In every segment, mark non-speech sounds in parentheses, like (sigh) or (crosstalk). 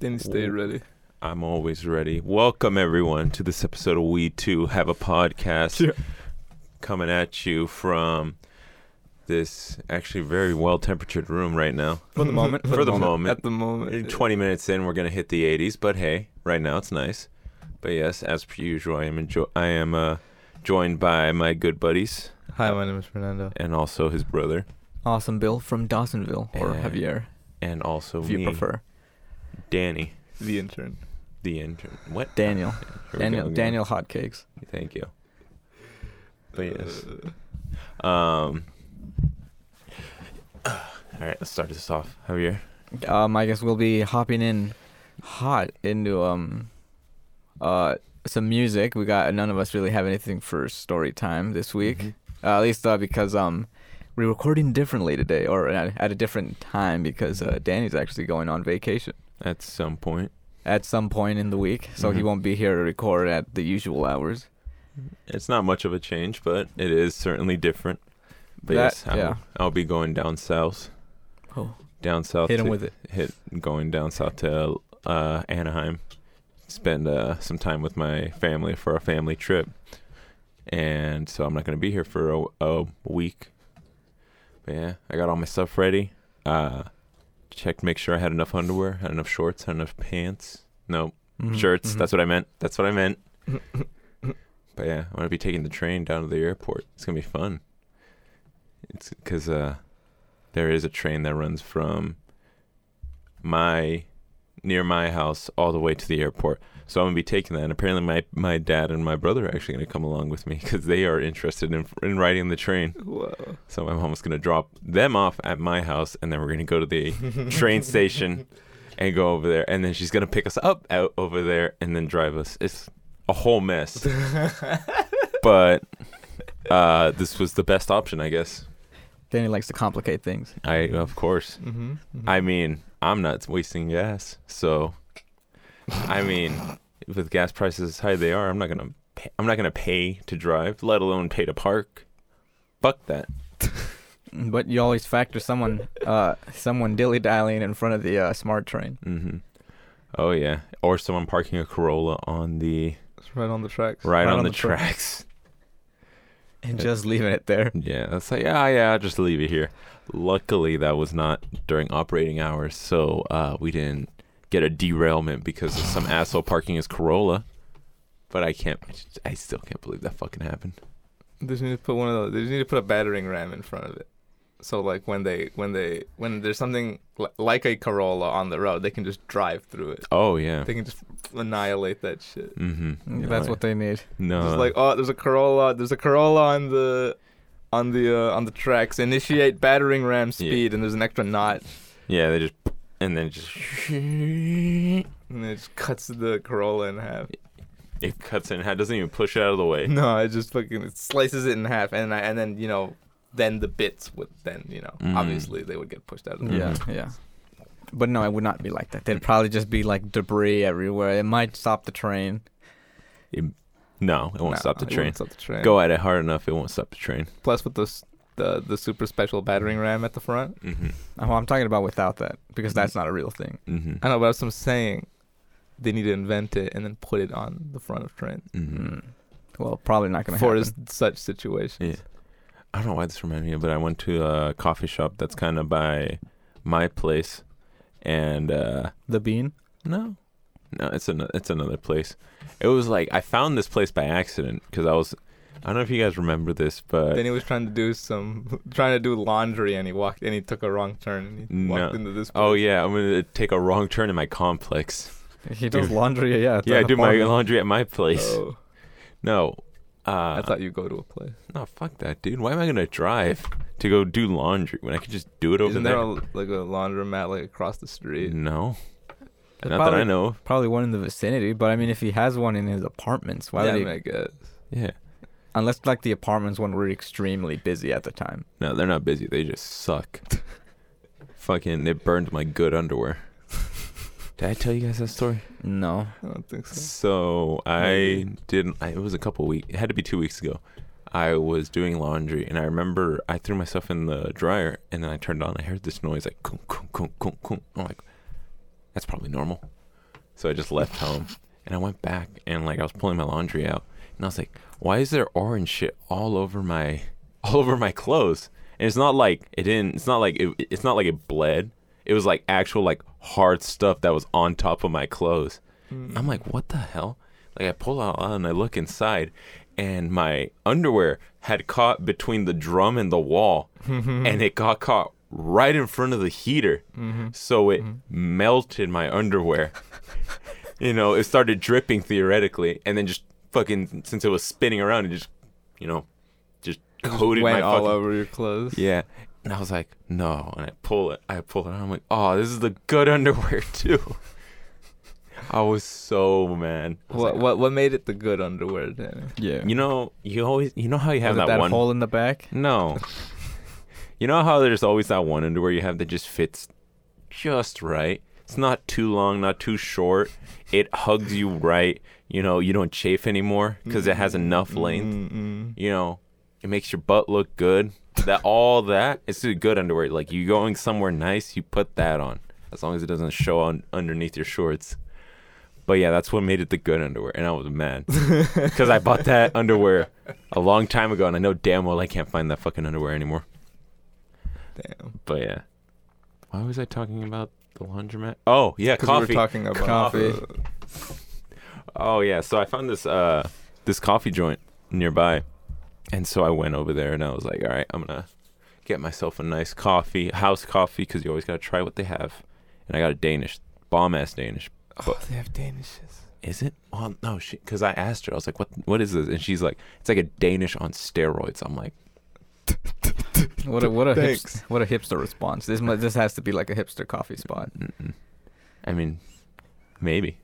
Then you stay ready. I'm always ready. Welcome everyone to this episode of We Too Have a Podcast Yeah. coming at you from this actually very well temperatured room right now. For the moment. For the moment. At the moment. In 20 minutes in, we're gonna hit the 80s, but hey, right now it's nice. But yes, as per usual, I am enjo- I am uh, joined by my good buddies Hi, my name is Fernando. and also his brother Awesome Bill from Dawsonville or And Javier, and also if you me, prefer. Danny, The intern. the intern. What? Daniel. Here Daniel go again. Daniel Hotcakes. Thank you. But yes. Uh, Um. (sighs) all right, let's start this off. how Javier. Um I guess we'll be hopping in hot into um uh some music. We got none of us really have anything for story time this week. Mhm. Uh, at least uh, because um we're recording differently today or at, at a different time because uh, Danny's actually going on vacation At some point, at some point in the week, so he Mhm. won't be here to record at the usual hours. it's not much of a change, but it is certainly different. But That- yes, I'll, yeah. I'll be going down south. Oh, Down south. hit him to- with it. hit going down south to uh, Anaheim, spend uh, some time with my family for a family trip, and so I'm not gonna be here for a, a week. But yeah, I got all my stuff ready. Uh, checked, make sure I had enough underwear, had enough shorts, had enough pants. No Mhm, shirts. mhm. That's what I meant. That's what I meant. (laughs) but yeah, I'm gonna be taking the train down to the airport. It's gonna be fun. It's because uh, there is a train that runs from my near my house all the way to the airport. So I'm gonna be taking that. And apparently, my my dad and my brother are actually gonna come along with me because they are interested in in riding the train. Whoa. So my mom's gonna drop them off at my house, and then we're gonna go to the (laughs) train station and go over there, and then she's gonna pick us up out over there and then drive us. It's a whole mess, (laughs) but uh, this was the best option, I guess. Danny likes to complicate things. I of course. Mm-hmm. I mean, I'm not wasting gas, so I mean, with gas prices as high they are, I'm not gonna pay, I'm not gonna pay to drive, let alone pay to park. Fuck that. (laughs) But you always factor someone, uh, someone dilly dallying in front of the uh, smart train. Mm-hmm. Oh yeah, or someone parking a Corolla on the It's right on the tracks. right, on, on the, the track. tracks. (laughs) and Yeah. just leaving it there. Yeah, that's like, yeah, yeah, I'll just leave it here. Luckily, that was not during operating hours, so uh, we didn't get a derailment because of some asshole parking his Corolla. But I can't, I still can't believe that fucking happened. They just need to put one of those. They just need to put a battering ram in front of it. So like when they when they when there's something li- like a Corolla on the road, they can just drive through it. Oh yeah. They can just annihilate that shit. Mm-hmm. That's what they need. No. Just like oh, there's a Corolla. There's a Corolla on the on the uh, on the tracks. Initiate battering ram speed, and there's an extra knot, yeah, they just and then just (laughs) and it just cuts the Corolla in half. it cuts it in. Half. Doesn't even push it out of the way. No, it just fucking it slices it in half, and I, and then you know, then the bits would then you know, Mm. obviously they would get pushed out of the way. Yeah, Mhm. yeah. But no, it would not be like that. There'd probably just be like debris everywhere. It might stop the train. No, it won't Nah, stop the it train. won't stop the train. Go at it hard enough, it won't stop the train. Plus with the s- the the super special battering ram at the front. Mm-hmm. Oh, I'm talking about without that because that's not a real thing. Mm-hmm. I know, but that's what I'm saying. They need to invent it and then put it on the front of trains Mm-hmm. Mm. Well, probably not gonna for happen. s- such situations. Yeah. I don't know why this reminded me, of, but I went to a coffee shop that's kind of by my place, and uh The bean. no, no, it's an it's another place. It was like I found this place by accident because I was I don't know if you guys remember this, but Then he was trying to do some, (laughs) trying to do laundry, and he walked, and he took a wrong turn, and he walked into this. oh yeah, I'm gonna take a wrong turn in my complex. (laughs) He does Dude. laundry. Yeah. at Yeah, I the do my apartment. laundry at my place. Oh, No, uh, I thought you go to a place. no, fuck that, dude. Why am I gonna drive to go do laundry when I could just do it over Isn't there? there a, like a laundromat like across the street? no, There's not that I know. of. Probably one in the vicinity, but I mean, if he has one in his apartments, why yeah, would he? I guess. Yeah. Unless like the apartments one were extremely busy at the time. No, they're not busy. They just suck. (laughs) Fucking, it burned my good underwear. Did I tell you guys that story? No. I don't think so. So I Maybe. didn't. I, it was a couple weeks. It had to be two weeks ago. I was doing laundry, and I remember I threw myself in the dryer, and then I turned on. I heard this noise like "Kunk, kunk, kunk, kunk, kunk." I'm like, that's probably normal. So I just left home and I went back and like I was pulling my laundry out and I was like, why is there orange shit all over my all over my clothes? And it's not like it didn't it's not like it, it's not like it bled. It was like actual like hard stuff that was on top of my clothes. Hmm. I'm like, what the hell? Like I pull out and I look inside and my underwear had caught between the drum and the wall mm-hmm. and it got caught right in front of the heater. Mm-hmm. So it mm-hmm. melted my underwear. (laughs) you know, it started dripping theoretically and then just fucking since it was spinning around and just you know just coated Went my all fucking over your clothes. yeah. And I was like, no. And I pull it. I pull it. out. I'm like, oh, this is the good (laughs) underwear too. I was so mad. Was What like, what what made it the good underwear, Danny? Yeah. You know, you always, you know how you have Was that, that one. hole in the back? no. (laughs) you know how there's always that one underwear you have that just fits just right. It's not too long, not too short. It hugs you right. You know, you don't chafe anymore because it has mm-hmm. enough length. Mm-mm. you know, it makes your butt look good. That all that it's good underwear. Like you going somewhere nice, you put that on as long as it doesn't show on underneath your shorts. But yeah, that's what made it the good underwear, and I was mad (laughs) because I bought that underwear a long time ago, and I know damn well I can't find that fucking underwear anymore. Damn. But yeah, why was I talking about the laundromat? Oh yeah, Because we coffee. were talking about Coffee. Oh yeah, so I found this uh this coffee joint nearby, and so I went over there and I was like, all right, I'm gonna get myself a nice coffee, house coffee, because you always gotta try what they have. And I got a Danish, bomb ass Danish. Oh, they have Danishes. Is it? Well, no, she because I asked her, I was like, what What is this? And she's like, it's like a Danish on steroids. I'm like, (laughs) What a what a hipster, what a hipster response. This this has to be like a hipster coffee spot. Mm-mm. I mean, maybe.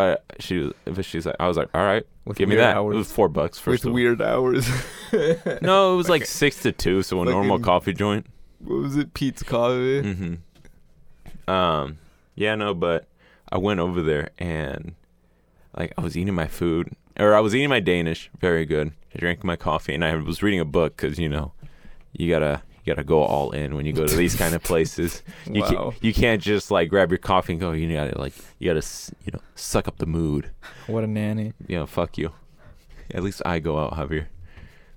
But she was, but she's like, I was like, all right, With give me weird that. hours. It was four bucks With first. weird hours. (laughs) No, it was like Like- six to two, so a like normal in- coffee joint. what was it? Peet's Coffee. Mm-hmm. Um, yeah, no, but I went over there and like I was eating my food, or I was eating my Danish, very good. I drank my coffee, and I was reading a book because you know, you gotta you gotta go all in when you go to these kind of places. (laughs) You Wow. can't you can't just like grab your coffee and go. You gotta like you gotta you know suck up the mood. What a nanny. You know, fuck you. At least I go out, Javier.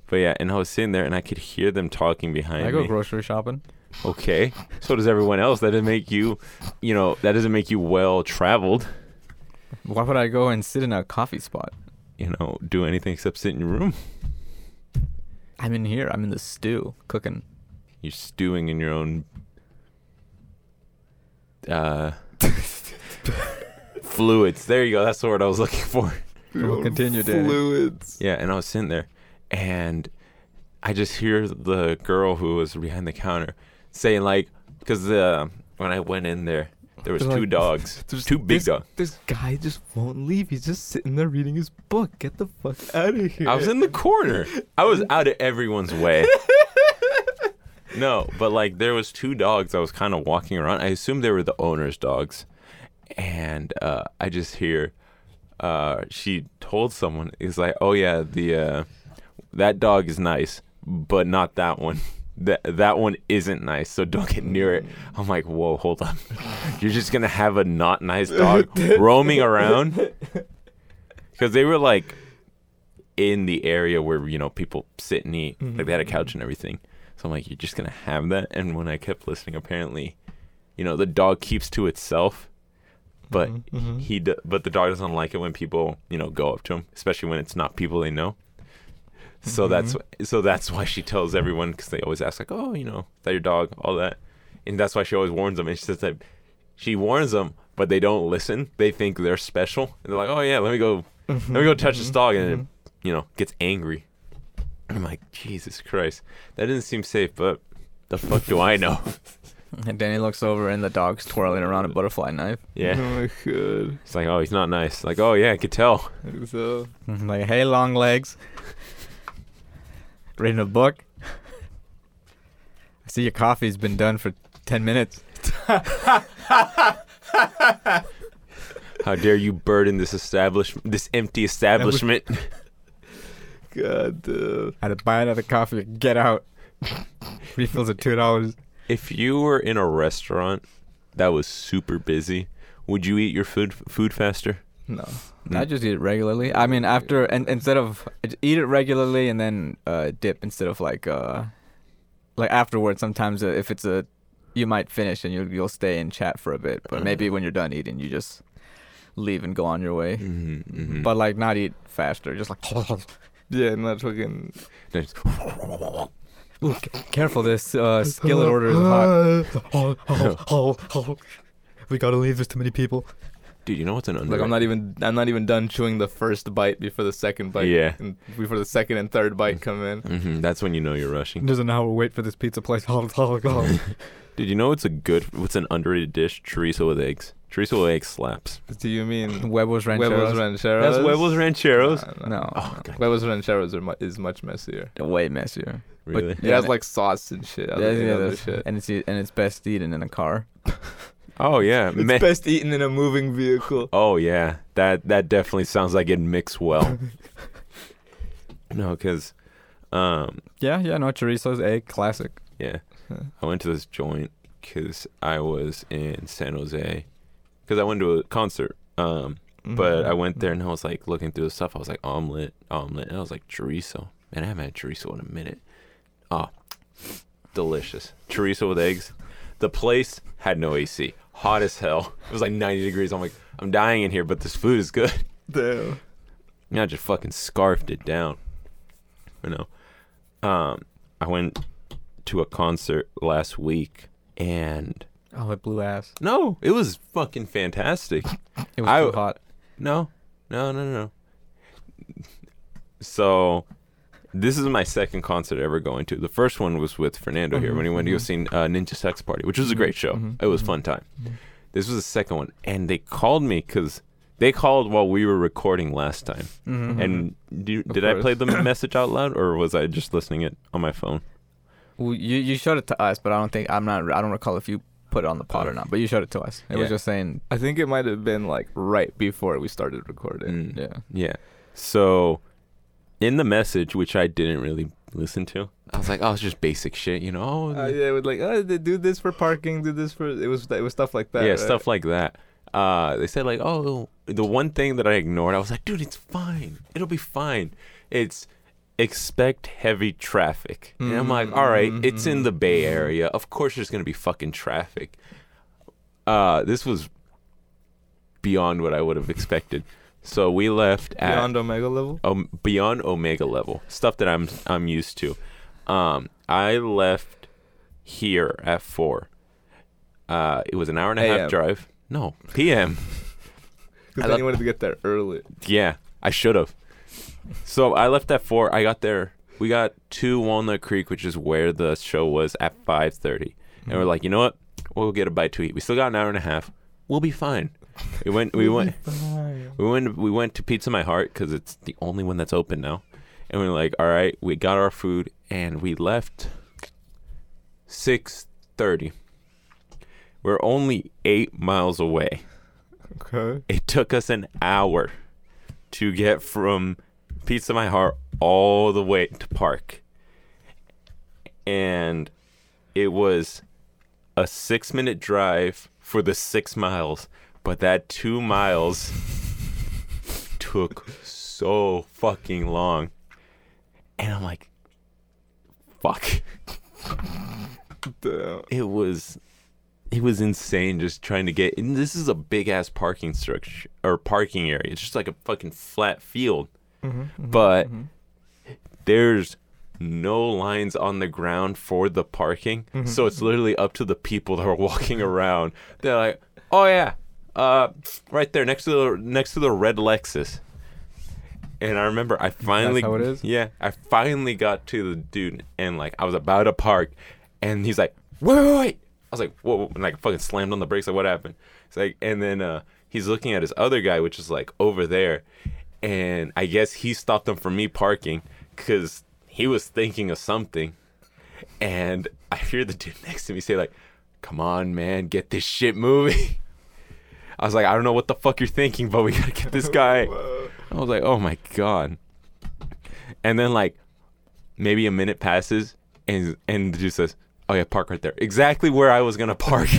But yeah, and I was sitting there and I could hear them talking behind me. I go me. grocery shopping. Okay. So does everyone else. That doesn't make you, you know, that doesn't make you well traveled. Why would I go and sit in a coffee spot? You know, do anything except sit in your room. I'm in here. I'm in the stew cooking. You're stewing in your own uh (laughs) fluids. There you go. That's the word I was looking for. We'll continue, Danny. Fluids. Yeah, and I was sitting there and I just hear the girl who was behind the counter saying like cuz uh, when I went in there there was They're two like, dogs. (laughs) There's two big this, dogs. This guy just won't leave. He's just sitting there reading his book. Get the fuck out of here. I was in the corner. I was out of everyone's way. (laughs) No, but like there was two dogs I was kind of walking around. I assumed they were the owner's dogs. And uh, I just hear uh, she told someone is like, "Oh yeah, the uh, that dog is nice, but not that one. (laughs) That that one isn't nice, so don't get near it." I'm like, "Whoa, hold up. (laughs) You're just going to have a not nice dog (laughs) roaming around?" Cuz they were like in the area where you know people sit and eat. Like they had a couch and everything. So I'm like, you're just gonna have that. And when I kept listening, apparently, you know, the dog keeps to itself, but Mhm, mhm. he d- but the dog doesn't like it when people you know go up to him, especially when it's not people they know. So that's so that's why she tells everyone because they always ask like, oh, you know, is that your dog, all that, and that's why she always warns them. And she says that she warns them, but they don't listen. They think they're special, and they're like, oh yeah, let me go let me go touch this dog and it, you know gets angry i'm like jesus christ that doesn't seem safe but the fuck do i know (laughs) And Danny looks over and the dog's twirling around a butterfly knife. yeah Oh my god. it's like oh he's not nice like oh yeah i could tell So (laughs) like, hey, long legs. Reading a book. I see your coffee's been done for 10 minutes. how dare you burden this establishment this empty (laughs) establishment God. Uh, I had to buy another coffee. Get out. (laughs) Refills at $2. if you were in a restaurant that was super busy Would you eat your food food faster? No. I just eat it regularly. I mean, after and instead of eat it regularly and then uh, dip instead of like uh, like afterwards. Sometimes uh, if it's a, you might finish and you'll you'll stay and chat for a bit. But maybe when you're done eating, you just leave and go on your way. Mm-hmm, mm-hmm. But like not eat faster, just like. (laughs) Yeah, not fucking. There's- Ooh, (laughs) c- careful, this uh, skillet order is hot. Oh, oh, oh, oh. We gotta leave. There's too many people. dude, you know what's an under? Like I'm not even. I'm not even done chewing the first bite before the second bite. Yeah. And before the second and third bite come in. hmm That's when you know you're rushing. There's an hour wait for this pizza place. Oh, oh, oh. Dude, you know what's a good? What's an underrated dish? Chorizo with eggs. Chorizo with eggs slaps. Do you mean Huevos rancheros. huevos rancheros? That's huevos rancheros. Nah, nah. No, Oh, God. Huevos rancheros are mu- is much messier. way messier. Really? It Yeah, has like sauce and shit. Yeah, other- yeah, other that's- shit. and it's e- and it's best eaten in a car. (laughs) oh yeah. It's Me- best eaten in a moving vehicle. oh yeah. That that definitely sounds like it mixed well. (laughs) no, because, um, Yeah, yeah, no chorizo's egg classic. yeah, I went to this joint because I was in San Jose because I went to a concert. Um, but I went there and I was like looking through the stuff. I was like omelet, omelet, and I was like chorizo. Man, I haven't had chorizo in a minute. Oh, delicious chorizo with eggs. The place had no AC, hot as hell. It was like 90 degrees. I'm like, I'm dying in here, but this food is good. (laughs) Damn. And I just fucking scarfed it down. You know, um, I went to a concert last week, and Oh, it blew ass. no, it was fucking fantastic. (laughs) It was I- too hot. No, no, no, no. So, this is my second concert ever going to. The first one was with Fernando here when he went to go see uh, Ninja Sex Party, which was a great show. Mhm, It was mhm. fun time. This was the second one, and they called me because they called while we were recording last time. Mm-hmm. And do, did I play the (coughs) message out loud, or was I just listening it on my phone? Well, you you showed it to us, but I don't think I'm not. I don't recall if you put it on the pod or not. But you showed it to us. It was Yeah. just saying, I think it might have been like right before we started recording. Mm. yeah. Yeah. So, in the message, which I didn't really listen to, I was like, "Oh, it's just basic shit," you know. Oh, Uh, yeah, with like, oh, they do this for parking, do this for. It was it was stuff like that. yeah, right? stuff like that. Uh, they said like, oh, the one thing that I ignored, I was like, dude, it's fine. It'll be fine. It's expect heavy traffic. And I'm like, all right, it's in the Bay Area. Of course, there's gonna be fucking traffic. Uh, this was beyond what I would have expected. So we left at beyond Omega level. um, beyond Omega level stuff that I'm I'm used to. Um, I left here at four. Uh, it was an hour and a half AM. drive. No, PM. Because (laughs) I then love- you wanted to get there early. Yeah, I should have. So I left at four. I got there. We got to Walnut Creek, which is where the show was at five thirty, and we're like, you know what? We'll get a bite to eat. We still got an hour and a half. We'll be fine. We went. We went. (laughs) We went. We went to Pizza My Heart because it's the only one that's open now, and we are like, all right, we got our food, and we left. Six thirty. We're only eight miles away. Okay. It took us an hour to get from Pizza My Heart all the way to Park, and it was a six-minute drive for the six miles, but that two miles took so fucking long. And I'm like, fuck. Damn. It was it was insane just trying to get and this is a big ass parking structure or parking area. It's just like a fucking flat field. Mm-hmm, But there's no lines on the ground for the parking. Mm-hmm. So it's literally up to the people that are (laughs) walking around. They're like, "Oh yeah, uh right there next to the next to the red Lexus." And I remember I finally how it is? Yeah, I finally got to the dude and like I was about to park and he's like, "Wait, wait, wait." I was like, "Whoa," and like fucking slammed on the brakes like what happened? It's like and then uh he's looking at his other guy which is like over there and I guess he stopped him from me parking cuz he was thinking of something. And I hear the dude (laughs) next to me say like, "Come on, man, get this shit moving." (laughs) I was like, "I don't know what the fuck you're thinking, but we got to get this (laughs) guy." I was like, "Oh my god." And then like maybe a minute passes and and the dude says, Oh yeah, park right there. Exactly where I was gonna park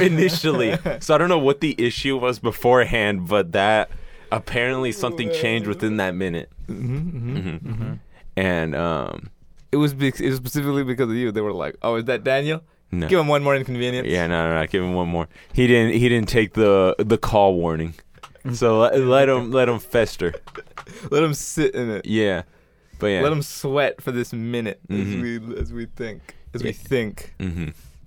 initially. So I don't know what the issue was beforehand, but that apparently something changed within that minute. Mm-hmm, mm-hmm. hmm And um, It was bec- it was specifically because of you. They were like, "Oh, is that Daniel? no. Give him one more inconvenience." Yeah, no, no, no. Give him one more. He didn't. He didn't take the the call warning. So (laughs) let, let him let him fester. (laughs) Let him sit in it. Yeah, but yeah. Let him sweat for this minute as we as we think as we Yeah. think.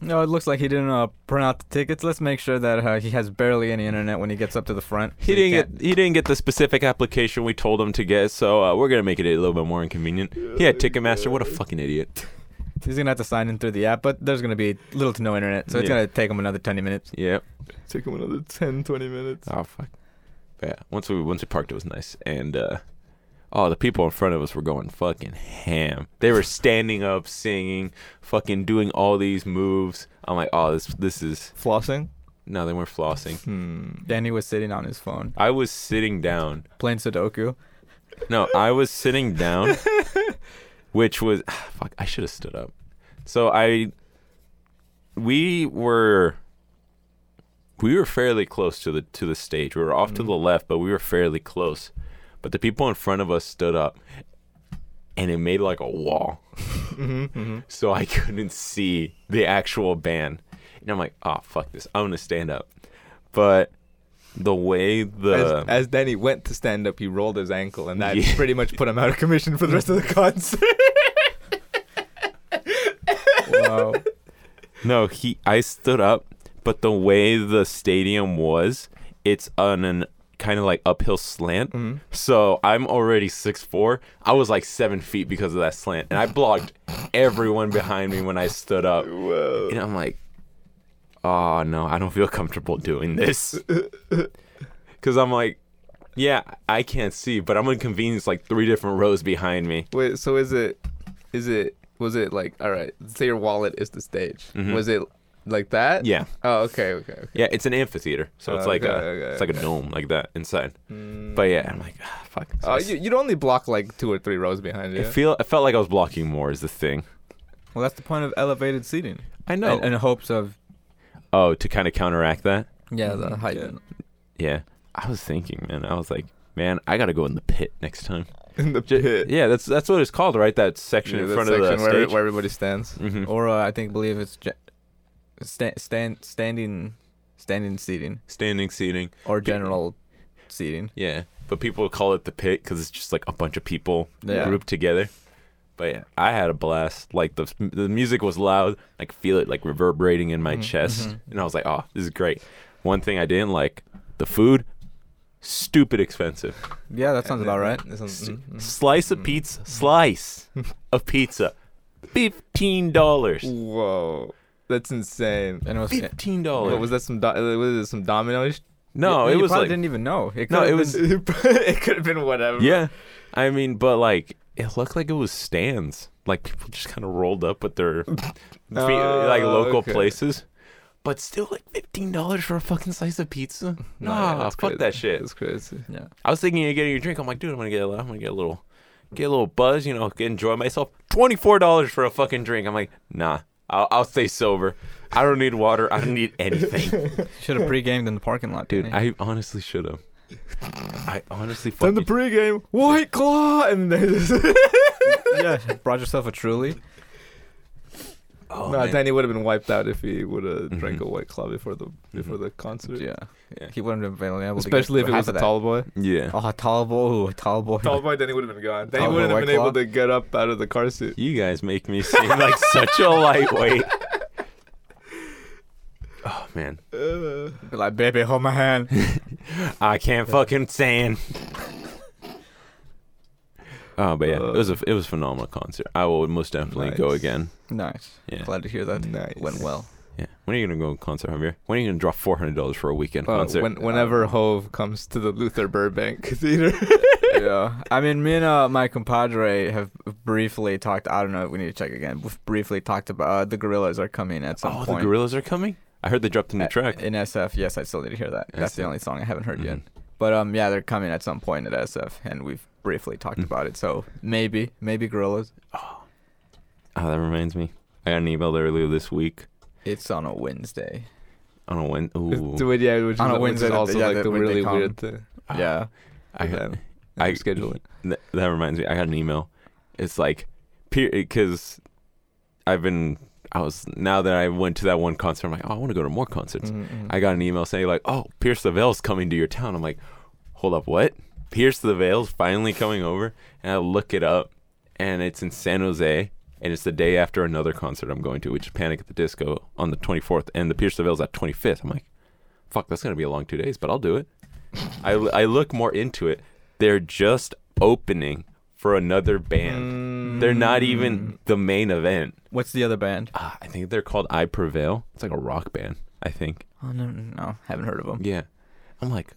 No, it looks like he didn't uh, print out the tickets. Let's make sure that uh, he has barely any internet when he gets up to the front. He so didn't can't- get he didn't get the specific application we told him to get, so uh, we're gonna make it a little bit more inconvenient. He had Ticketmaster. What a fucking idiot. (laughs) He's gonna have to sign in through the app, but there's gonna be little to no internet, so it's Yeah. gonna take him another 20 minutes. Yep. Take him another 10, 20 minutes. Oh fuck. But yeah. Once we once we parked, it was nice, and uh, oh, the people in front of us were going fucking ham. They were standing up, singing, fucking doing all these moves. I'm like, oh, this this is Flossing. no, they weren't flossing. Hmm. Danny was sitting on his phone I was sitting down. playing Sudoku. No, I was sitting down, (laughs) which was fuck. I should have stood up. So I, we were, we were fairly close to the to the stage. We were off to Mhm. the left, but we were fairly close. But the people in front of us stood up, and it made like a wall, Mm-hmm, mm-hmm. (laughs) so I couldn't see the actual band. And I'm like, oh fuck this, I'm gonna stand up. But the way the as, as Danny went to stand up, he rolled his ankle, and that Yeah. pretty much put him out of commission for the rest of the concert. (laughs) Wow. No, he. I stood up, but the way the stadium was, it's on an kind of like uphill slant. Mhm. So I'm already six four. I was like seven feet because of that slant, and I blocked everyone behind me when I stood up. Whoa. And I'm like, oh no, I don't feel comfortable doing this. (laughs) Because I'm like, yeah, I can't see, but I'm inconvenienced like three different rows behind me. Wait, so is it, is it, was it like, all right, say your wallet is the stage. Mhm. Was it like that? Yeah, Oh, okay, okay, okay. yeah, it's an amphitheater, so it's like Okay, a, okay, it's like a dome like that inside. Mm. But yeah, I'm like, ah, fuck. So I Oh, s- you, you'd only block like two or three rows behind you. I feel I felt like I was blocking more is the thing. Well, that's the point of elevated seating. I know. In, in hopes of oh, to kind of counteract that. yeah the Mhm, height. yeah. Yeah, I was thinking, man. I was like, man, I gotta go in the pit next time. (laughs) in the Ju- pit. Yeah, that's that's what it's called, right? That section Yeah, in that front of the where, stage. where everybody stands. Mhm. Or uh, I think believe it's ge- sta- stand standing standing seating Standing seating. or general seating. Yeah, but people call it the pit because it's just like a bunch of people Yeah. grouped together. But yeah, I had a blast. Like the the music was loud. I could feel it like reverberating in my Mhm, chest, mhm. and I was like, "Oh, this is great." One thing I didn't like, the food, stupid expensive. Yeah, that sounds about right. Sounds- S- mhm, mhm. Slice of pizza, slice of pizza, fifteen dollars. Whoa, that's insane. And it was fifteen dollars. What dollars. was that? Some do- uh, was it some Domino's? No, you, it you was probably like didn't even know. It No, could've it was- been- (laughs) it could have been whatever. yeah. I mean, but like it looked like it was stands. Like people just kind of rolled up with their (laughs) feet, like Oh, local okay. places. But still, like fifteen dollars for a fucking slice of pizza. No, (laughs) Nah, yeah, that's fuck crazy. that shit. That's crazy. yeah. I was thinking of getting a drink. I'm like, dude, I'm gonna get, a, I'm gonna get a little, get a little buzz. You know, get, enjoy myself. Twenty four dollars for a fucking drink. I'm like, nah, I'll, I'll stay sober. I don't need water. I don't need (laughs) anything, Should have pre-gamed in the parking lot, dude. I honestly should have. I honestly Time the fucking. pregame. White Claw, and they just. yeah, brought yourself a truly. Oh, no, man. Danny would have been wiped out if he would have drank Mhm. a White Claw before the before the concert. Yeah, Yeah. he wouldn't have been able to. Especially if get it half was a that. tall boy. Yeah. Oh, a tall boy, ooh, a tall boy. Tall boy, Danny would have been gone. Danny Tall boy wouldn't have White been able Claw? to get up out of the car seat. You guys make me seem like (laughs) such a lightweight. (laughs) Oh man, Uh, like, baby, hold my hand. (laughs) I can't fucking stand. Oh, but yeah, it was a it was a phenomenal concert. I will most definitely go Nice. again. nice. Yeah, Glad to hear that. nice. Went well. yeah. When are you gonna go to a concert, Javier? When are you gonna drop four hundred dollars for a weekend Uh, concert? when, whenever Hove comes to the Luther Burbank (laughs) Theater. (laughs) yeah. I mean, me and uh, my compadre have briefly talked. I don't know. We need to check again. We've briefly talked about uh, the Gorillaz are coming at some oh, point. the Gorillaz are coming. I heard they dropped a new Uh, track. in SF. Yes, I still need to hear that. That's the SF. only song I haven't heard yet. Mhm. But um, yeah, they're coming at some point at SF, and we've briefly talked Mm. about it. So maybe, maybe Gorillaz. Oh, oh, that reminds me. I got an email earlier this week It's on a Wednesday. on a win. Do it, yeah, which is, On a which is Wednesday, also yeah, like that the really weird thing. Ah, yeah. I got. I- I schedule it. (laughs) Th- that reminds me. I got an email. It's like, because I've been. I was now that I went to that one concert. I'm like, oh, I want to go to more concerts. Mhm, I got an email saying like, "Oh, Pierce the Veil's coming to your town." I'm like, "Hold up, what? Pierce the Veil's finally coming over?" And I look it up, and it's in San Jose, and it's the day after another concert I'm going to, which is Panic at the Disco on the 24th, and the Pierce the Veil's at 25th. I'm like, "Fuck, that's gonna be a long two days," but I'll do it. I I look more into it. They're just opening for another band. They're not Mm. even the main event. What's the other band? Ah, I think they're called I Prevail. It's like a rock band. I think. Oh no, no, no, haven't heard of them. Yeah. I'm like,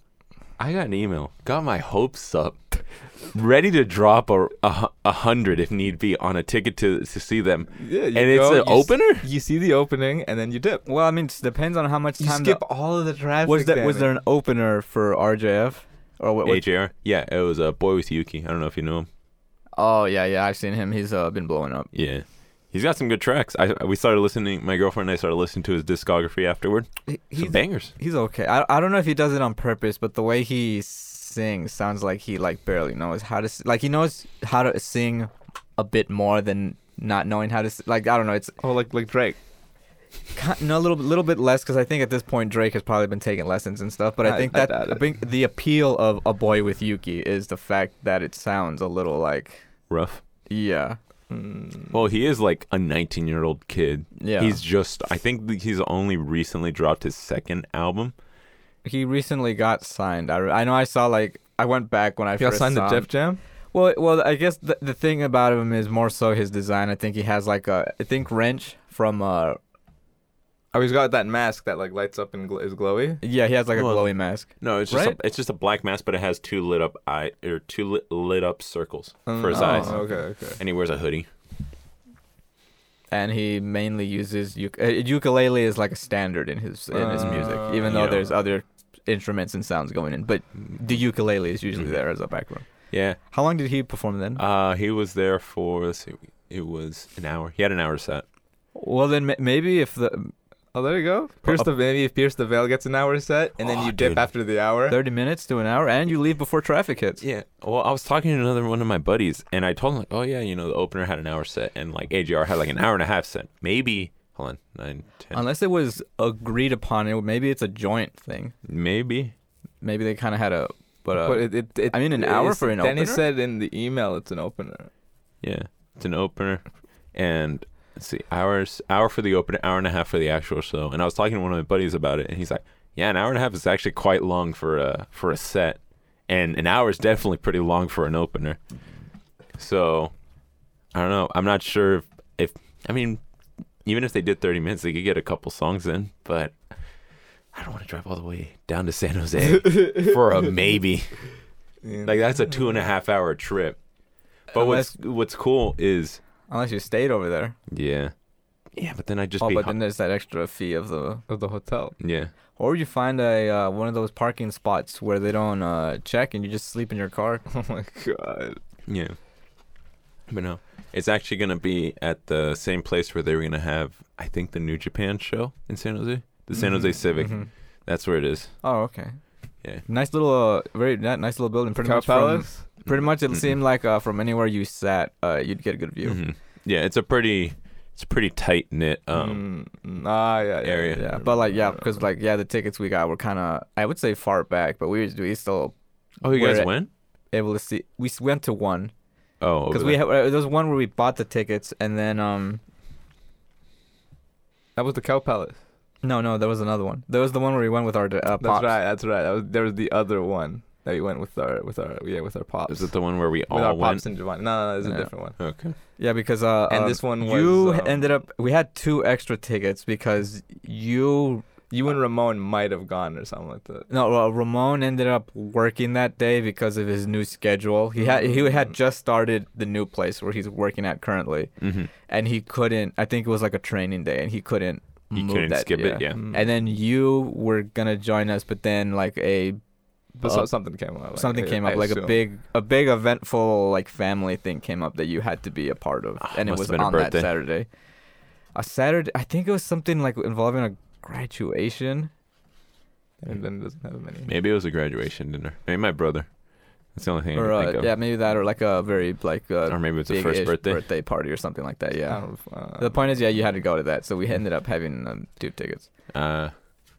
I got an email, got my hopes up, ready to drop a, a, a hundred if need be on a ticket to to see them. Yeah, you and it's go, an you s- opener? You see the opening and then you dip. Well, I mean, it depends on how much You time. You skip the- all of the traffic. was there was there an opener for RJF or what? what- AJR? Yeah, it was a boy with Uke. I don't know if you know him. Oh yeah, yeah, I've seen him. He's uh, been blowing up. Yeah. He's got some good tracks. I we started listening. My girlfriend and I started listening to his discography afterward. He- Some He's bangers. he's okay. I I don't know if he does it on purpose, but the way he sings sounds like he like barely knows how to like he knows how to sing a bit more than not knowing how to like I don't know. It's Oh, like like Drake. no a little little bit less because I think at this point Drake has probably been taking lessons and stuff. But I, I- think that doubt I think the appeal of a boy with Uke is the fact that it sounds a little like Rough. yeah Mm. Well, he is like a 19 year old kid. yeah. He's just. I think he's only recently dropped his second album. he recently got signed. I, I know I saw like I went back when I He got first signed to saw. Def Jam. Well, well, I guess the the thing about him is more so his design. I think he has like a I think wrench from uh Oh, he's got that mask that like lights up and gl- is glowy. yeah he has like a Well, glowy mask. No, it's just Right? a, it's just a black mask, but it has two lit up eye or two lit, lit up circles for his Oh, eyes, Okay, okay. and he wears a hoodie. and he mainly uses uk- uh, ukulele is like a standard in his in his music, Uh, even though Yeah. there's other instruments and sounds going in. But the ukulele is usually Mhm. there as a background. Yeah. How long did he perform then? Uh, he was there for let's see, it was an hour. He had an hour set. well, then ma- maybe if the Oh, there you go. Pierce the maybe if Pierce the Veil gets an hour set and then Oh, you dip dude. after the hour. thirty minutes to an hour, and you leave before traffic hits. Yeah. Well, I was talking to another one of my buddies, and I told him like, oh yeah, you know, the opener had an hour set, and like AJR had like an hour and a half set. Maybe hold on, nine, ten, Unless it was agreed upon, it maybe it's a joint thing. maybe. Maybe they kind of had a, but, uh, but it, it, it, I mean, an hour it's- for an opener. Danny opener? said in the email it's an opener. Yeah, it's an opener, and let's see, hours hour for the opener, hour and a half for the actual show. And I was talking to one of my buddies about it, and he's like, "Yeah, an hour and a half is actually quite long for a for a set, and an hour is definitely pretty long for an opener." So, I don't know. I'm not sure if, if I mean, even if they did 30 minutes, they could get a couple songs in, but. I don't want to drive all the way down to San Jose (laughs) for a maybe. Like that's a two and a half hour trip. But what's what's cool is unless you stayed over there. yeah, yeah. But then I just oh, be but hu- then there's that extra fee of the, of the hotel. yeah. or you find a uh, one of those parking spots where they don't uh, check and you just sleep in your car. (laughs) Oh my god. Yeah. But no, it's actually gonna be at the same place where they were gonna have, I think, the New Japan show in San Jose, the San Jose Mhm, Civic. Mhm. That's where it is. Oh, okay. Yeah. Nice little, uh, very ni- nice little building. Pretty Cow much from, Palace. pretty much it Mhm. seemed like uh, from anywhere you sat, uh, you'd get a good view. Mhm. Yeah, it's a pretty, it's a pretty tight knit. Um, Mm, mm, ah, yeah, yeah, area. Yeah, but like yeah, because like yeah, the tickets we got were kind of I would say far back, but we we still oh, you guys we're went? able to see. We s- went to one Oh, because we there. ha- uh, there was one where we bought the tickets and then um that was the Cow Palace. No no there was another one. There was the one where we went with our uh, That's right. That's right. That was, there was the other one that we went with our with our yeah with our pops. Is it the one where we with all our went? pops and Giovanni? No, no, it's Yeah. a different one. Okay. Yeah, because uh, And uh, this one was, you um, ended up we had two extra tickets because you You and Ramon might have gone or something like that. no uh, Ramon ended up working that day because of his new schedule. He had he had Mm. just started the new place where he's working at currently, Mm-hmm. and he couldn't. I think it was like a training day, and he couldn't. You move couldn't that, skip it, yeah. Mm. And then you were gonna join us, but then like a but so, uh, something came up. like, something came I up, like a big a big eventful like family thing came up that you had to be a part of, Ah, and it was have been a on that. Saturday. a Saturday. I think it was something like involving a graduation. And then it doesn't have many. Maybe it was a graduation dinner. Maybe my brother. That's the only thing Or I uh, can yeah, of. maybe that, or like a very like uh, or maybe it's a first big-ish birthday. party or something like that. Yeah. don't uh, The point is, yeah, you had to go to that, so we ended up having um, two tickets, Uh,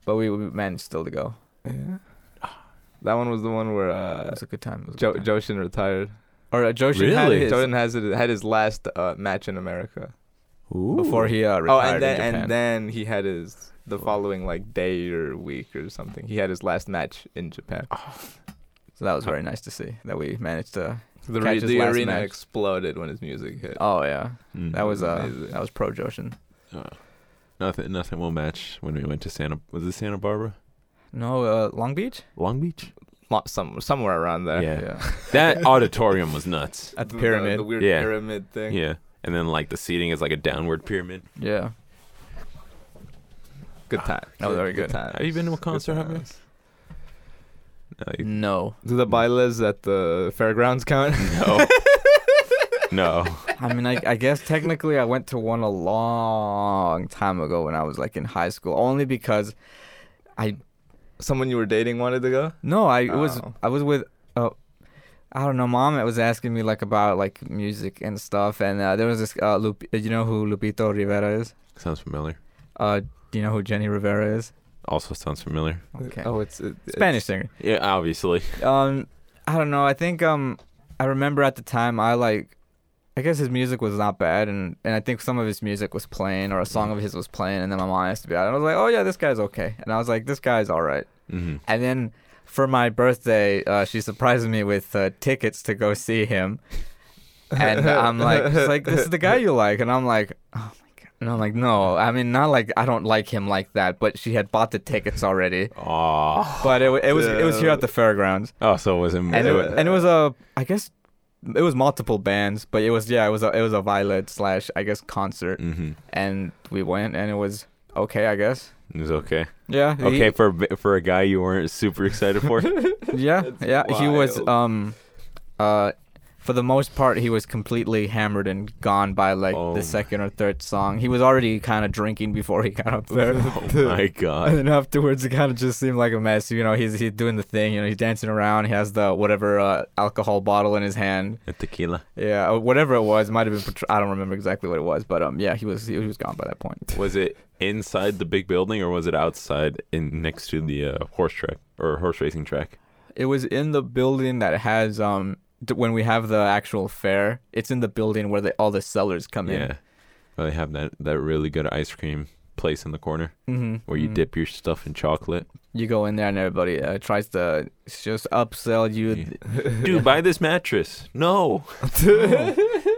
but we, we managed still to go. Yeah. That one was the one where it uh, was a good time. It was jo- good time. Jushin retired. or uh, Jushin had Really? his, Jordan has it had his last uh, match in America. Ooh. before he uh, Oh, retired and then in Japan. and then he had his the following like day or week or something. He had his last match in Japan. So that was very nice to see that we managed to. The, Catch re- his the last arena match. exploded when his music hit. Oh yeah, Mm. that was uh, Amazing. that was pro Jushin. Uh, nothing. Nothing will match when we went to Santa. Was it Santa Barbara? No, uh, Long Beach. Long Beach. Mo- some somewhere around there. Yeah. (laughs) That auditorium was nuts. at the The- pyramid. The, weird Yeah. pyramid thing. Yeah. And then like the seating is like a downward pyramid. yeah. Good time. That was very good. times. Have you been to a Good concert, Javier? times. No. you- No, Do the bailes at the fairgrounds count? No. (laughs) no. I mean, I, I guess technically I went to one a long time ago when I was like in high school, only because I. Someone you were dating wanted to go. no, I it was Oh. I was with uh, I don't know, mom it was asking me like about like music and stuff, and uh, there was this uh, Lup- you know who Lupillo Rivera is? Sounds familiar. Uh, do you know who Jenni Rivera is? Also sounds familiar. Okay, Oh, it's, it, it's Spanish singer. Yeah, obviously. Um, I don't know. I think um, I remember at the time I like, I guess his music was not bad, and and I think some of his music was playing or a song of his was playing, and then my mom asked me about it. And I was like, oh yeah, this guy's okay, and I was like, this guy's all right. hmm And then for my birthday, uh, she surprised me with uh, tickets to go see him, and I'm like, she's like, this is the guy you like, and I'm like, oh my god. And I'm like, no, I mean, not like I don't like him like that, but she had bought the tickets already. Oh. But it, it was it was here at the fairgrounds Oh, so it wasn't. and it, was- and it was a I guess it was multiple bands, but it was yeah it was a it was a Violet slash I guess concert, Mhm. and we went and it was okay I guess It was okay. yeah he- Okay for for a guy you weren't super excited for. (laughs) yeah (laughs) That's yeah he was um uh for the most part he was completely hammered and gone by like Oh. the second or third song he was already kind of drinking before he got up there. (laughs) oh my (laughs) god! And then afterwards, it kind of just seemed like a mess. You know, he's he's doing the thing. You know, he's dancing around. He has the whatever uh, alcohol bottle in his hand. A tequila. Yeah, uh, whatever it was, might have been. I don't remember exactly what it was, but um, yeah, he was he was gone by that point. (laughs) Was it inside the big building or was it outside in next to the uh, horse track or horse racing track? It was in the building that has um when we have the actual fair. It's in the building where the, all the sellers come in. Yeah. Well, they have that that really good ice cream place in the corner. Mm-hmm. where you dip your stuff in chocolate. You go in there and everybody uh, tries to just upsell you. (laughs) Dude, buy this mattress. (laughs) No.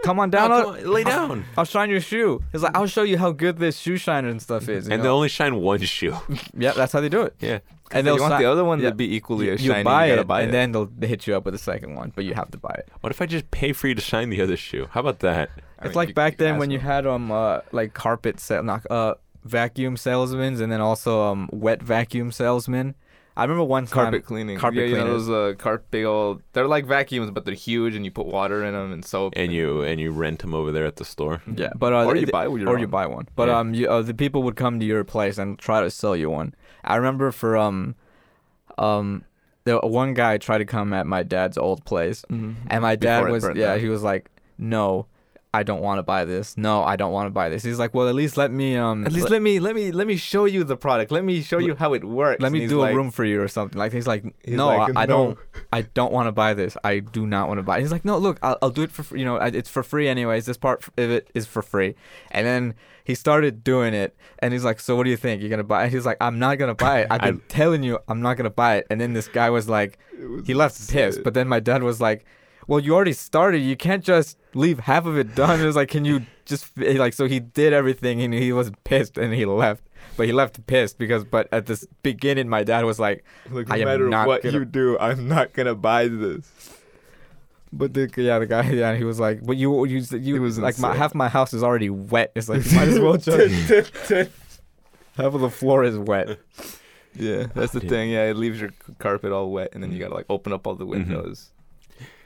Come on down. No, come on, lay down. I'll shine your shoe. He's like, I'll show you how good this shoe shiner and stuff is. And they only shine one shoe. (laughs) yeah, that's how they do it. Yeah. And And they'll you want si- the other one yeah. to be equally you, as you shiny. buy you it, buy and it. then they'll they hit you up with a second one, but you have to buy it. What if I just pay for you to shine the other shoe? How about that? I it's mean, like you- back you then when you had um uh like carpet sale, not uh vacuum salesmen, and then also um wet vacuum salesmen. I remember one time. carpet cleaning. carpet yeah, you know cleaners. those uh, carpet big old. They're like vacuums, but they're huge, and you put water in them and soap. And you and you rent them over there at the store. Yeah, but uh, or you th- buy your or own. you buy one. But Yeah. um, you, uh, the people would come to your place and try to sell you one. I remember for um, um, the one guy tried to come at my dad's old place, Mhm. and my dad Before was yeah, down. he was like, no. I don't want to buy this. No, I don't want to buy this. He's like, well, at least let me um, At least let, let me let me let me show you the product. Let me show you how it works. let me do like- a room for you or something. Like he's like, he's no, like, I, I "No." don't, I don't want to buy this. I do not want to buy. It. He's like, no, look, I'll, I'll do it for free. You know, it's for free anyways. This part of it is for free. And then he started doing it, and he's like, so what do you think? You're gonna buy? it? He's like, I'm not gonna buy it. (laughs) I've been telling you, I'm not gonna buy it. And then this guy was like, was he left pissed. But then my dad was like, well, you already started. You can't just leave half of it done. It was like, can you just eh, like? So he did everything, and he was pissed, and he left. But he left pissed because. But at this beginning, my dad was like. Look, I no am matter not what gonna- you do, I'm not gonna buy this. But the yeah, the guy (laughs) yeah, he was like, but you you you It was like my insane. half my house is already wet. It's like you (laughs) might as well just half of the floor is wet. Yeah, that's the Dude. thing. Yeah, it leaves your carpet all wet, and then you mm-hmm. gotta like open up all the mm-hmm. windows, and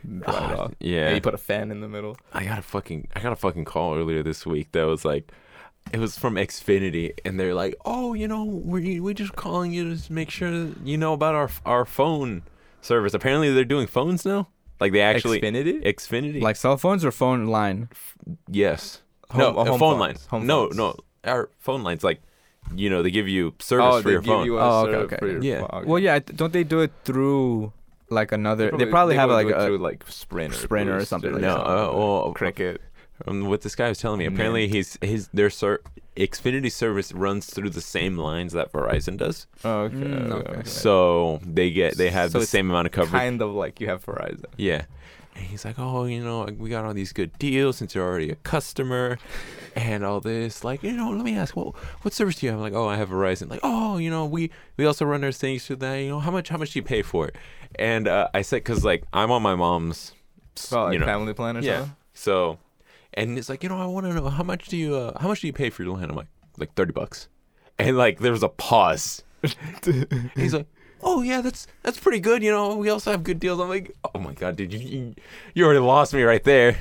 dry it Ah, off. yeah. And you put a fan in the middle. I got a fucking I got a fucking call earlier this week that was like it was from Xfinity, and they're like, "Oh, you know, we we just calling you to make sure you know about our our phone service." Apparently, they're doing phones now. Like they actually Xfinity? Xfinity. Like cell phones or phone line? yes, Home- no home phone phones. lines. Home no, phones. no, our phone lines. Like, you know, they give you service oh, for they your give phone. you a Oh, okay, okay. for your Yeah. phone. Well, yeah. Don't they do it through like another? They probably, have go like do it a. through like Sprinter, Sprinter or something like no, that. uh, well, Cricket. Um, what this guy was telling me, Mint. apparently he's his their ser- Xfinity service runs through the same lines that Verizon does. Oh, okay. Mm, okay, okay. okay. So they get they have So the same amount of coverage. kind of like you have Verizon. Yeah. And he's like, oh, you know, we got all these good deals since you're already a customer and all this. Like, you know, let me ask, well, what service do you have? I'm like, oh, I have Verizon. Like, oh, you know, we, we also run our things through that. You know, how much how much do you pay for it? And uh, I said, because, like, I'm on my mom's, Oh, like you know, family plan or yeah. something. So, and it's like, you know, I want to know, how much do you, uh, how much do you pay for your land? I'm like, like 30 bucks. And, like, there was a pause. (laughs) He's like, "Oh yeah, that's that's pretty good. You know, we also have good deals." I'm like, "Oh my god, dude, you you, already lost me right there."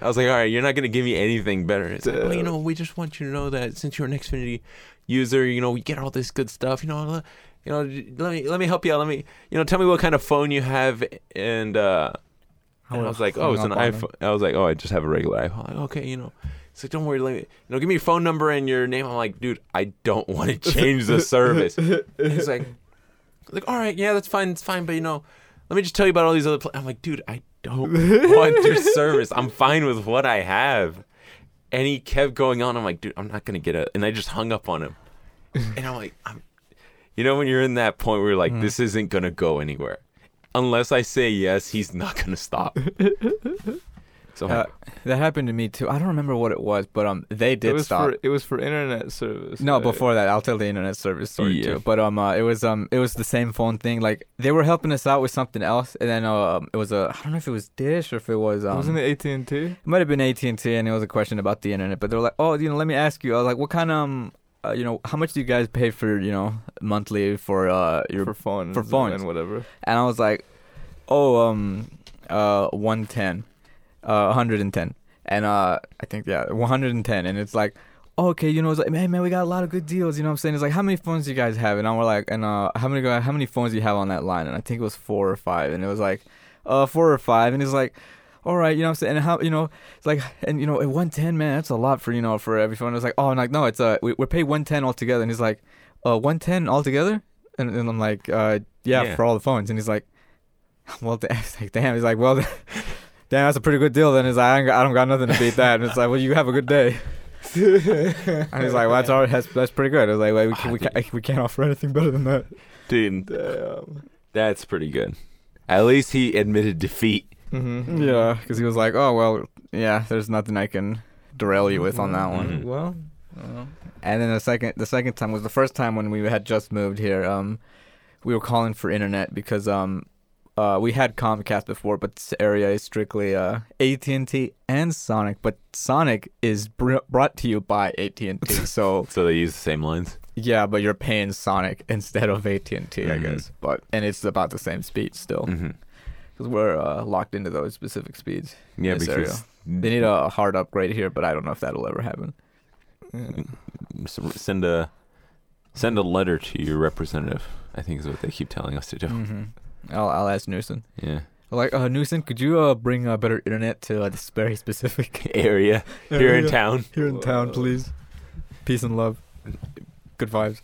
I was like, "All right, you're not gonna give me anything better." It's like, well, you know, we just want you to know that since you're an Xfinity user, you know, we get all this good stuff. You know, you know, let me let me help you out. Let me, you know, tell me what kind of phone you have, and uh, and I was like, "Oh, it's an iPhone." I was like, "Oh, I just have a regular iPhone." Like, okay, you know. It's like, don't worry, let me, you know, give me your phone number and your name. I'm like, dude, I don't want to (laughs) change the service. (laughs) He's like, like, all right, yeah, that's fine, it's fine, but you know, let me just tell you about all these other. Pl-. I'm like, dude, I don't (laughs) want your service. I'm fine with what I have. And he kept going on. I'm like, dude, I'm not gonna get it. And I just hung up on him. And I'm like, I'm, you know, when you're in that point where you're like, Mm. this isn't gonna go anywhere, unless I say yes, he's not gonna stop. (laughs) So Uh, that happened to me too. I don't remember what it was, but um, they It did was stop. for it was for internet service. No, right? before that, I'll tell the internet service story Yeah. too. But um, uh, it was um, it was the same phone thing. Like they were helping us out with something else, and then um, it was a I don't know if it was Dish or if it was um, Wasn't it AT and T? It might have been AT and T, and it was a question about the internet. But they were like, "Oh, you know, let me ask you. I was like, what kind of, um, uh, you know, how much do you guys pay for, you know, monthly for uh your?" For phones. for phones. and whatever. and I was like, "Oh, um, uh, one ten, uh, hundred and ten, and uh, I think yeah, one hundred and ten, and it's like." Okay, you know, it's like, man, man, we got a lot of good deals. You know what I'm saying? It's like, how many phones do you guys have? And I'm like, and uh, how many how many phones do you have on that line? And I think it was four or five. And it was like, uh, four or five. And it's like, all right, you know what I'm saying? And how, you know, it's like, and you know, at 110, man, that's a lot for, you know, for every phone. It's like, oh, and like, no, it's, uh, we, we're paid 110 altogether. And he's like, uh, 110 altogether? And, and I'm like, uh, yeah, Yeah. for all the phones. And he's like, (laughs) well, damn. (laughs) Like, damn. He's like, well, (laughs) damn, that's a pretty good deal. Then he's like, I, ain't got, I don't got nothing to beat that. And it's like, well, you have a good day. (laughs) and he's like, well, that's all right. That's, that's pretty good. I was like, well, we, Ah, can, we, dude. can, we can't offer anything better than that. dude, Damn. that's pretty good. At least he admitted defeat. Mm-hmm. Yeah, because he was like, "Oh well, yeah, there's nothing I can derail you with on that one." Mhm. Well, well, And then the second, the second time was the first time when we had just moved here. Um, we were calling for internet because um, uh, we had Comcast before, but this area is strictly uh AT and T and Sonic. But Sonic is br- brought to you by AT and T, (laughs) so So they use the same lines. yeah, but you're paying Sonic (laughs) instead of AT and T, I guess. But and it's about the same speed still because we're uh, locked into those specific speeds. Yeah, because area. They need a hard upgrade here, but I don't know if that'll ever happen. yeah. Send a send a letter to your representative. I think is what they keep telling us to do. Mm-hmm. I'll I'll ask Newsom. Yeah, Like, uh, Newsom, could you uh bring uh, better internet to uh, this very specific (laughs) area here in town. here in town, please? Peace and love, good vibes.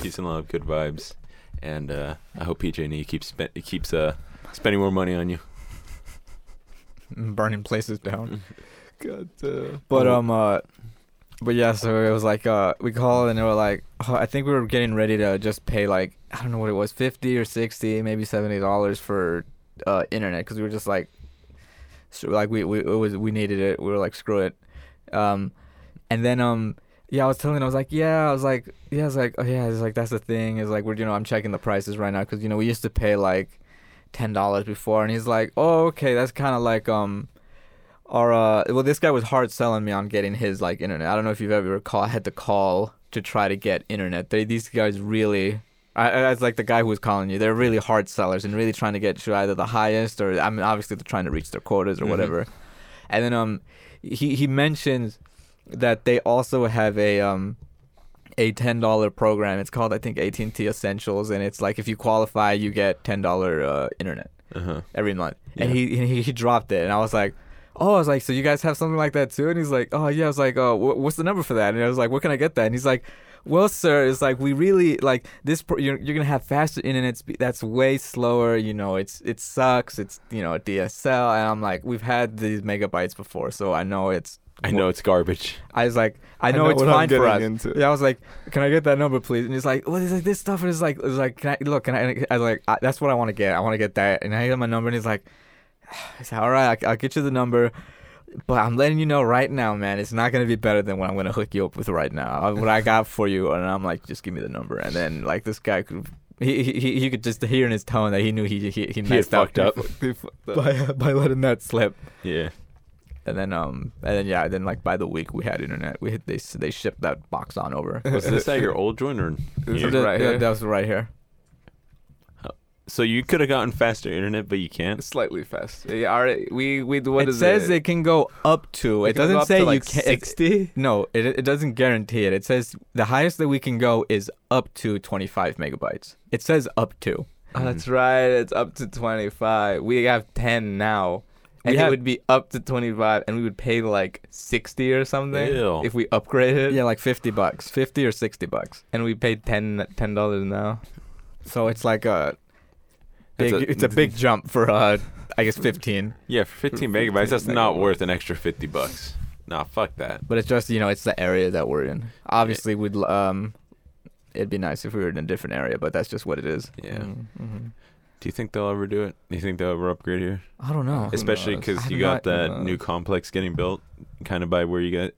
Peace and love, good vibes, and uh, I hope PG&E keeps spe- keeps uh, spending more money on you. Mm, Burning places down. (laughs) God damn. But um uh, but yeah, so it was like uh we called and they were like, oh, I think we were getting ready to just pay like I don't know what it was, fifty or sixty, maybe seventy dollars for uh internet because we were just like, so like we we was we needed it. We were like screw it, um, and then um. Yeah, I was telling. I was like, yeah, I was like, yeah, I was like, oh yeah, it's like that's the thing. Is like we're, you know, I'm checking the prices right now because you know we used to pay like ten dollars before, and he's like, oh okay, that's kind of like um, or uh, well, this guy was hard selling me on getting his like internet. I don't know if you've ever call had to call to try to get internet. They these guys really. I, I like the guy who was calling you. They're really hard sellers and really trying to get you either the highest or I mean obviously they're trying to reach their quotas or Mhm. whatever. And then um he he mentions that they also have a um a ten dollar program. It's called I think AT and T Essentials, and it's like if you qualify, you get ten dollar uh, internet Uh huh. every month. And he, he he dropped it, and I was like. Oh, I was like, so you guys have something like that too? And he's like, oh yeah. I was like, oh, wh- what's the number for that? And I was like, where can I get that? And he's like, well, sir, it's like we really like this. Pro- you're, you're gonna have faster internet speed. That's way slower. You know, it's it sucks. It's you know DSL, and I'm like, we've had these megabytes before, so I know it's. I know it's garbage. I was like, I know, it's what I'm fine for us. getting into. Yeah, I was like, "Can I get that number, please?" And he's like, "Well, he's like this stuff." And it's like, it's like, "Can I look?" Can I? I was like, I, "That's what I want to get. I want to get that." And I get my number, and he's like, (sighs) "I said, all right, I, I'll get you the number." But I'm letting you know right now, man, it's not gonna be better than what I'm gonna hook you up with right now. What I (laughs) got for you, and I'm like, just give me the number. And then like this guy could, he he, he could just hear in his tone that he knew he he, he had messed (laughs) fucked up. by uh, by letting that slip. Yeah. And then um and then yeah, then like by the week we had internet. We hit they they shipped that box on over. Was (laughs) this at your old joint or? This Yeah. That- right here. that was right here. So you could have gotten faster internet, but you can't. Slightly fast. Yeah, all right. We we what it is says it? Says it can go up to. It, can go doesn't up say to, you like can. it's- sixty. No, it it doesn't guarantee it. It says the highest that we can go is up to 25 megabytes. It says up to. Oh, that's right. It's up to twenty five. We have ten now. And have- it would be up to twenty five, and we would pay like sixty or something Ew. if we upgraded. Yeah, like 50 bucks, 50 or 60 bucks. and we paid ten ten dollars now. So it's like a It's a- it's a big jump for uh, I guess 15. Yeah, for 15 For megabytes, that's 15 not worth an extra 50 bucks. Nah, fuck that. But it's just you know it's the area that we're in. Obviously, we'd um, it'd be nice if we were in a different area, but that's just what it is. Yeah. Mm-hmm. Do you think they'll ever do it? Do you think they'll ever upgrade here? I don't know. Especially because you got not- that who new complex getting built, kind of by where you got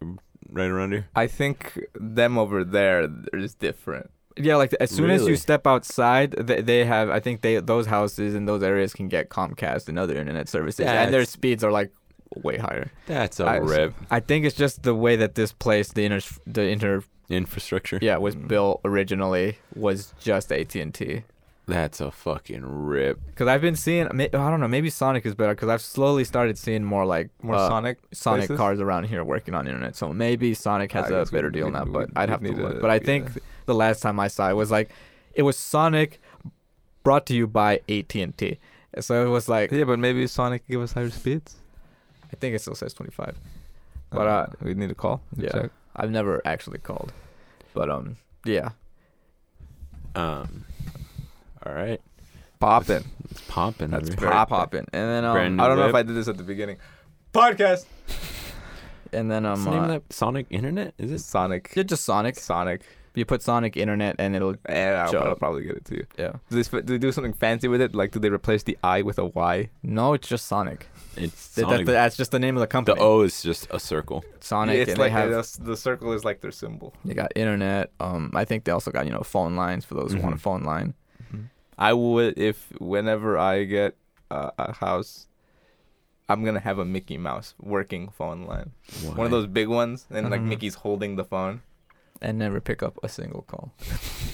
right around here. I think them over there they're just different. Yeah, like as soon as you step outside, they, they have. I think they those houses in those areas can get Comcast and other internet services, and their speeds are like way higher. That's a I- rip. I think it's just the way that this place, the inter, the inter, Infrastructure. yeah, was Mm. built originally was just AT and T. That's a fucking rip. Because I've been seeing, I don't know, maybe Sonic is better. Because I've slowly started seeing more like More uh, Sonic. Sonic places? cars around here working on internet. So maybe Sonic has I a guess we- better deal we- now, but we I'd have to look. to- But I yeah. think the last time I saw it was like it was Sonic brought to you by AT&T. So it was like Yeah, but maybe Sonic give us higher speeds. I think it still says 25. But, uh, we need to call. yeah. Check. I've never actually called. But um yeah. Um. All right. Poppin'. It's popping. That's over very Pop popping. And then um Brand new I don't know if whip. I did this at the beginning. Podcast. and then What's um the name of uh, that? Sonic Internet? Is it? Sonic. yeah, just Sonic. Sonic. You put Sonic internet and it'll Yeah, I'll, Shut I'll up. probably get it to you. yeah. Do they, sp- do they do something fancy with it? Like, do they replace the I with a Y? No, it's just Sonic. It's Th- Sonic. that- that's just the name of the company. the O is just a circle. Sonic Yeah, it's and like they have the, the circle is like their symbol. they got internet. Um I think they also got, you know, phone lines for those who want a phone line. I would if whenever I get uh, a house, I'm gonna have a Mickey Mouse working phone line. One of those big ones, and like Mhm. Mickey's holding the phone. And never pick up a single call. (laughs)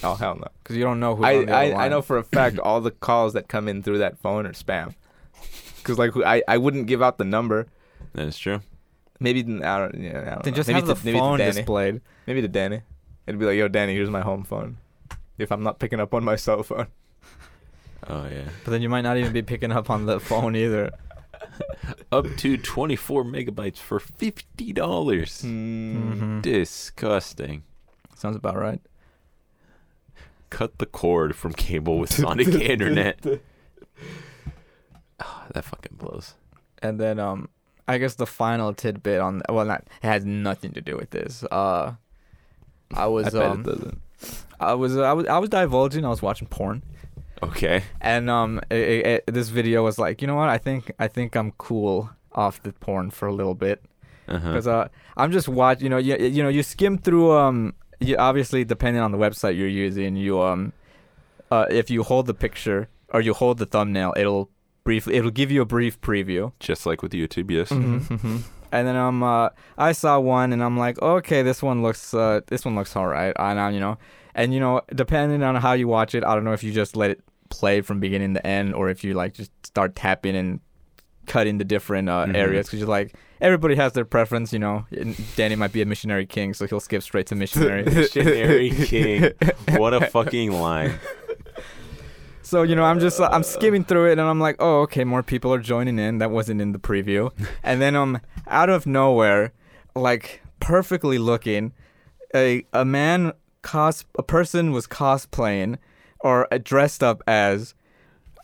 Oh hell no! Because you don't know who. I, on the other I, I know for a fact (laughs) all the calls that come in through that phone are spam. Cause like I, I wouldn't give out the number. That is true. Maybe I don't yeah I don't Then know. just maybe have the to, maybe to phone Danny. displayed. Maybe to Danny. It'd be like, yo, Danny, here's my home phone. If I'm not picking up on my cell phone. Oh yeah. But then you might not even be picking up on the phone either. (laughs) Up to 24 megabytes for fifty dollars. Hmm. Mhm. Disgusting. Sounds about right. Cut the cord from cable with (laughs) Sonic (laughs) Internet. Ah, that fucking blows. And then um I guess the final tidbit on well not it has nothing to do with this. Uh I I was bet um it doesn't. I was I was I was divulging, I was watching porn. Okay. And um it, it, this video was like, you know what? I think I think I'm cool off the porn for a little bit. Uh-huh. because uh, I'm just watch. You know, you you know, you skim through. Um, you obviously depending on the website you're using, you um, uh, if you hold the picture or you hold the thumbnail, it'll briefly, it'll give you a brief preview. Just like with YouTube, yes. Mm-hmm. And then um, uh, I saw one and I'm like, okay, this one looks, uh, this one looks alright. And uh, you know, and you know, depending on how you watch it, I don't know if you just let it play from beginning to end or if you like just start tapping and cutting the different uh, Mhm. areas because you're like everybody has their preference. You know, Danny might be a missionary king, so he'll skip straight to missionary. (laughs) Missionary king. What a fucking line. (laughs) So you know, I'm just uh, I'm skimming through it, and I'm like, oh, okay, more people are joining in. That wasn't in the preview, (laughs) and then um, out of nowhere, like perfectly looking, a a man cos a person was cosplaying, or uh, dressed up as,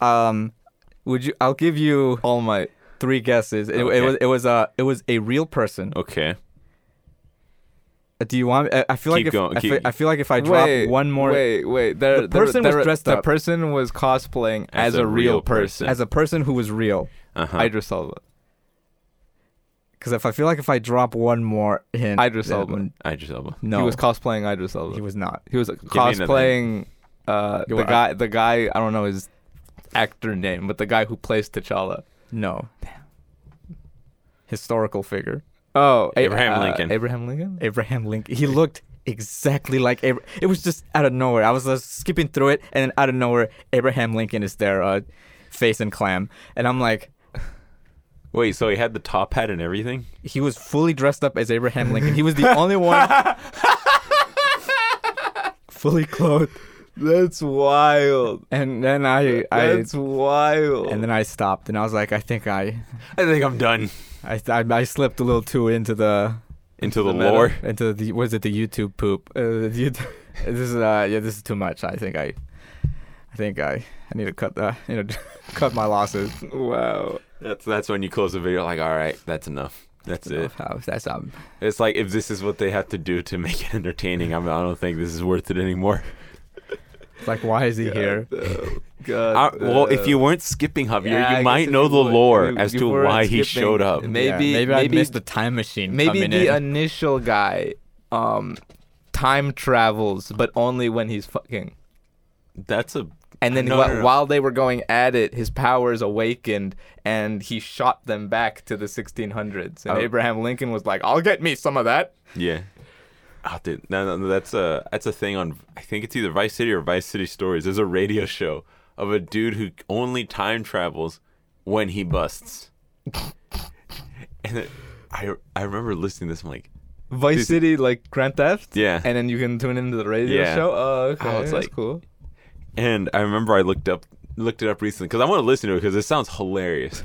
um, would you? I'll give you All Might. three guesses. It, it was it was a it was a real person. Okay. Uh, Do you want? I I feel like Keep if going, I, feel, I feel like if I drop wait, one more Wait, wait. There, The there- person was there- dressed the person was cosplaying as, a, real person. as a person who was real, Uh-huh. Idris Elba. because if I feel like if I drop one more hint, Idris Elba. Idris Elba. no, He was cosplaying Idris Elba. he was not. He was me another cosplaying uh, the guy. The guy. I don't know his actor name, but the guy who plays T'Challa. No. Damn. Historical figure. Oh, Abraham Lincoln. Abraham Lincoln. Abraham Lincoln. He looked exactly like Abra- It was just out of nowhere. I was uh, skipping through it, and then out of nowhere, Abraham Lincoln is there, uh, face and clam, and I'm like, (laughs) Wait, so he had the top hat and everything? he was fully dressed up as Abraham Lincoln. He was the only one (laughs) fully clothed. That's wild. And then I, I, That's wild. and then I stopped, and I was like, I think I, I think I'm done. I, I, I slipped a little too into the Into the the meta. lore. into the was it the YouTube poop? Uh, the (laughs) YouTube, this is uh yeah this is too much. I think I, I think I I need to cut the you (laughs) know cut my losses. wow. That's that's when you close the video like, all right, that's enough. That's it. How- That's um It's like if this is what they have to do to make it (laughs) entertaining, I'm, I don't think this is worth it anymore. It's like why is he here? (laughs) God. Uh, well, if you weren't skipping Javier, Yeah, you guess might know the would- lore you- as to weren't why he showed up. Maybe- Yeah, maybe I missed the time machine. maybe coming the in. initial guy, um, time travels, but only when he's fucking. That's a And then No, whi- no, no. while they were going at it, his powers awakened, and he shot them back to the 1600s. And Oh. Abraham Lincoln was like, "I'll get me some of that." yeah. Oh, dude, no, no, no, that's a that's a thing on. I think it's either Vice City or Vice City Stories. There's a radio show of a dude who only time travels when he busts. (laughs) and it, I I remember listening to this. I'm like, Vice Dude. City, like Grand Theft. yeah. And then you can tune into the radio Yeah. show. Oh, okay, Oh, it's that's like- cool. And I remember I looked up looked it up recently because I want to listen to it because it sounds hilarious,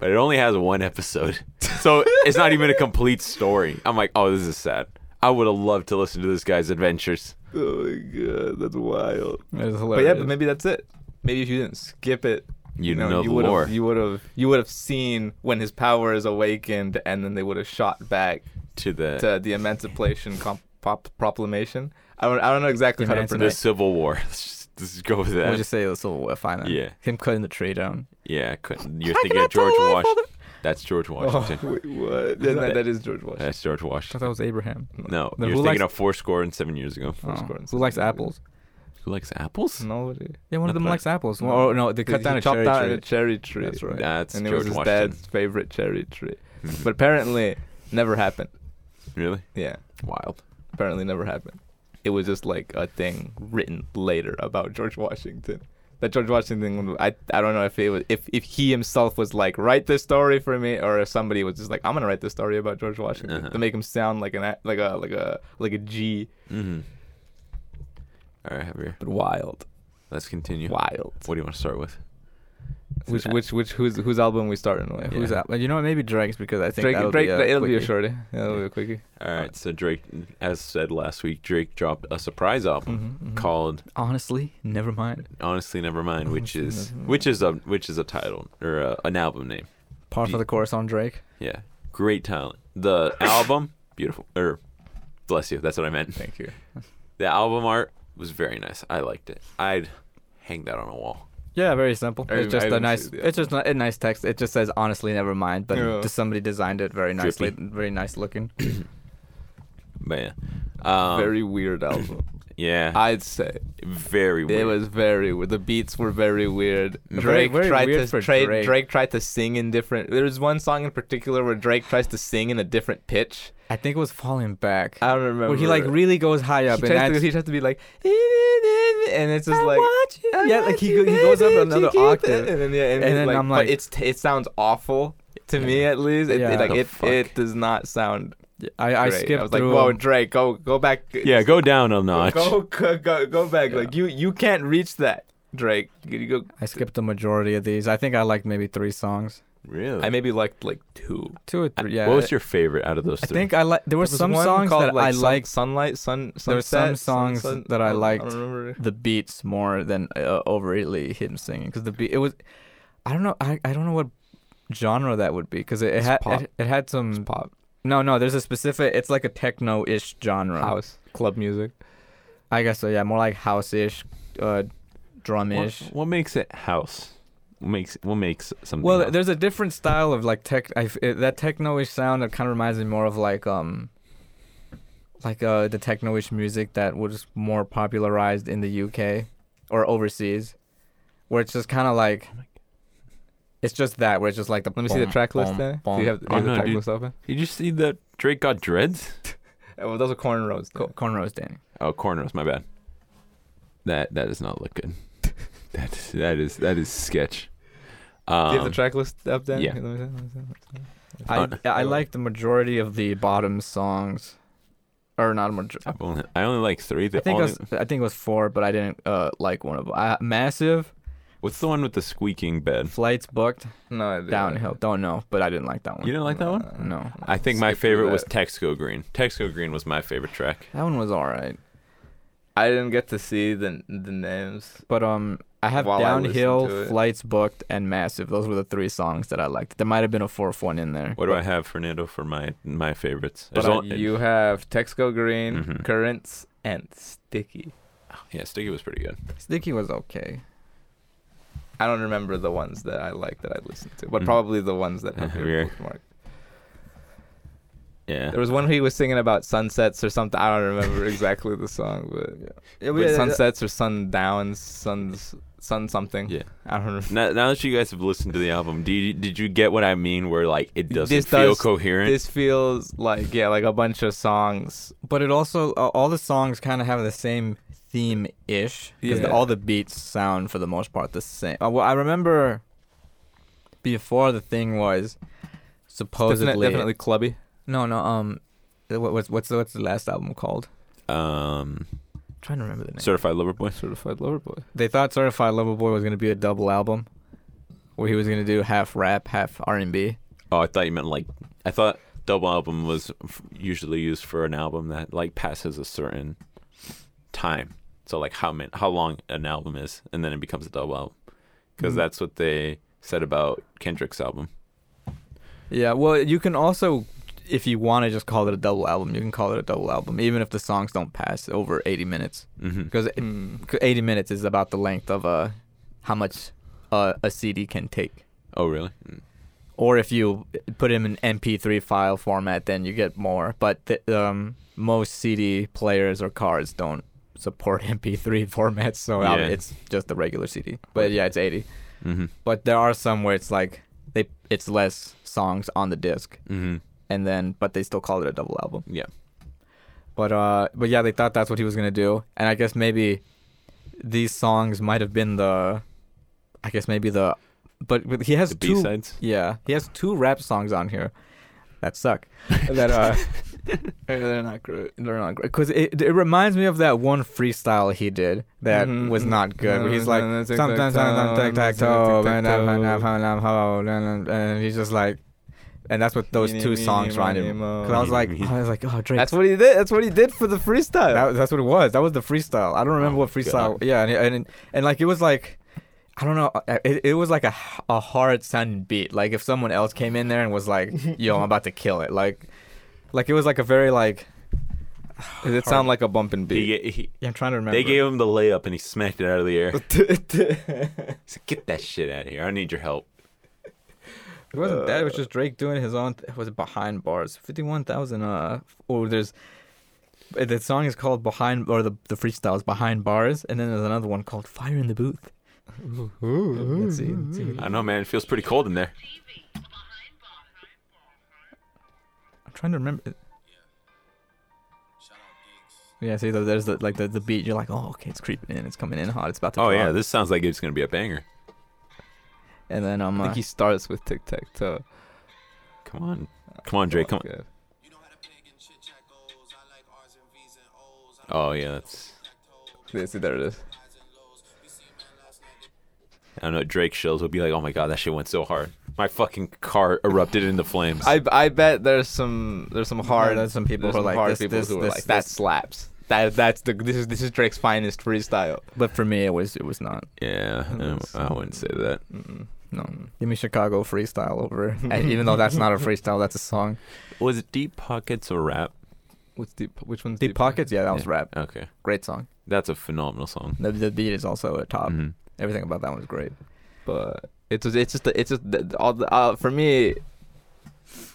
but it only has one episode, (laughs) so it's not even a complete story. I'm like, oh, this is sad. I would have loved to listen to this guy's adventures. Oh my god, that's wild. It was But yeah, but maybe that's it. Maybe if you didn't skip it, You know, know, you the would lore. have you would have you would have seen when his power is awakened, and then they would have shot back to the to the Emancipation comp- pop- Proclamation. I don't I don't know exactly how to Emancipation. the. Civil War. (laughs) Let's just, let's just go with that. We'll just say it's a fine. then. Yeah. Him cutting the tree down. yeah, I couldn't- you're thinking of George Washington. That's George Washington. Oh, (laughs) wait, what? Yeah, that, that is George Washington. That's George Washington. I thought Washington. that was Abraham. No, Then you're who thinking likes- of four score and seven years ago. Oh, score and who likes apples? Who likes apples? Nobody. Yeah, one of them that likes apples. No. Well, oh, no, they cut down a chopped cherry down tree. a cherry tree. That's right. That's and it George was his Washington. dad's favorite cherry tree. Mhm. But apparently, never happened. really Yeah, wild. apparently never happened. It was just like a thing written later about George Washington. That George Washington, thing, I I don't know if it was if if he himself was like write this story for me, or if somebody was just like I'm gonna write this story about George Washington Uh-huh. to make him sound like an a- like a like a like a G, Mm-hmm. All right, Javier. but wild, Let's continue. wild. What do you want to start with? Which which which whose whose album we starting with? Who's Yeah. that? Well, You know what? Maybe Drake's because I think Drake, that'll Drake, be a it'll be a quickie. shorty. It'll be a quickie. All right, so Drake, as said last week, Drake dropped a surprise album Mhm, mhm. called Honestly, never mind. "Honestly Nevermind," which is which is a which is a title or a, an album name. Par for Be- the course on Drake. Yeah, great talent. The (laughs) album, beautiful. Or, bless you. That's what I meant. Thank you. The album art was very nice. I liked it. I'd hang that on a wall. Yeah, very simple. I it's just I a nice. see the It's just a nice text. It just says honestly, never mind. But Yeah. somebody designed it very nicely. Drippy. Very nice looking. (coughs) Man, um, very weird album. Yeah, I'd say very weird. it was very weird. The beats were very weird. Drake very tried weird to tra- Drake. tried to sing in different. There's one song in particular where Drake tries to sing in a different pitch, I think it was falling back. I don't remember. Where he like really goes high up he and tries, to, he tries to be like, and it's just like. yeah, like he go- he goes up another octave. and then yeah, and, And then like, I'm but like- it's it sounds awful to me at least. It, Yeah. it, like The it fuck? it does not sound. I I great. skipped I was like, through. whoa. Drake, go go back. Yeah, go down a notch. Go go go, go back. Yeah. Like you you can't reach that, Drake. You, you go. I skipped the majority of these. I think I liked maybe three songs, Really? I maybe liked like two. two or three. Yeah. What was your favorite out of those I three? think I like. There were There was some songs called, that like, I Sun- liked Sunlight, Sun. There were some Sunset, Sun- songs Sun- that I don't- liked. I the beats more than uh, overtly him singing because the beat it was. I don't know. I, I don't know what genre that would be because it, it had pop. it, it had It's some. pop, No, no. There's a specific. It's like a techno-ish genre. house, club music. I guess so. Yeah, more like house-ish, uh, drum-ish. what makes it house? What makes what makes something? Well, house? there's a different style of like tech. I f it, that techno-ish sound. It kind of reminds me more of like um, like uh the techno-ish music that was more popularized in the UK or overseas, where it's just kind of like. It's just that where it's just like the. Let me see the boom, track list boom, there. Do you have, do you Oh, have the no, track dude. list open? Did you see that Drake got dreads? (laughs) Oh, well, those are cornrows. Co- cornrows, Danny. Oh, cornrows. My bad. That that does not look good. (laughs) that that is that is sketch. Do you have the Um, track list up there? yeah. Let me see, let me see, let me see. I Uh, I like the majority of the bottom songs, or not a majority. I've only, I only like three. The I think it was I think it was four, but I didn't uh like one of them. I, massive what's the one with the squeaking bed? flights booked No idea. downhill. Don't know, but I didn't like that one. You didn't like that one? No, I think my Skip through favorite was that. Texts Go Green. Texts Go Green was my favorite track. that one was all right. I didn't get to see the the names. But um, I have While I listened downhill, it. flights booked, and massive. Those were the three songs that I liked. There might have been a fourth one in there. What do I have, Fernando, for my my favorites? But There's uh, only- you have Texts Go Green, Mhm. Currents, and Sticky. yeah, Sticky was pretty good. Sticky was okay. I don't remember the ones that I like that I listened to, but Mhm. probably the ones that have (laughs) been Yeah. bookmarked. Yeah. There was one he was singing about sunsets or something. I don't remember (laughs) exactly the song, but Yeah, But sunsets or sundowns, suns, sun something. Yeah. I don't remember. Now, now that you guys have listened to the album, did you, did you get what I mean? Where like it doesn't This feel does- coherent? This feels like yeah, like a bunch of songs. But it also uh, all the songs kind of have the same theme ish because Yeah. all the beats sound for the most part the same. Uh, well, I remember before the thing was supposedly Definitely, definitely clubby. no no um what, what's what's the, what's the last album called? um, I'm trying to remember the name. Certified Lover Boy. Certified Lover Boy. They thought Certified Lover Boy was gonna be a double album, where he was gonna do half rap, half R and B. Oh, I thought you meant like I thought double album was f- usually used for an album that like passes a certain time. So like how many, how long an album is, and then it becomes a double album, because Mm. that's what they said about Kendrick's album. Yeah, well, you can also, if you want to just call it a double album, you can call it a double album, even if the songs don't pass over 80 minutes. Mm-hmm. Because Hmm. 80 minutes is about the length of uh, how much uh, a CD can take. Oh really? Mm. Or if you put it in an MP3 file format, then you get more. But the, um, most CD players or cards don't support (laughs) MP3 formats, so uh, Yeah. it's just the regular CD. But yeah, it's 80. Mm-hmm. But there are some where it's like they it's less songs on the disc, Mm-hmm. and then but they still call it a double album. Yeah. But uh, but yeah, they thought that's what he was gonna do, and I guess maybe these songs might have been the, I guess maybe the, but, but he has The two. sides. Yeah, he has two rap songs on here that suck. (laughs) that uh, They're not great. they're not great because it it reminds me of that one freestyle he did that Mhm, was mhm. not good. Where he's like Mhm, sometimes tic-tac-toe, tic tac toe, tic-tac-toe. and he's just like, and that's what those two songs reminded me. Because I was like, I was like, oh Drake. That's what he did. That's what he did for the freestyle. That, that's what it was. That was the freestyle. I don't remember Oh, what freestyle. Yeah, and, and and like it was like, I don't know. uh, It, it was like a, a hard sounding beat. Like if someone else came in there and was like, "Yo, I'm about to kill it," like, like it was like a very like. Does (sighs) it sound like a bumping He, beat? ga- he, Yeah, I'm trying to remember. they gave him the layup and he smacked it out of the air. (laughs) he said, "Get that shit out of here! I need your help." It wasn't that. It was just Drake doing his own. Th- was it behind bars? Fifty-one thousand. Uh, or there's. uh, The song is called behind, or the the freestyle is behind bars, and then there's another one called Fire in the Booth. Let's see. Let's see. I know, man. It feels pretty cold in there. I'm trying to remember. Yeah, see, the- there's the like the, the beat. You're like, oh, okay, it's creeping in. It's coming in hot. It's about to. Oh yeah, this sounds like it's gonna be a banger. And then um, I uh, think he starts with tic tac toe. Come on, come on, Drake. Come on. Good. Oh yeah, that's. Yeah, see, there it is. I don't know. Drake shills will be like, "Oh my god, that shit went so hard. My fucking car erupted into flames." I I bet there's some there's some hard there's some people who are some like, hard this- people this- who are this- like that this- slaps. That that's the this is this is Drake's finest freestyle. but for me, it was it was not. yeah, I, That's- I wouldn't say that. Mm-mm. No, give me Chicago freestyle over. (laughs) and even though that's not a freestyle, that's a song. Was it Deep Pockets or rap? What's deep? Which one's Deep Pockets, yeah, that was Yeah. rap. Okay, Great song. that's a phenomenal song. The, the beat is also a top. Mhm. Everything about that one was great. But it's just it's just it's just the, all the uh, for me.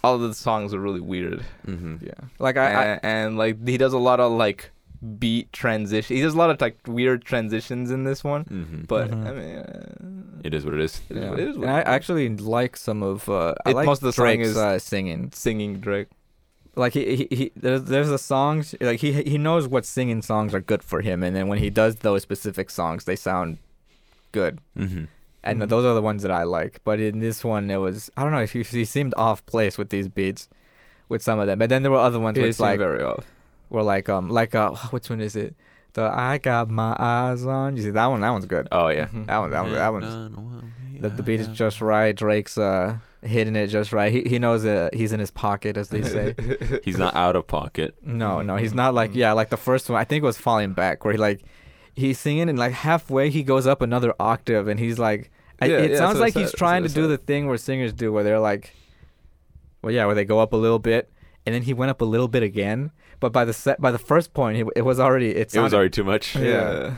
All of the songs are really weird. Mhm. Yeah, like I, I and, and like he does a lot of like beat transition. He does a lot of like weird transitions in this one. Mhm. But Mhm. I mean, uh, it is what it is. it is yeah. what it is. what I actually like some of uh, I It- like most of the song is- uh, singing. singing Drake. Like he, he, he there's there's a songs like he he knows what singing songs are good for him, and then when he does those specific songs, they sound good. Mm-hmm. And Mhm. those are the ones that I like. But in this one, it was I don't know if he, he seemed off place with these beats, with some of them. But then there were other ones It which like very off. were like um like uh (sighs) which one is it? The I got my eyes on you. See that one? That one's good. Oh yeah. Mhm. That one that one that one's the, the beat is just right. Drake's uh hitting it just right. He he knows that he's in his pocket, as they say. (laughs) He's not out of pocket. no, no, he's not like yeah, like the first one. I think it was falling back where he like he's singing and like halfway he goes up another octave and he's like Yeah, it yeah, sounds so like he's trying to do the thing where singers do where they're like well yeah where they go up a little bit and then he went up a little bit again but by the set by the first point he, it was already it, It was already too much. Yeah. yeah.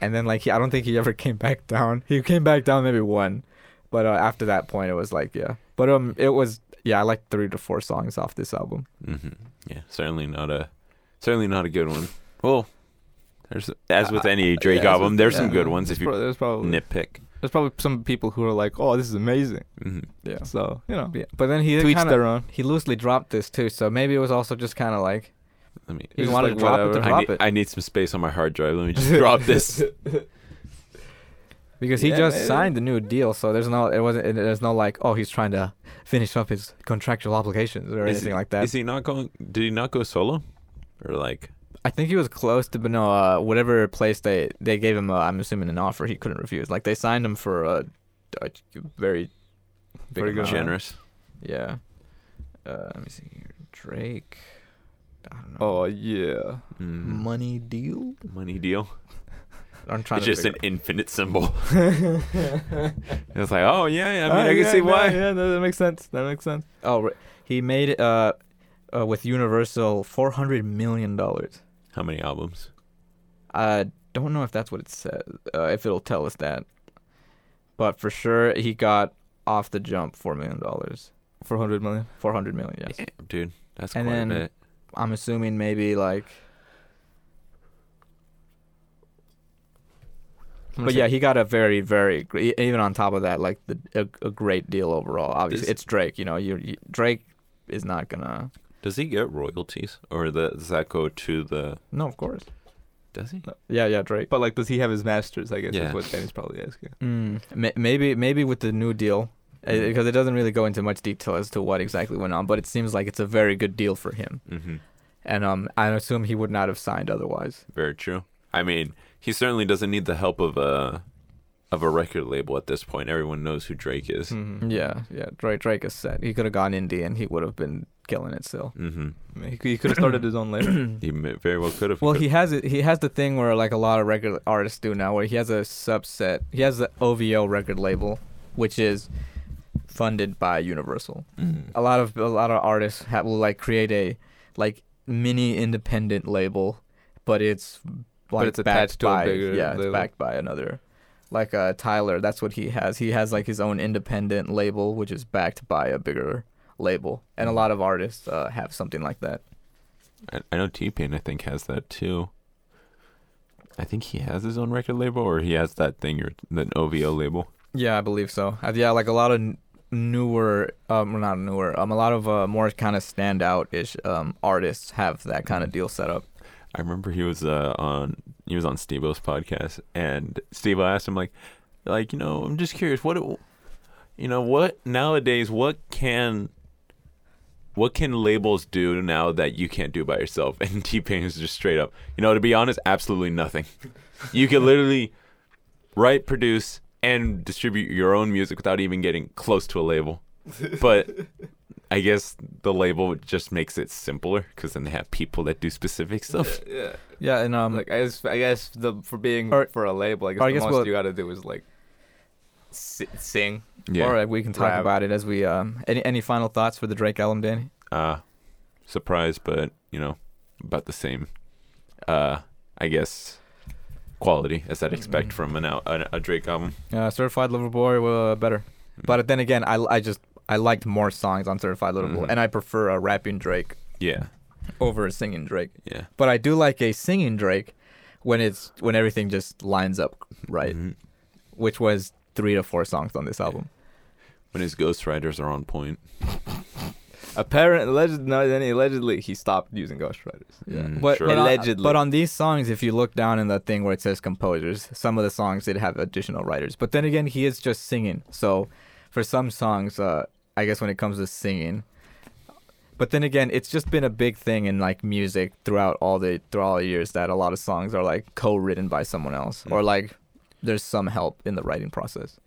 and then like he, I don't think he ever (laughs) came back down. He came back down maybe one, but uh, after that point it was like yeah. But um, it was yeah. I like three to four songs off this album. mm-hmm. Yeah, certainly not a, certainly not a good one. Well, there's as with any Drake Yeah, album, so- there's some good ones if you prob- there's probably nitpick. there's probably some people who are like, oh, this is amazing. hmm Yeah. So you know, Yeah. But then he to each kind their of own. he loosely dropped this too. So maybe it was also just kind of like Let me. he wanted like to drop it to whatever. I need, it I need some space on my hard drive. Let me just drop this. (laughs) because he Yeah, just maybe. signed the new deal. So there's no it wasn't it- there's no like oh he's trying to finish up his contractual obligations or Is anything he- like that. Is he not going? Did he not go solo? Or like? I think he was close to, but no, uh, whatever place they they gave him, uh, I'm assuming an offer he couldn't refuse. Like they signed him for a, a very big Very good. generous. Yeah. Uh, let me see here. Drake. I don't know. Oh yeah. Mm. Money deal. Money deal. (laughs) I'm trying It's to. just an figure- infinite symbol. (laughs) it's like, oh yeah, yeah. I mean, Ah, I can yeah, see no, why. Yeah, no, that makes sense. That makes sense. oh, ri- he made uh, uh, with Universal, four hundred million dollars. How many albums? I don't know if that's what it says. Uh, if it'll tell us that, but for sure he got off the jump four million dollars. Four hundred million. Four hundred million. Yes. Damn, dude, that's And quite then- a bit. I'm assuming maybe like. But yeah, he got a very, very even on top of that, like the a, a great deal overall. Obviously, Is- it's Drake. You know, you, you Drake is not gonna. Does he get royalties, or the, does that go to the? No, of course. Does he? Yeah, yeah, Drake. But like, does he have his masters? I guess Yeah. is what Danny's probably asking. Mm, maybe, maybe with the new deal, uh, Mhm. because it doesn't really go into much detail as to what exactly went on. But it seems like it's a very good deal for him, Mm-hmm. and um, I assume he would not have signed otherwise. Very true. I mean, he certainly doesn't need the help of a of a record label at this point. Everyone knows who Drake is. Mhm. Yeah, yeah. Drake, Drake is set. He could have gone indie, and he would have been killing it still. Mm-hmm. He, could- he could have started his own label. (clears throat) He very well could have. Well, he has it. He has the thing where like a lot of record artists do now, where he has a subset. He has the OVO record label, which is funded by Universal. Mhm. A lot of a lot of artists have, will like create a like mini independent label, but it's like it's backed attached to a by bigger yeah, it's backed by another. Like uh, Tyler, that's what he has. He has like his own independent label, which is backed by a bigger label, and a lot of artists uh, have something like that. I, I know T Pain. I think has that too. I think he has his own record label, or he has that thing, or the OVO label. Yeah, I believe so. Uh, yeah, like a lot of n- newer, um, not newer, um, a lot of uh, more kind of standout ish um artists have that kind of deal set up. I remember he was uh, on he was on Steve-O's podcast, and Steve asked him like, like you know, I'm just curious, what, it- you know, what nowadays, what can, what can labels do now that you can't do by yourself? (laughs) And T Pain is just straight up, you know, to be honest, absolutely nothing. You can literally write, produce, and distribute your own music without even getting close to a label. But I guess the label just makes it simpler because then they have people that do specific stuff. Yeah. Yeah, and um, Like I guess, I guess the for being Or- for a label, I guess or I the guess most what- you gotta do is like si- sing. Yeah. all right, we can talk Rap. about it as we um. Any any final thoughts for the Drake album, Danny? uh surprised but you know about the same uh i guess quality as i'd expect from an out a, a drake album Uh, Certified Lover Boy, uh, better. But then again, I, I just I liked more songs on Certified Lover Boy, Mhm. and I prefer a rapping Drake yeah over a singing Drake. yeah But I do like a singing Drake when it's when everything just lines up right, Mhm. which was three to four songs on this album. When his ghostwriters are on point Apparently, alleged, no, then he allegedly he stopped using ghostwriters. Mm, but, sure. but, on, Allegedly. but on these songs, if you look down in the thing where it says composers, some of the songs did have additional writers. But then again, he is just singing. So for some songs, uh, I guess when it comes to singing, but then again, it's just been a big thing in like music throughout all the throughout all the years that a lot of songs are like co-written by someone else or Mm. like there's some help in the writing process.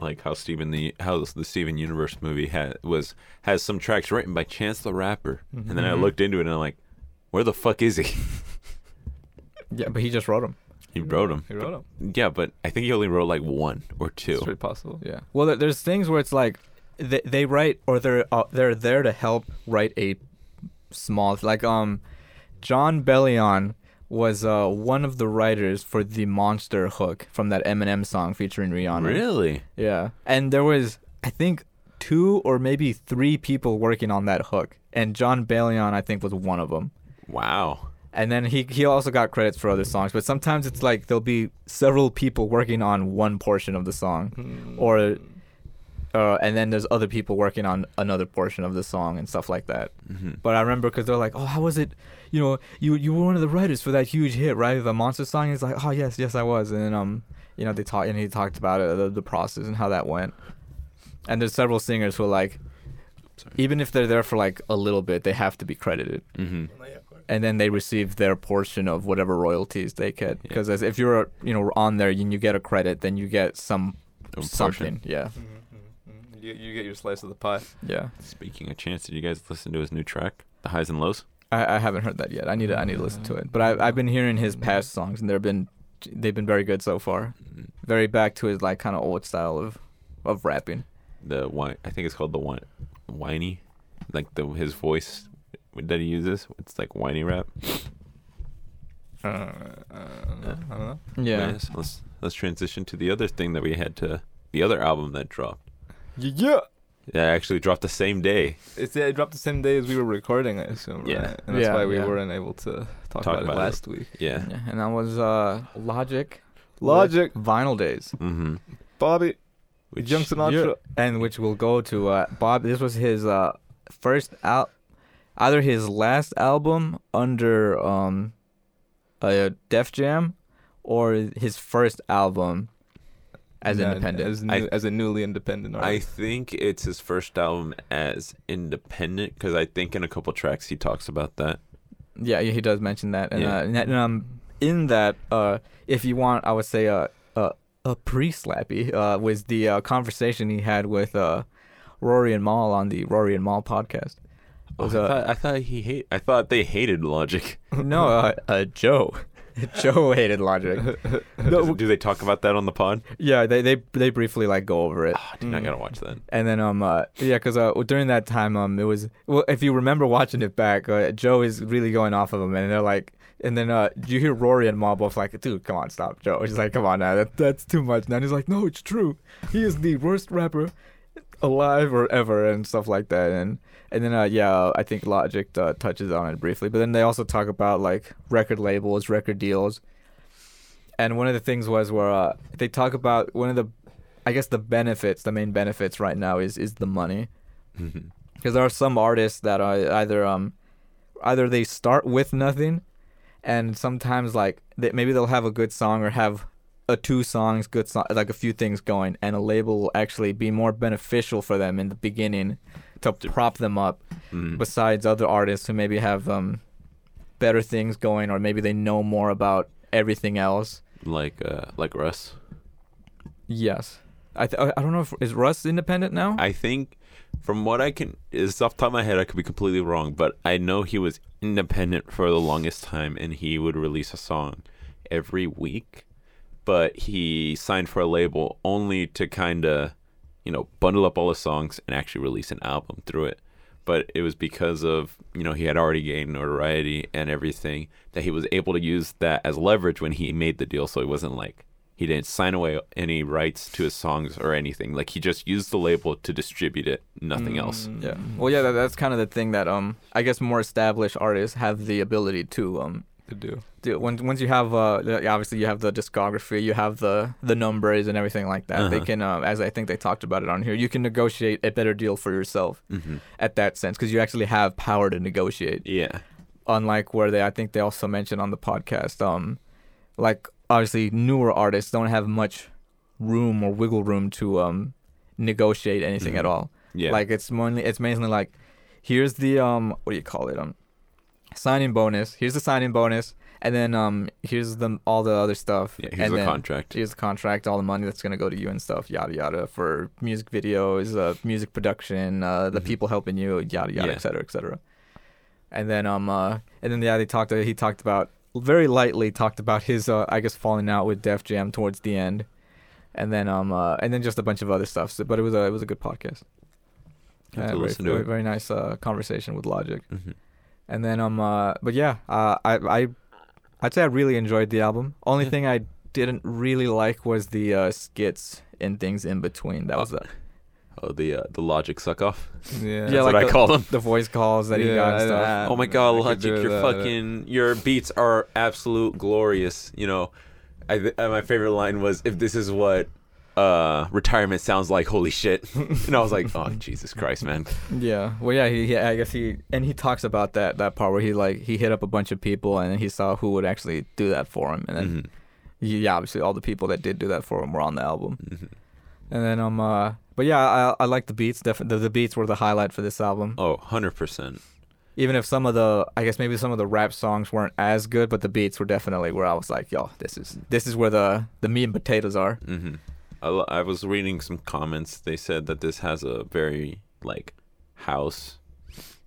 Like how steven the how the steven universe movie had was has some tracks written by chance the rapper and then i Mhm. looked into it and i'm like where the fuck is he (laughs) Yeah, but he just wrote them. he wrote them He wrote them. yeah but i think he only wrote like one or two It's very possible. Yeah. Well, there's things where it's like they, they write or they're uh, they're there to help write a small like um Jon Bellion was uh one of the writers for the monster hook from that Eminem song featuring Rihanna. really Yeah. And there was I think two or maybe three people working on that hook and Jon Bellion I think was one of them. wow And then he he also got credits for other songs, but sometimes it's like there'll be several people working on one portion of the song Hmm. or uh, and then there's other people working on another portion of the song and stuff like that. hmm But I remember because they're like, "Oh, how was it? You know, you you were one of the writers for that huge hit, right? The monster song." He's like, "Oh, yes, yes, I was." And then um, you know, they talked and he talked about it, the, the process and how that went. And there's several singers who are like, Sorry. even if they're there for like a little bit, they have to be credited, hmm and then they receive their portion of whatever royalties they get. Because as if you're you know on there and you get a credit, then you get some A portion. something. Yeah, You, you get your slice of the pie. yeah. Speaking of Chance, did you guys listen to his new track, The Highs and Lows? I, I haven't heard that yet. I need to I need to listen to it. But I I've been hearing his past songs and they've been they've been very good so far. Mhm. Very back to his like kind of old style of of rapping. The wine, I think it's called the wine, whiny, like the his voice that he uses. It's like whiny rap. Uh, uh, I don't know. Yeah. Nice. Let's let's transition to the other thing that we had to the other album that dropped. Yeah. That actually dropped the same day. It's, it dropped the same day as we were recording, I assume. Yeah. Right? And that's Yeah, why we yeah. weren't able to talk, Talk about, about it it. last week. Yeah. Yeah, And that was uh Logic. Logic. Vinyl Days. Mm-hmm. Bobby. Which Young Sinatra. And which will go to uh Bob this was his uh first out either his last album under um a Def Jam or his first album as Yeah, independent. As, I- as a newly independent I think it's his first album as independent because I think in a couple tracks he talks about that. Yeah, he does mention that, and, Yeah. uh, and, and, um, in that, uh, if you want, I would say uh, uh, a pre-slappy uh, was the uh, conversation he had with uh, Rory and Mal on the Rory and Mal podcast. Oh, I, uh, thought, I thought he hate. I thought they hated Logic. no, uh, uh, Joe. (laughs) Joe hated Logic. (laughs) Do, do they talk about that on the pod? Yeah, they they they briefly like go over it. Ah, dude, I gotta watch that. And then um uh, yeah, cause uh during that time um it was well if you remember watching it back uh, Joe is really going off of him and they're like and then uh you hear Rory and Ma both like dude come on stop Joe he's like come on now that that's too much now and he's like no it's true he is the worst rapper alive or ever and stuff like that and and then uh yeah I think Logic uh, touches on it briefly but then they also talk about like record labels record deals. And one of the things was where uh, they talk about one of the I guess the benefits, the main benefits right now is is the money, because there are some artists that are either um, either they start with nothing, and sometimes like they, maybe they'll have a good song or have a two songs good song like a few things going and a label will actually be more beneficial for them in the beginning to prop them up Mm. besides other artists who maybe have um better things going or maybe they know more about everything else like uh, like Russ. yes i th- i don't know if is russ independent now I think from what I can is off the top of my head I could be completely wrong, but I know he was independent for the longest time and he would release a song every week. But he signed for a label only to kinda, you know, bundle up all the songs and actually release an album through it. But it was because of, you know, he had already gained notoriety and everything that he was able to use that as leverage when he made the deal so it wasn't like he didn't sign away any rights to his songs or anything. Like he just used the label to distribute it, nothing else. yeah well yeah that, that's kind of the thing that um i guess more established artists have the ability to um To do. do when once you have uh the- obviously you have the discography you have the the numbers and everything like that they Uh-huh. can uh, as i think they talked about it on here you can negotiate a better deal for yourself hmm at that sense because you actually have power to negotiate Yeah. unlike where they i think they also mentioned on the podcast um like obviously newer artists don't have much room or wiggle room to um negotiate anything at Mhm. all Yeah. like it's mainly it's mainly like here's the um what do you call it um signing bonus. Here's the signing bonus. And then um here's the all the other stuff. Yeah, here's and the contract. here's the contract all the money that's gonna go to you and stuff yada yada for music videos uh music production uh the Mhm. people helping you yada yada Yeah. et cetera et cetera. And then um uh and then yeah they talked he talked about very lightly talked about his uh I guess falling out with Def Jam towards the end. And then um uh and then just a bunch of other stuff. So, but it was a it was a good podcast. Have uh, very, to very, very nice uh, conversation with Logic. hmm And then um uh but yeah, uh I I I'd say I really enjoyed the album. Only Yeah. thing I didn't really like was the uh skits and things in between. That was the Oh, the uh, the logic suck off. Yeah. That's Yeah, what like I call them. the voice calls that he got and stuff. I- Oh my god, Logic, your that. fucking your beats are absolute glorious. You know, I th- uh, my favorite line was if this is what uh retirement sounds like, holy shit. (laughs) and I was like, oh Jesus Christ, man. Yeah. Well, yeah. He, he, I guess he, and he talks about that that part where he like he hit up a bunch of people and he saw who would actually do that for him, and then Mhm, yeah, obviously all the people that did do that for him were on the album. mhm. And then um uh, but yeah, I I like the beats. Definitely, the, the beats were the highlight for this album. Oh, 100%. Even if some of the, I guess maybe some of the rap songs weren't as good, but the beats were definitely where I was like, yo, this is this is where the the meat and potatoes are. hmm I, was reading some comments. They said that this has a very like house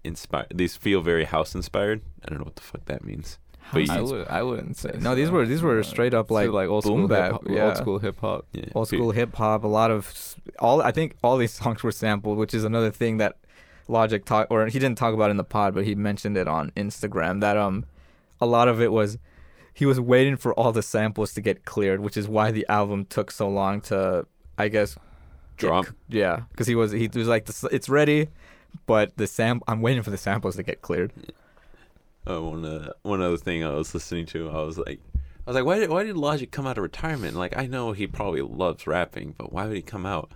inspired. These feel very house inspired. I don't know what the fuck that means. But I would. I wouldn't say. No, these were these were straight up feel like like old boom school bap, hip hop. yeah. Old school hip hop. Yeah, old school hip hop. A lot of all. I think all these (laughs) songs were sampled, which is another thing that Logic talk or he didn't talk about in the pod, but he mentioned it on Instagram that um a lot of it was he was waiting for all the samples to get cleared, which is why the album took so long to I guess get Drop. c- yeah, because he was he was like "This- it's ready, but the sam I'm waiting for the samples to get cleared. Uh, one uh, one other thing I was listening to, I was like, I was like, why did why did Logic come out of retirement? Like, I know he probably loves rapping, but why would he come out?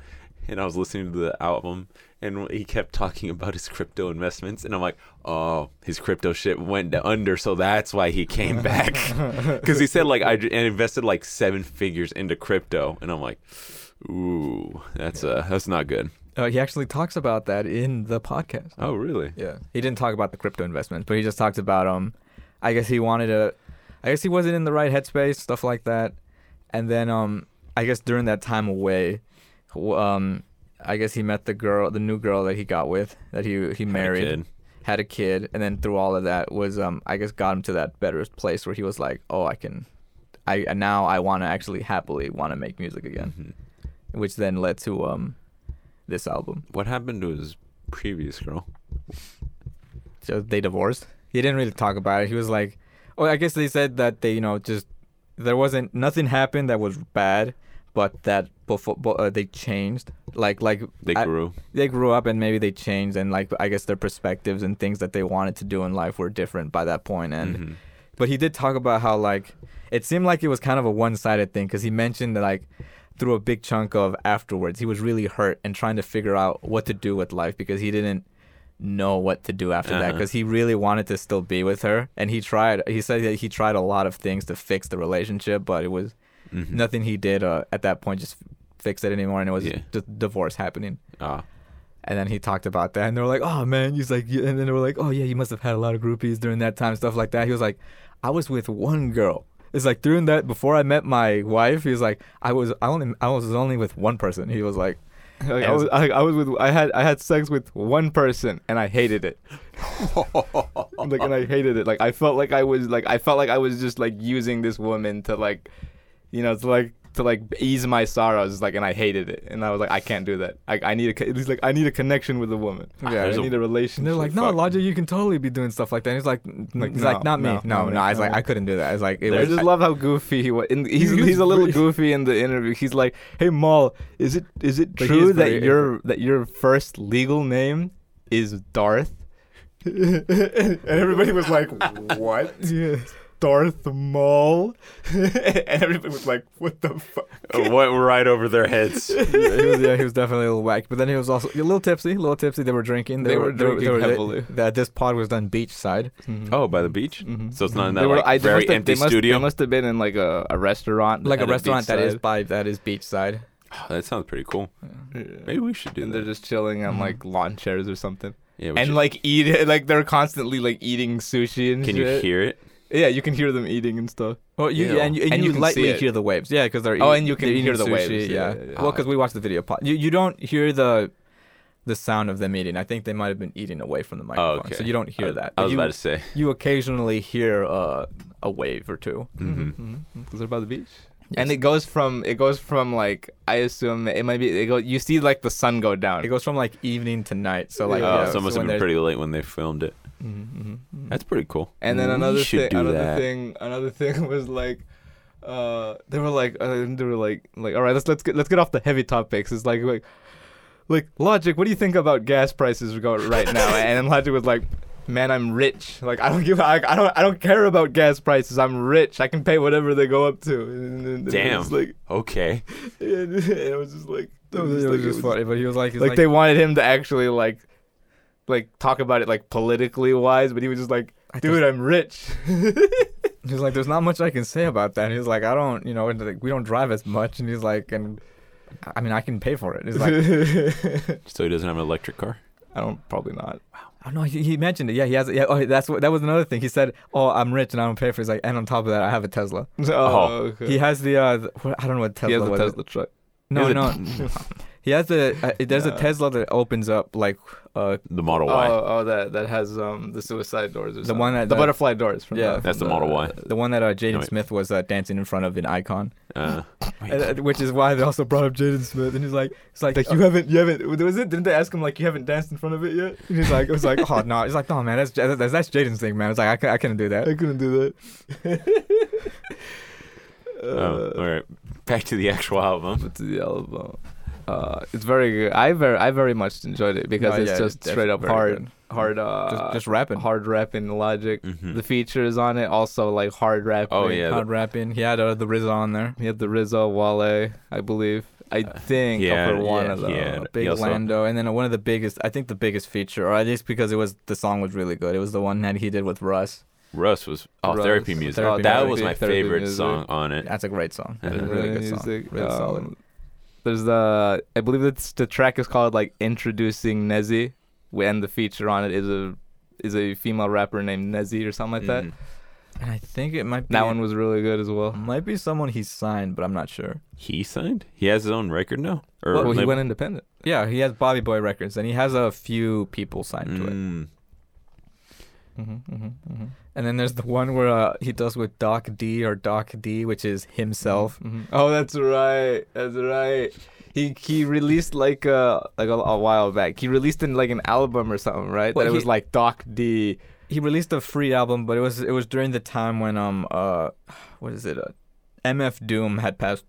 And I was listening to the album, and he kept talking about his crypto investments, and I'm like, oh, his crypto shit went under, so that's why he came back. (laughs) Because he said like I invested like seven figures into crypto, and I'm like, ooh, that's uh that's not good. Uh, he actually talks about that in the podcast. Oh, really? Yeah. He didn't talk about the crypto investments, but he just talked about um I guess he wanted to I guess he wasn't in the right headspace, stuff like that. And then um I guess during that time away um I guess he met the girl, the new girl that he got with, that he he Had a married, kid. had a kid, and then through all of that was um I guess got him to that better place where he was like, "Oh, I can I now I want to actually happily want to make music again." Mhm. Which then led to um this album. What happened to his previous girl? So they divorced. He didn't really talk about it. He was like, "Oh, I guess they said that they, you know, just there wasn't nothing happened that was bad, but that before uh, they changed. Like, like They I- grew. they grew up and maybe they changed, and like I guess their perspectives and things that they wanted to do in life were different by that point. And Mhm. but he did talk about how like it seemed like it was kind of a one-sided thing because he mentioned that like through a big chunk of afterwards he was really hurt and trying to figure out what to do with life because he didn't know what to do after that Uh-huh. because he really wanted to still be with her, and he tried. He said that he tried a lot of things to fix the relationship, but it was Mhm. nothing he did uh, at that point just fix it anymore, and it was Yeah. just divorce happening. Ah. And then he talked about that, and they were like, "Oh man," he's like, and then they were like, "Oh yeah, you must have had a lot of groupies during that time, stuff like that." He was like, "I was with one girl." It's like during that before I met my wife, he was like, "I was I only I was only with one person." He was like, (laughs) Like, I was I, I was with I had I had sex with one person and I hated it. (laughs) like and I hated it. Like I felt like I was like I felt like I was just like using this woman to like you know, to like to like ease my sorrows like and I hated it. And I was like I can't do that. I I need a co- he's like I need a connection with a woman. Yeah, I there's a- need a relationship. and they're like, "No, Fuck. Logic, you can totally be doing stuff like that." And he's like, Like, "He's no, like, not me, no, no, no." no, I was like, "I couldn't do that." I was like, it I was, just love how goofy he was. In, he's He he's a little (laughs) goofy in the interview. He's like, "Hey, Mal, is it is it true is that very- your that your first legal name is Darth?" (laughs) and everybody was like, "What? (laughs) Darth Maul?" (laughs) and everybody was like, "What the fuck?" It went right over their heads. (laughs) he was, yeah, he was definitely a little whack. But then he was also a little tipsy, a little tipsy. They were drinking. They were drinking they- heavily. that this pod was done beachside. Oh, by the beach. Mhm. So it's not in that They were- like, I- they very empty they must, studio. They must have been in like a, a restaurant, like a restaurant that is by that is beachside. Oh, that sounds pretty cool. Yeah. Maybe we should do and that. they're just chilling on Mhm. like lawn chairs or something, yeah, and should- like eat it, like they're constantly like eating sushi and can shit. you hear it? Yeah, you can hear them eating and stuff. Well, you Ew. and you, and And you, you can lightly hear the waves. Yeah, because they're Oh, and you can hear the waves, sushi, yeah, Yeah, yeah, yeah. well, because we watched the video pod. You you don't hear the the sound of them eating. I think they might have been eating away from the microphone, okay. so you don't hear I, that. I was you, about to say. you occasionally hear uh, a wave or two. hmm Because they're by the beach. Yes. And it goes from it goes from like I assume it might be it go you see like the sun go down. It goes from like evening to night. So like, oh, yeah, so it must when have been pretty late when they filmed it. Mhm, mhm. That's pretty cool. And then another thing, another that. thing, another (laughs) thing was like, uh, they were like, uh, they were like, like, all right, let's let's get let's get off the heavy topics. It's like, like, like Logic. What do you think about gas prices going right now? (laughs) and then Logic was like, man, I'm rich. Like, I don't give, I, I don't, I don't care about gas prices. I'm rich. I can pay whatever they go up to. And, and, and Damn. It was like, Okay. (laughs) and it was just like, It was, like- just funny, but he was like, like, like, they wanted him to actually like like talk about it like politically wise but he was just like I dude i'm rich (laughs) He's like, there's not much I can say about that. And he's like, I don't, you know, and, like, we don't drive as much. And he's like, and I mean, I can pay for it. He's like, (laughs) So he doesn't have an electric car. i don't probably not Wow. oh no, he, he mentioned it. Yeah, he has. Yeah, oh, that's what. That was another thing. He said, oh, I'm rich and I don't pay for. it. He's like, and on top of that, I have a Tesla. (laughs) oh, okay. He has the. uh the, I don't know what Tesla he has a was. tesla truck No, He no. Has he has the. Uh, there's a Tesla that opens up like uh The Model oh, Y. oh that that has um the suicide doors or The something. one that- the that- butterfly doors from Yeah. the, That's from the Model Y. the one that uh, Jaden No, wait. Smith was uh, dancing in front of in Icon, Uh, (laughs) And, uh, which is why they also brought up Jaden Smith. And he's like, it's like, like uh, you haven't you haven't was it didn't they ask him like you haven't danced in front of it yet And he's like, it was like, oh no, he's like, no man, that's that's, that's Jaden's thing, man. It's like I, I couldn't do that. i couldn't do that oh, (laughs) (laughs) all right. Back to the actual album. But to the album. Uh, it's very good. I very I very much enjoyed it because Oh, it's yeah, just it's straight up very hard, good. hard, uh, Just, just rapping, hard rapping logic. Mhm. The features on it also like hard rapping. Oh, yeah. hard rapping. He had uh, the RZA on there. he had the Rizzo, Wale, I believe. I Uh, think yeah, for one yeah, of them. yeah. Big also- Lando, and then one of the biggest, I think the biggest feature, or at least because it was the song was really good. It was the one that he did with Russ. Russ was oh Russ. therapy music. Therapy that music. was my Therapy favorite music. song on it. That's a great song. That's a really good song. Really um, solid. There's the I believe it's the track is called like introducing Nezzy, and the feature on it is a is a female rapper named Nezzy or something like that. Mhm. And I think it might be That one was really good as well. might be someone he signed, but I'm not sure. He signed. He has his own record now. Or Well, he went independent. Yeah, he has Bobby Boy Records, and he has a few people signed to it. Mm. Mm-hmm, mm-hmm, mm-hmm. And then there's the one where uh, he does with Doc D or Doc D, which is himself. Mhm. Oh, that's right. That's right. He he released like uh like a, a while back. He released in like an album or something, right? Well, that it he- was like Doc D. He released a free album, but it was it was during the time when um uh what is it uh, MF Doom had passed.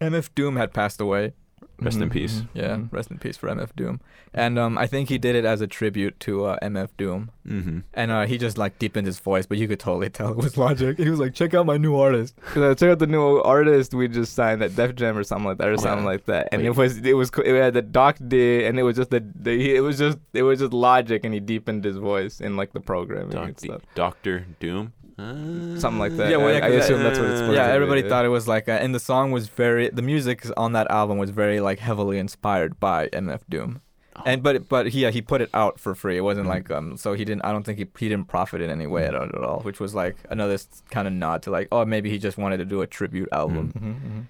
MF Doom had passed away, Rest in Mhm, peace. mhm. Yeah, Mhm. rest in peace for MF Doom. And um, I think he did it as a tribute to uh, MF Doom. Mm-hmm. And uh, he just like deepened his voice, but you could totally tell it was Logic. He was like, "Check out my new artist." (laughs) Cause check out the new artist we just signed at Def Jam or something like that, or something Yeah. like that. And Wait. it was it was co- it had the Doc D, and it was just the, the it was just it was just Logic, and he deepened his voice in like the programming and stuff. Doctor Doom. Uh, Something like that. Yeah, well, I, yeah, I that- assume that's what it's supposed yeah, to be, everybody yeah. thought it was like, uh, and the song was very, the music on that album was very like heavily inspired by MF Doom. Oh. And but but he yeah, he put it out for free. It wasn't Mhm. like um so he didn't I don't think he he didn't profit in any way at, all- at all, which was like another kind of nod to like oh maybe he just wanted to do a tribute album. Mhm, mhm.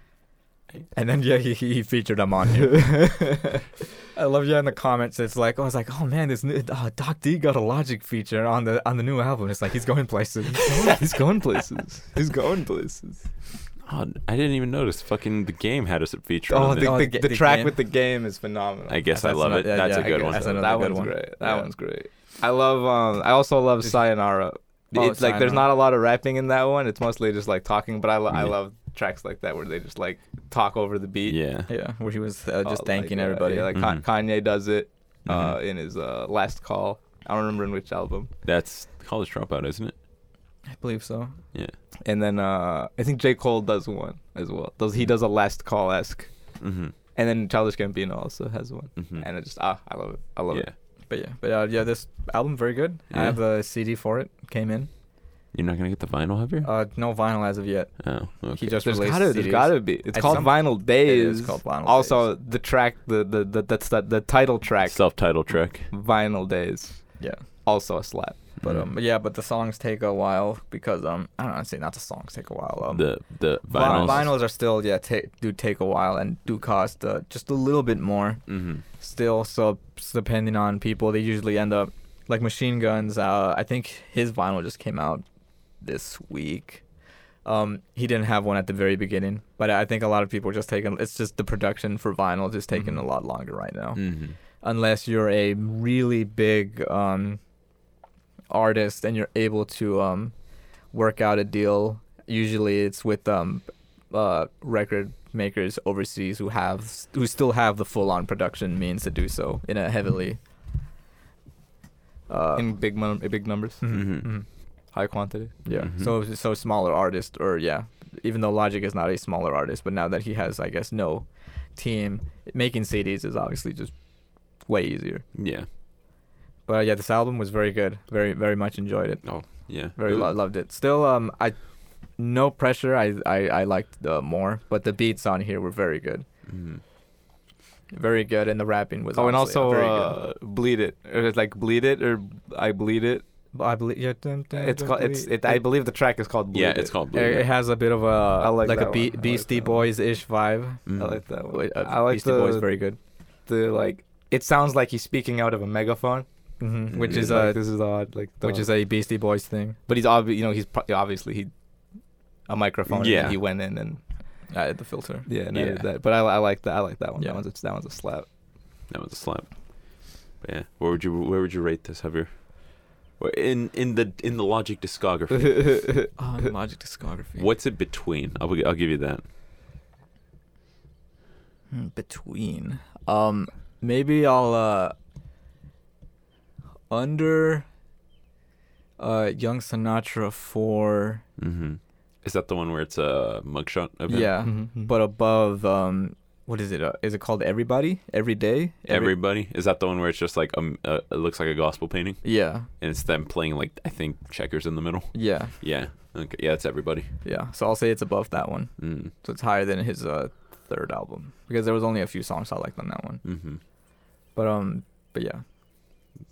(laughs) And then yeah, he he he featured him on here. (laughs) I love you in the comments. It's like oh, I was like oh man, this new, uh, Doc D got a Logic feature on the on the new album. It's like he's going places. (laughs) He's going places. He's going places. Oh, I didn't even notice. Fucking the game had a feature. Oh, on the, it. Oh, the, the the the track game. with the game is phenomenal. I guess I love not- it. yeah, That's yeah, a I good one. that's that good one's one. great. That Yeah. one's great. I love. Um, I also love Sayonara. Oh, it's like there's not a lot of rapping in that one. It's mostly just like talking. But I, lo- I love tracks like that where they just like talk over the beat. Yeah. Yeah, where he was uh, Oh, just thanking like, everybody. Yeah, like Mhm. Kanye does it uh, Mhm. in his uh, last call. I don't remember in which album. That's College Dropout, isn't it? I believe so. Yeah. And then uh, I think J Cole does one as well. Does he does a last call esque? Mm-hmm. And then Childish Gambino also has one. Mm-hmm. And it just ah, I love it. I love yeah. it. But yeah, but uh, yeah, this album very good. I have a CD for it. Came in. You're not gonna get the vinyl, have you? Uh, no vinyl as of yet. oh, okay. He just There's released gotta, there's CDs. gotta be. It's At called some- Vinyl Days. It is called Vinyl also, Days. the track, the the, the that's the, the title track, self-titled track. Vinyl Days, Yeah, also a slap. but Mhm. um, yeah, but the songs take a while because um, I don't know, say not the songs take a while. Um, the the vinyls. vinyls are still yeah take do take a while and do cost uh, just a little bit more. Mm-hmm. still so depending on people they usually end up like machine guns uh i think his vinyl just came out this week um he didn't have one at the very beginning but i think a lot of people are just taking it's just the production for vinyl is taking Mhm. a lot longer right now Mm-hmm. unless you're a really big um artist and you're able to um work out a deal usually it's with um uh record makers overseas who have who still have the full on production means to do so in a heavily uh in big mon- big numbers, mhm, Mhm. mhm. High quantity. yeah Mhm. so so smaller artist or yeah even though logic is not a smaller artist but now that he has i guess no team making cds is obviously just way easier Yeah. But yeah, this album was very good. Very very much enjoyed it. Oh, yeah. Very lo- loved it. Still, um, I no pressure. I I, I liked the more, but the beats on here were very good. Mhm. Very good, and the rapping was. Oh, and also very uh, bleed it. Or it's like bleed it or I bleed it. Good. I believe yeah. dun, dun, It's dun, called. It's. bleed- It. I believe the track is called. Bleed Yeah, It. it's called It, Blue. it has a bit of a I like like a Be- I like Beastie that. Boys ish vibe. Mhm. I like that one. Wait, uh, I like Beastie the Boys very good. the like. It sounds like he's speaking out of a megaphone, hmm Which Mm, is like, a this is odd. Like which the- is a Beastie Boys thing. But he's obvi- you know, he's pro- obviously he a microphone. Yeah. then he went in and added the filter. yeah, and Yeah. edited that. But I, I like that. I like that one. Yeah. That one's a, that one's a slap. That was a slap. But yeah. Where would you Where would you rate this, Javier? Where- In in the in the Logic discography, (laughs) Oh, Logic discography. what's it between? I'll I'll give you that. Hmm, between um maybe i'll uh under uh young sinatra for Mm-hmm. Is that the one where it's a mugshot of him? yeah Mhm. but above um what is it uh, is it called everybody every day Every- Everybody is that the one where it's just like um uh, it looks like a gospel painting yeah and it's them playing like I think checkers in the middle. (laughs) yeah Yeah. Okay. Yeah, it's everybody. yeah so i'll say it's above that one Mm. so it's higher than his uh third album because there was only a few songs i liked on that one Mm-hmm. but um but yeah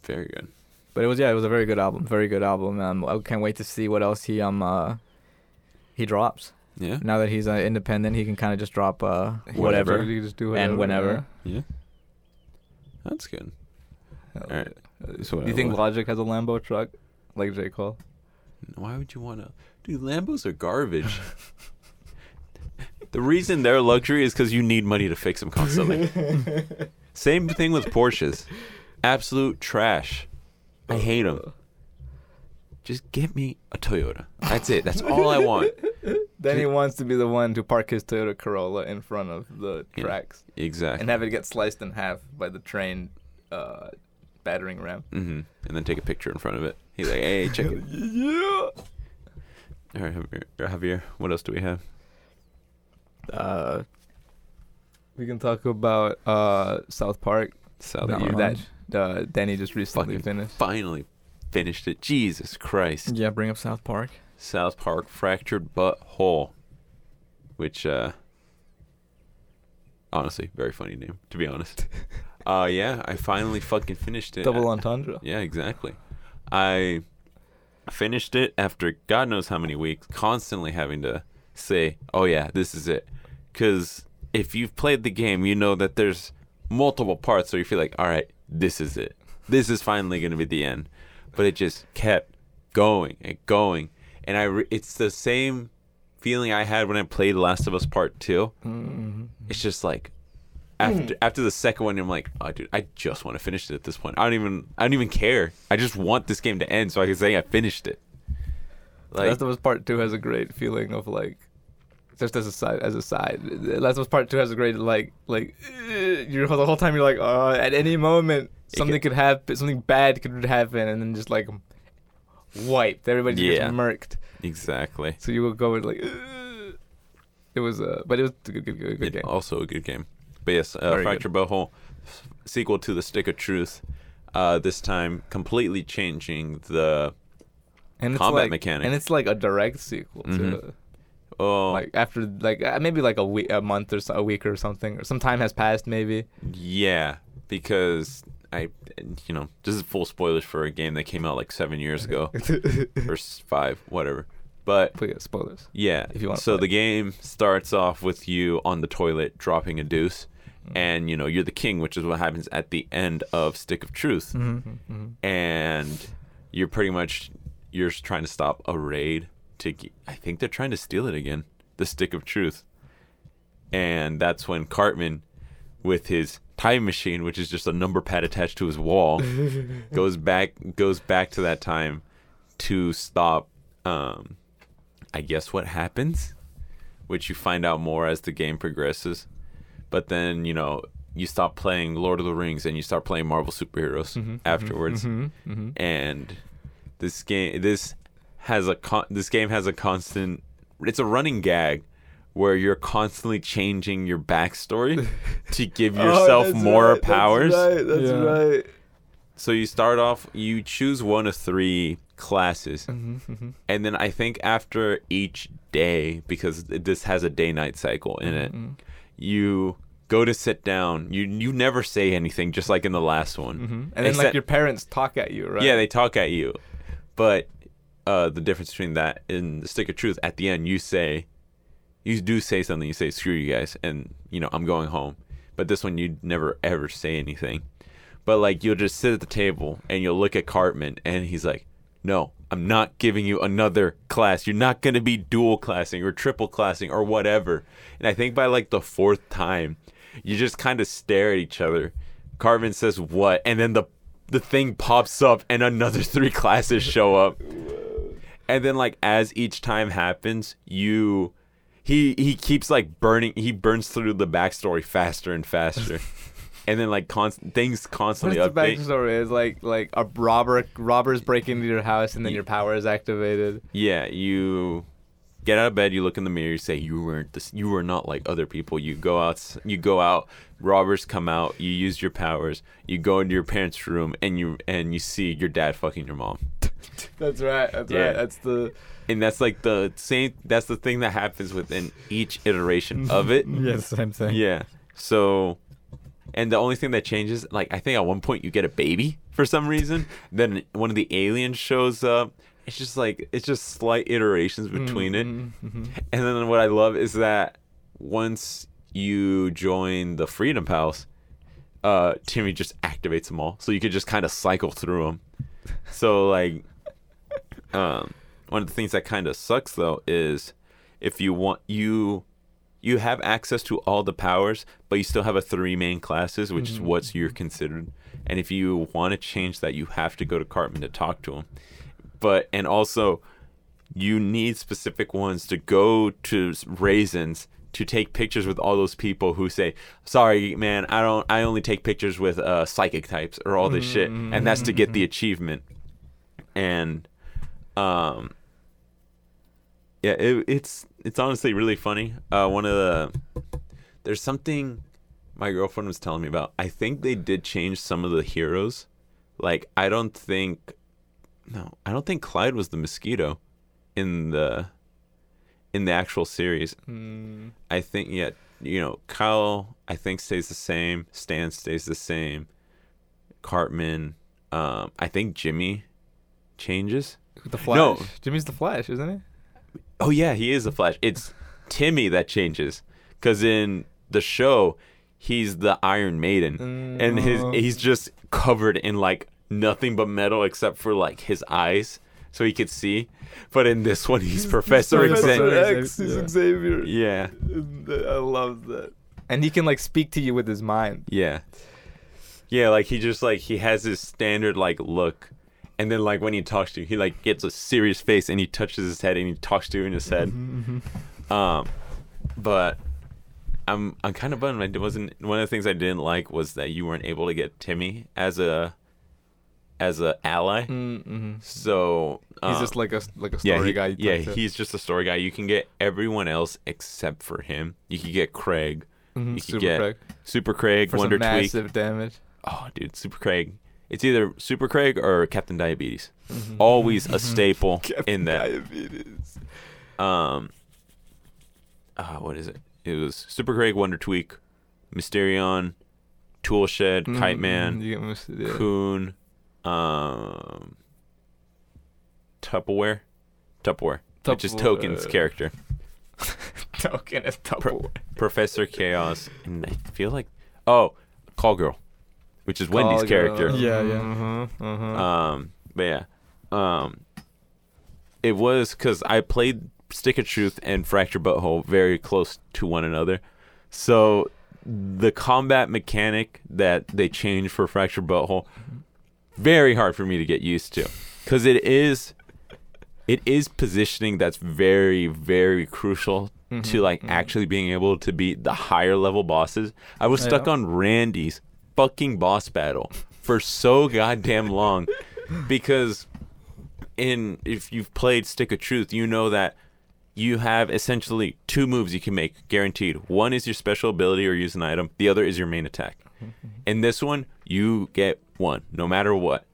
Very good. But it was yeah, it was a very good album, very good album. Um, I can't wait to see what else he um uh he drops. Yeah. Now that he's uh, independent, he can kind of just drop uh whatever. You can just do and whenever. Yeah. That's good. All right. Uh, So do you think what- Logic has a Lambo truck like J Cole? Why would you want to? Dude, Lambos are garbage. (laughs) the reason they're luxury is because you need money to fix them constantly. (laughs) Same thing with Porsches. Absolute trash. I hate them. Just get me a Toyota. That's it. That's all I want. Then he wants to be the one to park his Toyota Corolla in front of the Yeah. tracks Exactly. and have it get sliced in half by the train uh, battering ram. hmm And then take a picture in front of it. He's like, hey, check it. (laughs) yeah. All right, Javier, Javier, what else do we have? Uh, We can talk about uh, South Park. South that, Not that uh, Danny just recently Fucking finished. finally finished it. Jesus Christ. yeah, bring up South Park. South Park Fractured But Whole, which, uh, honestly, very funny name, to be honest. (laughs) uh, yeah, I finally fucking finished it. Double entendre. Yeah, exactly. I finished it after God knows how many weeks, constantly having to say, "Oh yeah, this is it," because if you've played the game, you know that there's multiple parts, so you feel like, "All right, this is it. This is finally gonna be the end," but it just kept going and going, and I re- it's the same feeling I had when I played Last of Us Part 2 Mm-hmm. It's just like after after the second one, I'm like, oh, dude, I just want to finish it at this point. I don't even I don't even care. I just want this game to end so I can say I finished it. Like, Last of Us Part Two has a great feeling of like, just as a side, as a side. Last of Us Part Two has a great like, like, eh, you're the whole time you're like, uh, at any moment something could- could happen, something bad could happen, and then just like wiped. Everybody just Yeah. gets murked. exactly. So you will go with like, "Ugh." it was uh, but it was a good, good, good, good game. also a good game. But yes, uh, Very Fracture Butthole, sequel to The Stick of Truth. Uh, this time completely changing the and it's combat like, mechanic. and it's like a direct sequel to Mhm. oh like after like uh, maybe like a week, a month or so, a week or something, or some time has passed maybe. yeah because I you know this is full spoilers for a game that came out like seven years ago (laughs) or five whatever. But Please, spoilers. Yeah. If you wanna so play. the game starts off with you on the toilet dropping a deuce, Mm. and you know you're the king, which is what happens at the end of Stick of Truth, Mm-hmm. and you're pretty much you're s- trying to stop a raid to. ge- I think they're trying to steal it again, the Stick of Truth, and that's when Cartman, with his time machine, which is just a number pad attached to his wall, (laughs) goes back goes back to that time to stop um I guess what happens, which you find out more as the game progresses. But then, you know, you stop playing Lord of the Rings and you start playing Marvel superheroes Mm-hmm. afterwards. And this game this has a con- this game has a constant it's a running gag where you're constantly changing your backstory (laughs) to give yourself more powers. Right. That's Yeah. right. So you start off, you choose one of three classes, Mm-hmm. and then I think after each day, because this has a day-night cycle in it, Mm-hmm. you go to sit down. You you never say anything, just like in the last one. Mm-hmm. And then like your parents talk at you, right? Yeah, they talk at you, but uh, the difference between that and the stick of truth, at the end, you say, you do say something. You say, "Screw you guys," and you know I'm going home. But this one, you never ever say anything. But like you'll just sit at the table and you'll look at Cartman, and he's like, "No, I'm not giving you another class. You're not gonna be dual classing or triple classing or whatever." And I think by like the fourth time, you just kind of stare at each other. Cartman says what, and then the the thing pops up, and another (laughs) three classes show up. And then like as each time happens, you he he keeps like burning he burns through the backstory faster and faster. (laughs) and then like const- things constantly is the backstory? Is like like a robber robbers break into your house and then Ye- your power is activated. Yeah, you get out of bed, you look in the mirror, you say you weren't this you were not like other people. You go out you go out, robbers come out, you use your powers, you go into your parents' room and you and you see your dad fucking your mom. (laughs) That's right. That's Yeah. right. That's the And that's like the same that's the thing that happens within each iteration of it. (laughs) Yes, same thing. Yeah. So, and the only thing that changes, like I think at one point you get a baby for some reason. then one of the aliens shows up. It's just like it's just slight iterations between it. Mhm. And then what I love is that once you join the Freedom Pals, uh, Timmy just activates them all, so you could just kind of cycle through them. So like, um, one of the things that kind of sucks though is if you want you you have access to all the powers, but you still have a three main classes, which is what's you're considered. And if you want to change that, you have to go to Cartman to talk to him. But and also you need specific ones to go to raisins to take pictures with all those people who say, "Sorry, man, I don't. I only take pictures with uh, psychic types or all this shit," and that's to get the achievement. And, um, yeah, it, it's it's honestly really funny. Uh, one of the there's something my girlfriend was telling me about. I think they did change some of the heroes. Like I don't think no, I don't think Clyde was the mosquito in the in the actual series. Mm, I think yeah, you know, Kyle I think stays the same, Stan stays the same, Cartman, um, I think Jimmy changes. the Flash. No. Jimmy's the Flash, isn't he? Oh yeah, he is the Flash. It's Timmy that changes cuz in the show he's the Iron Maiden and his Mm. he's just covered in like nothing but metal except for like his eyes so he could see. But in this one he's (laughs) Professor Professor Xavier. X, he's Yeah. Xavier. Yeah. Uh, I love that. And he can like speak to you with his mind. Yeah. Yeah, like he just like he has his standard like look. And then like when he talks to you, he like gets a serious face and he touches his head and he talks to you in his head. Mm-hmm, mm-hmm. Um but I'm I'm kind of bummed. I wasn't one of the things I didn't like was that you weren't able to get Timmy as a as an ally. Mm-hmm. So He's uh, just like a like a story yeah, he- guy. yeah, he's just a story guy. You can get everyone else except for him. You could get Craig, Mhm, you could Super get Craig Super Craig, for Wonder some Tweak. massive damage. Oh, dude, Super Craig. It's either Super Craig or Captain Diabetes. Mhm. Always a (laughs) staple in that. Diabetes. Um, uh, what is it? It was Super Craig, Wonder Tweak, Mysterion, Toolshed, Kite Mhm, Man, You yeah. Coon, um, Tupperware, Tupperware, which is Token's character, (laughs) Token is Tupperware. Professor Chaos, and I feel like oh, Call Girl, which is Wendy's Call character. Girl. Yeah, yeah. Mhm, mhm. Um, but yeah, um, it was because I played Stick of Truth and Fracture Butthole very close to one another, so the combat mechanic that they changed for Fracture Butthole very hard for me to get used to because it is it is positioning that's very very crucial to Mhm, like mhm. actually being able to beat the higher level bosses. I was stuck Yeah. on Randy's fucking boss battle for so goddamn long because in if you've played Stick of Truth, you know that you have essentially two moves you can make guaranteed. One is your special ability or use an item, the other is your main attack. In this one, you get one no matter what.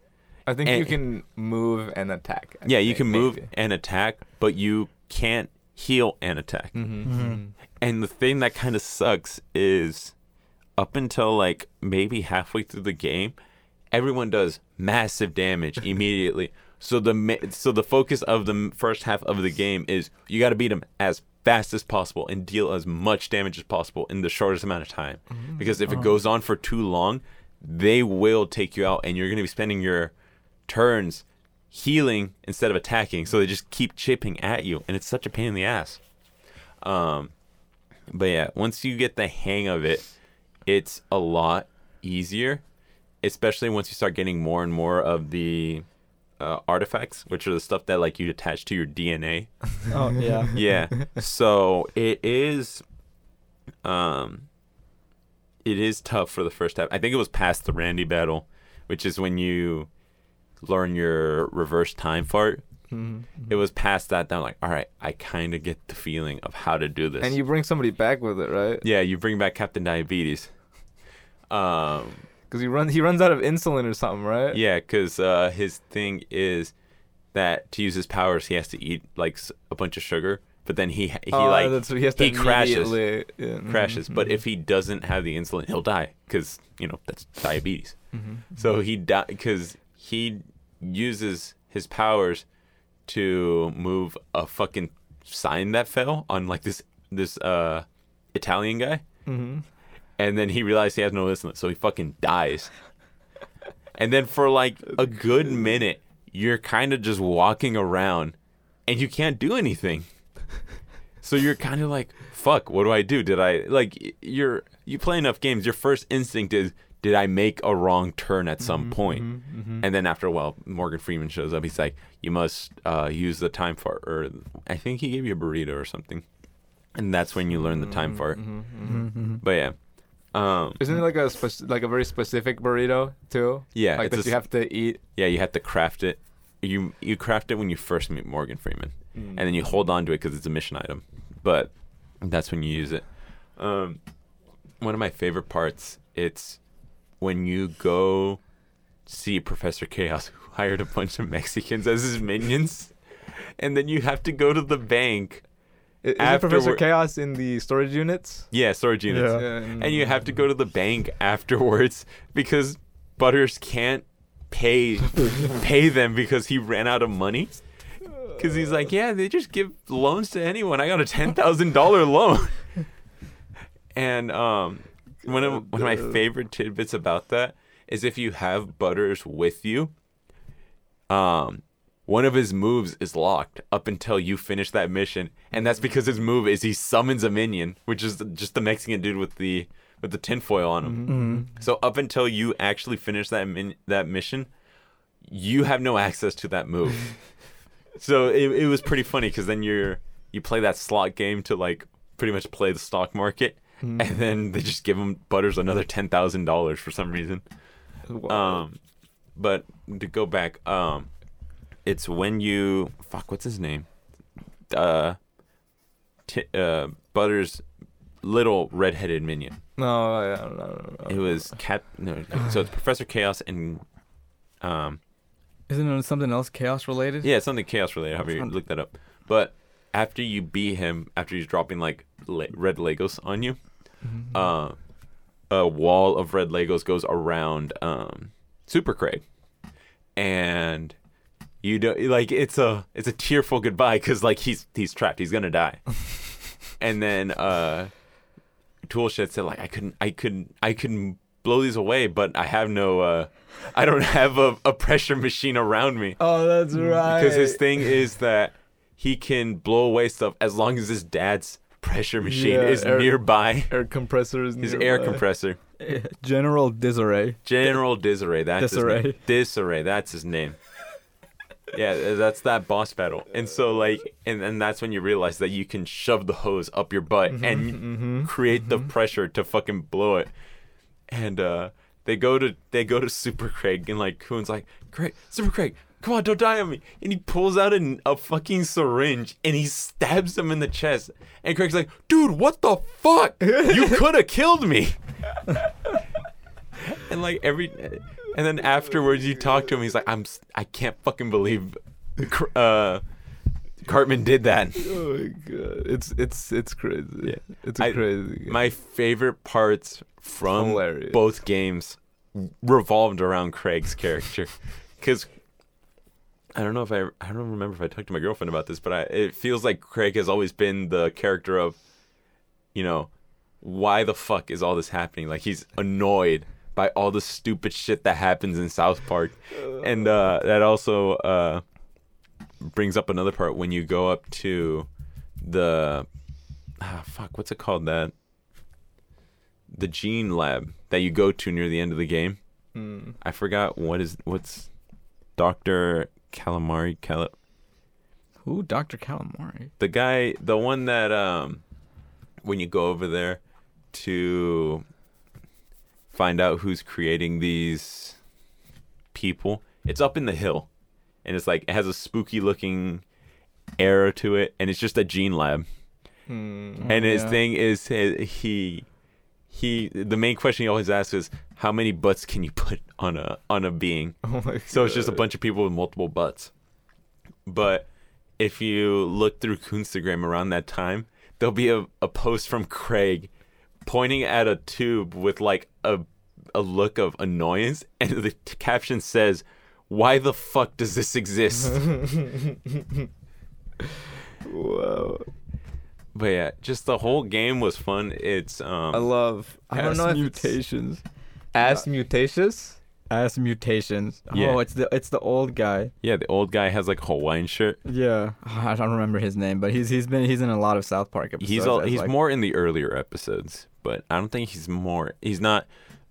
I think and- you can move and attack. I Yeah, you can move maybe. and attack, but you can't heal and attack. Mhm, Mhm. mhm. And the thing that kind of sucks is up until like maybe halfway through the game, everyone does massive damage (laughs) immediately. So the so the focus of the first half of the game is you got to beat them as fast as possible and deal as much damage as possible in the shortest amount of time. Because if it goes on for too long, they will take you out and you're going to be spending your turns healing instead of attacking. So they just keep chipping at you and it's such a pain in the ass. Um but yeah, once you get the hang of it, it's a lot easier, especially once you start getting more and more of the uh, artifacts, which are the stuff that like you attach to your DNA. Oh yeah. (laughs) Yeah. so it is, um, it is tough for the first half. I think it was past the Randy battle, which is when you learn your reverse time fart. Mhm, It was past that. That I'm like, all right, I kind of get the feeling of how to do this. And you bring somebody back with it, right? Yeah, you bring back Captain Diabetes. Um, Because he runs he runs out of insulin or something, right? yeah, because uh, his thing is that to use his powers, he has to eat like a bunch of sugar. But then he he Oh, like he he crashes. yeah, mhm, crashes. But if he doesn't have the insulin, he'll die because you know that's diabetes. mhm. So he die because he uses his powers to move a fucking sign that fell on like this this uh Italian guy. Mhm. and then he realized he has no insulin, so he fucking dies. (laughs) And then for like a good minute, you're kind of just walking around, and you can't do anything. So you're kind of like, "Fuck, what do I do? Did I like?" You're you play enough games. Your first instinct is did I make a wrong turn at some Mhm, point? mhm, mhm. And then after a while, Morgan Freeman shows up. He's like, "You must uh, use the time fart," or I think he gave you a burrito or something. And that's when you learn the time Mhm, fart. mhm, mhm. Mm-hmm. But yeah, um, Isn't it like a spec- like a very specific burrito too? yeah, like it's that a you have to eat. yeah, you have to craft it. You you craft it when you first meet Morgan Freeman, Mm. and then you hold on to it because it's a mission item. But that's when you use it. Um, one of my favorite parts it's when you go see Professor Chaos, who (laughs) hired a bunch of Mexicans as his minions, and then you have to go to the bank. I- Isn't Professor afterward- Chaos in the storage units? Yeah, storage units. Yeah. and you have to go to the bank afterwards (laughs) because Butters can't pay pay them because he ran out of money. Because he's like, yeah, they just give loans to anyone. I got a ten thousand dollar (laughs) loan. And um, one of one of my favorite tidbits about that is if you have Butters with you, um, one of his moves is locked up until you finish that mission, and that's because his move is he summons a minion, which is just the Mexican dude with the with the tinfoil on him. Mm-hmm. So up until you actually finish that min- that mission, you have no access to that move. (laughs) so it, it was pretty funny because then you're you play that slot game to like pretty much play the stock market, Mm-hmm. and then they just give him Butters another ten thousand dollars for some reason. Wow. Um, but to go back, um, it's when you fuck. What's his name? Uh, t- uh, Butters' little redheaded minion. no, I don't know. I don't. It was Cat. No, so it's Professor Chaos and um, Isn't it something else chaos related? yeah, it's something chaos related. However, you Fun. look that up. But after you beat him, after he's dropping like le- red Legos on you, Mhm. uh, a wall of red Legos goes around um, Super Craig, and you don't like it's a it's a tearful goodbye because like he's he's trapped, he's gonna die, (laughs) and then uh, Toolshed said like I couldn't I couldn't I couldn't blow these away, but I have no uh, I don't (laughs) have a, a pressure machine around me Oh, that's right. because his thing is that he can blow away stuff as long as his dad's pressure machine Yeah, is air- nearby. air compressor is His air compressor. General disarray. General Disarray. That's his Disarray. name. Disarray. That's his name. Yeah, that's that boss battle. And so like and and that's when you realize that you can shove the hose up your butt and Mm-hmm. create the pressure to fucking blow it. And uh they go to they go to Super Craig and like Coon's like, Craig, Super Craig, come on, don't die on me. And he pulls out a, a fucking syringe and he stabs him in the chest. And Craig's like, dude, what the fuck? You (laughs) could have killed me. and like every and then afterwards you talk to him he's like i'm i can't fucking believe uh cartman did that Oh my god, it's it's it's crazy. Yeah. it's I- crazy. my favorite parts from Hilarious. both games revolved around craig's character (laughs) because i don't know if i i don't remember if i talked to my girlfriend about this but I, it feels like craig has always been the character of you know why the fuck is all this happening like he's annoyed by all the stupid shit that happens in south park and uh, that also uh, brings up another part when you go up to the ah, fuck what's it called that the gene lab that you go to near the end of the game Mm. i forgot what is what's dr calamari Cal- Who? Dr. Calamari. the guy the one that um when you go over there to find out who's creating these people it's up in the hill and it's like it has a spooky looking air to it and it's just a gene lab Hmm. and his yeah. thing is he he he the main question he always asks is how many butts can you put on a on a being (laughs) Oh my so it's just a bunch of people with multiple butts. But if you look through Coonstagram around that time, there'll be a, a post from Craig pointing at a tube with like a a look of annoyance, (laughs) and the t- caption says, "Why the fuck does this exist?" (laughs) Wow. but yeah, just the whole game was fun. It's um, I love. I don't know if mutations. Ass mutations. Ass mutations. Yeah. Oh, it's the it's the old guy. yeah, the old guy has like a Hawaiian shirt. Yeah. I don't remember his name, but he's he's been he's in a lot of South Park episodes. He's all, he's like- more in the earlier episodes, but I don't think he's more. He's not.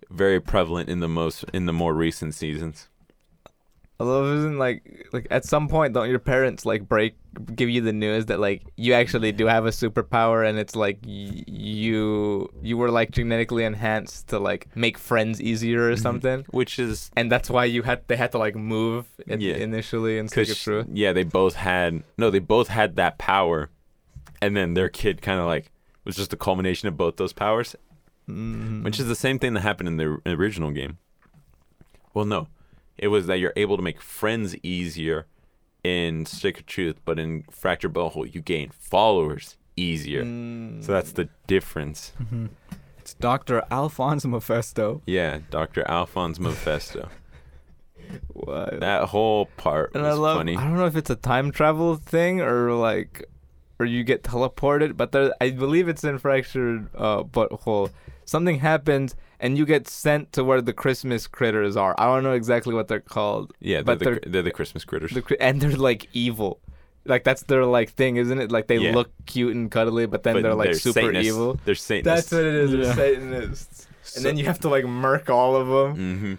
very prevalent in the most in the more recent seasons. Although isn't like like at some point don't your parents like break give you the news that like you actually do have a superpower and it's like y- you you were like genetically enhanced to like make friends easier or Mhm. something Which is and that's why you had they had to like move in, Yeah. initially and stick it through. yeah, they both had no, they both had that power, and then their kid kind of like was just a culmination of both those powers, Mm. which is the same thing that happened in the original game. Well, no, it was that you're able to make friends easier in Stick of Truth, but in Fractured Butthole you gain followers easier. Mm. So that's the difference. It's Dr. Alphonse Mephisto. Yeah, Dr. Alphonse Mephisto. (laughs) What? That whole part and was I love. funny. I don't know if it's a time travel thing or like, or you get teleported. But there, I believe it's in fractured uh, butthole. Something happens and you get sent to where the Christmas critters are. I don't know exactly what they're called. Yeah, they're, but the, they're- they're the Christmas critters. The, and they're like evil. Like that's their like thing, isn't it? Like they Yeah. look cute and cuddly, but then But they're like super Satanists. evil. They're Satanists. That's what it is. They're Yeah. Satanists. And then you have to like murk all of them. Mm-hmm.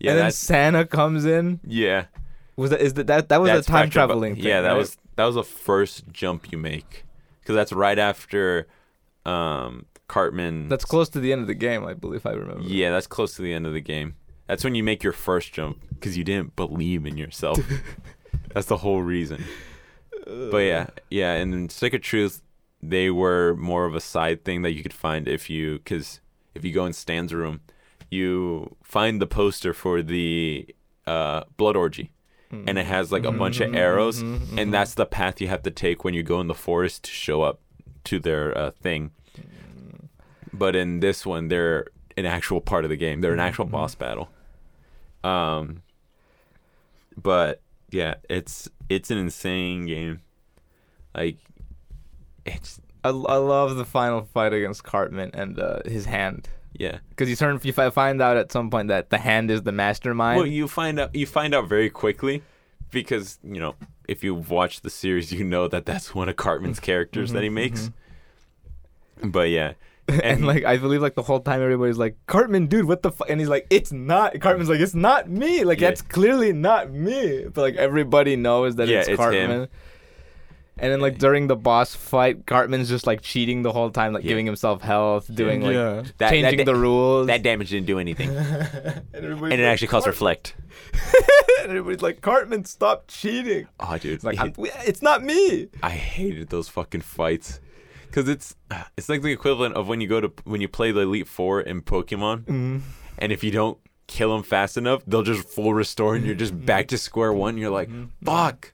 Yeah, and then Santa comes in. yeah. Was that is that that, that was That's a time Fractured Bu- traveling thing? Yeah, that right? was that was the first jump you make, because that's right after, um, Cartman. That's close to the end of the game, I believe. I remember. Yeah, that's close to the end of the game. That's when you make your first jump because you didn't believe in yourself. (laughs) that's the whole reason. But yeah, yeah, and in Stick of Truth, they were more of a side thing that you could find if you, because if you go in Stan's room, you find the poster for the uh, blood orgy, and it has like a bunch of arrows, Mm-hmm. and that's the path you have to take when you go in the forest to show up to their uh, thing. But in this one, they're an actual part of the game. They're an actual boss battle. Um, but yeah, it's it's an insane game. Like, it's I, I love the final fight against Cartman and uh, his hand. Yeah. Because you turn, you fi- find out at some point that the hand is the mastermind. Well, you find out you find out very quickly because you know if you've watched the series, you know that that's one of Cartman's mm-hmm. characters that he mm-hmm. makes. Mm-hmm. But yeah, (laughs) and, like I believe like the whole time everybody's like Cartman, dude, what the fuck? And he's like, it's not. Cartman's like, it's not me. Like Yeah. that's clearly not me. But like everybody knows that Yeah, it's it's Cartman. him. And then like during the boss fight, Cartman's just like cheating the whole time, like Yeah. giving himself health, doing like yeah. that, changing that, the rules. that damage didn't do anything, (laughs) (laughs) and, everybody's and it actually caused reflect. (laughs) and everybody's like, Cartman, stop cheating. Oh, dude, It's like, I'm, it's not me. I hated those fucking fights. Cause it's (sighs) it's like the equivalent of when you go to when you play the Elite Four in Pokemon, Mm. and if you don't kill them fast enough, they'll just full restore, and you're just back to square one. You're like, fuck.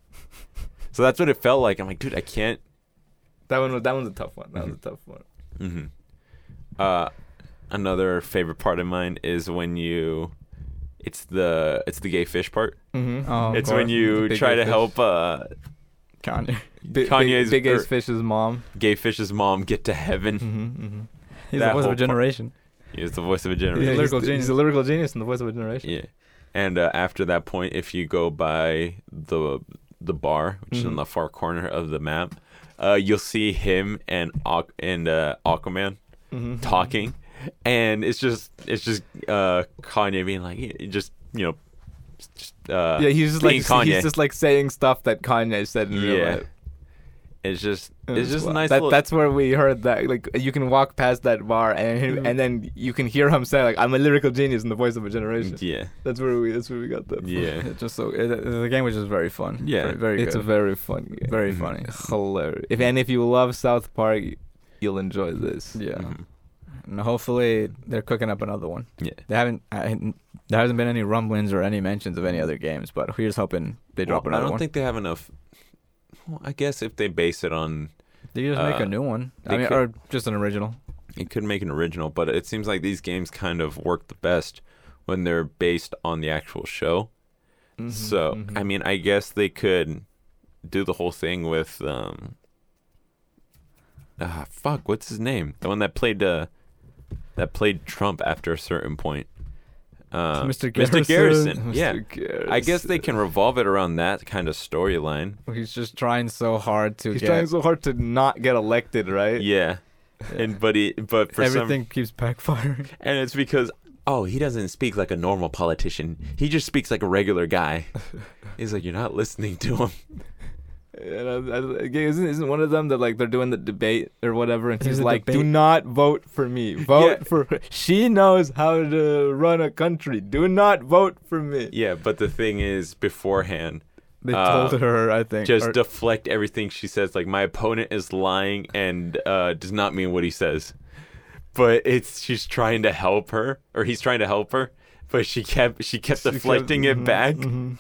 So that's what it felt like. I'm like, dude, I can't. That one was that one's a tough one. That was a tough one. hmm Uh, another favorite part of mine is when you, it's the it's the gay fish part. Mm-hmm. Oh, of it's when you Big try to fish. help uh Kanye. (laughs) Big, Kanye's- big, big or- Ace Fish's mom. gay fish's mom get to heaven. Mm-hmm, mm-hmm. He's That the voice of a generation. He is the voice of a He's, generation. a lyrical he's- genius. He's a lyrical genius and the voice of a generation. Yeah, and uh, after that point, if you go by the the bar, which is in Mhm. the far corner of the map, uh, you'll see him and Aqu- and uh, Aquaman Mm-hmm. talking, and it's just it's just uh, Kanye being like, just you know, just uh, Yeah, he's just like Kanye. he's just like saying stuff that Kanye said in real Yeah. life. It's just it's just a nice That, little. That's where we heard that. Like you can walk past that bar and Mm-hmm. and then you can hear him say like, "I'm a lyrical genius in the voice of a generation." yeah, That's where we. That's where we got that. from. yeah, It's just so it, the game was just very fun. Yeah. very, very It's a very fun game. very Mhm. funny. hilarious. If and if you love South Park, you'll enjoy this. Yeah, Mhm. and hopefully they're cooking up another one. yeah. They haven't. I, there hasn't been any rumblings or any mentions of any other games, but we're just hoping they drop Well, another one. I don't one. think they have enough. Well, I guess if they base it on they just make uh, a new one. I mean, could- or just an original. it could make an original, but it seems like these games kind of work the best when they're based on the actual show. Mhm, So, mhm. I mean, I guess they could do the whole thing with um ah fuck, what's his name? The one that played uh that played Trump after a certain point. Uh, Mr. Mr. Garrison. Garrison. Yeah. I guess they can revolve it around that kind of storyline. He's just trying so hard to He's get trying so hard to not get elected, right? Yeah. And but he but for some everything keeps backfiring. and it's because oh, he doesn't speak like a normal politician. He just speaks like a regular guy. (laughs) He's like, you're not listening to him. And I, I, isn't, isn't one of them that like they're doing the debate or whatever, and There's he's a like, "Do not vote for me. (laughs) Vote Yeah. for her. She knows how to run a country. Do not vote for me." Yeah, but the thing is, beforehand, They Uh, told her, I think. just or- deflect everything she says. Like my opponent is lying and uh, does not mean what he says. But it's she's trying to help her, or he's trying to help her, but she kept she kept She kept- deflecting it mhm, back. mhm.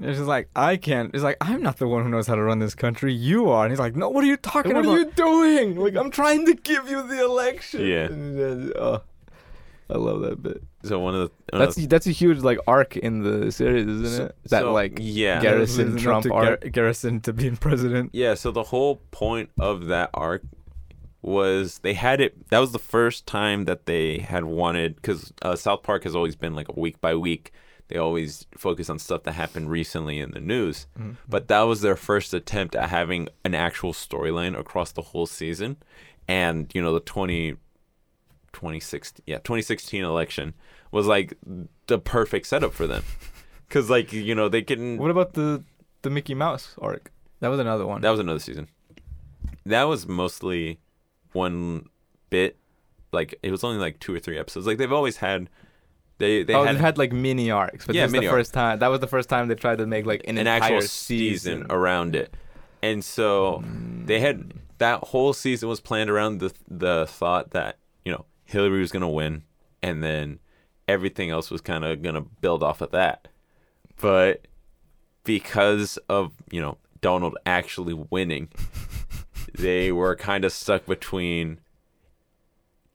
It's just like, I can't. It's like, I'm not the one who knows how to run this country. You are. And he's like, no, what are you talking What about? What are you doing? Like I'm trying to give you the election. Yeah. And, uh, oh, I love that bit. So one of the one That's of the- that's a huge like arc in the series, isn't so- it? That so, like yeah Garrison Trump to arc. Gar- Garrison to being president. Yeah, so the whole point of that arc was they had it. That was the first time that they had wanted because uh, South Park has always been like a week by week. They always focus on stuff that happened recently in the news, Mhm. but that was their first attempt at having an actual storyline across the whole season. And you know the 20, 2016, yeah, 2016 election was like the perfect setup for them, (laughs) because like you know they can What about the the Mickey Mouse arc? That was another one. That was another season. That was mostly one bit. Like it was only like two or three episodes. Like they've always had. They they oh, had, had like mini arcs, but Yeah, this mini the first time. That was the first time they tried to make like an, an, entire actual season around it, and so Mm. they had that whole season was planned around the the thought that you know Hillary was gonna win, and then everything else was kind of gonna build off of that. But because of you know Donald actually winning, (laughs) they were kind of stuck between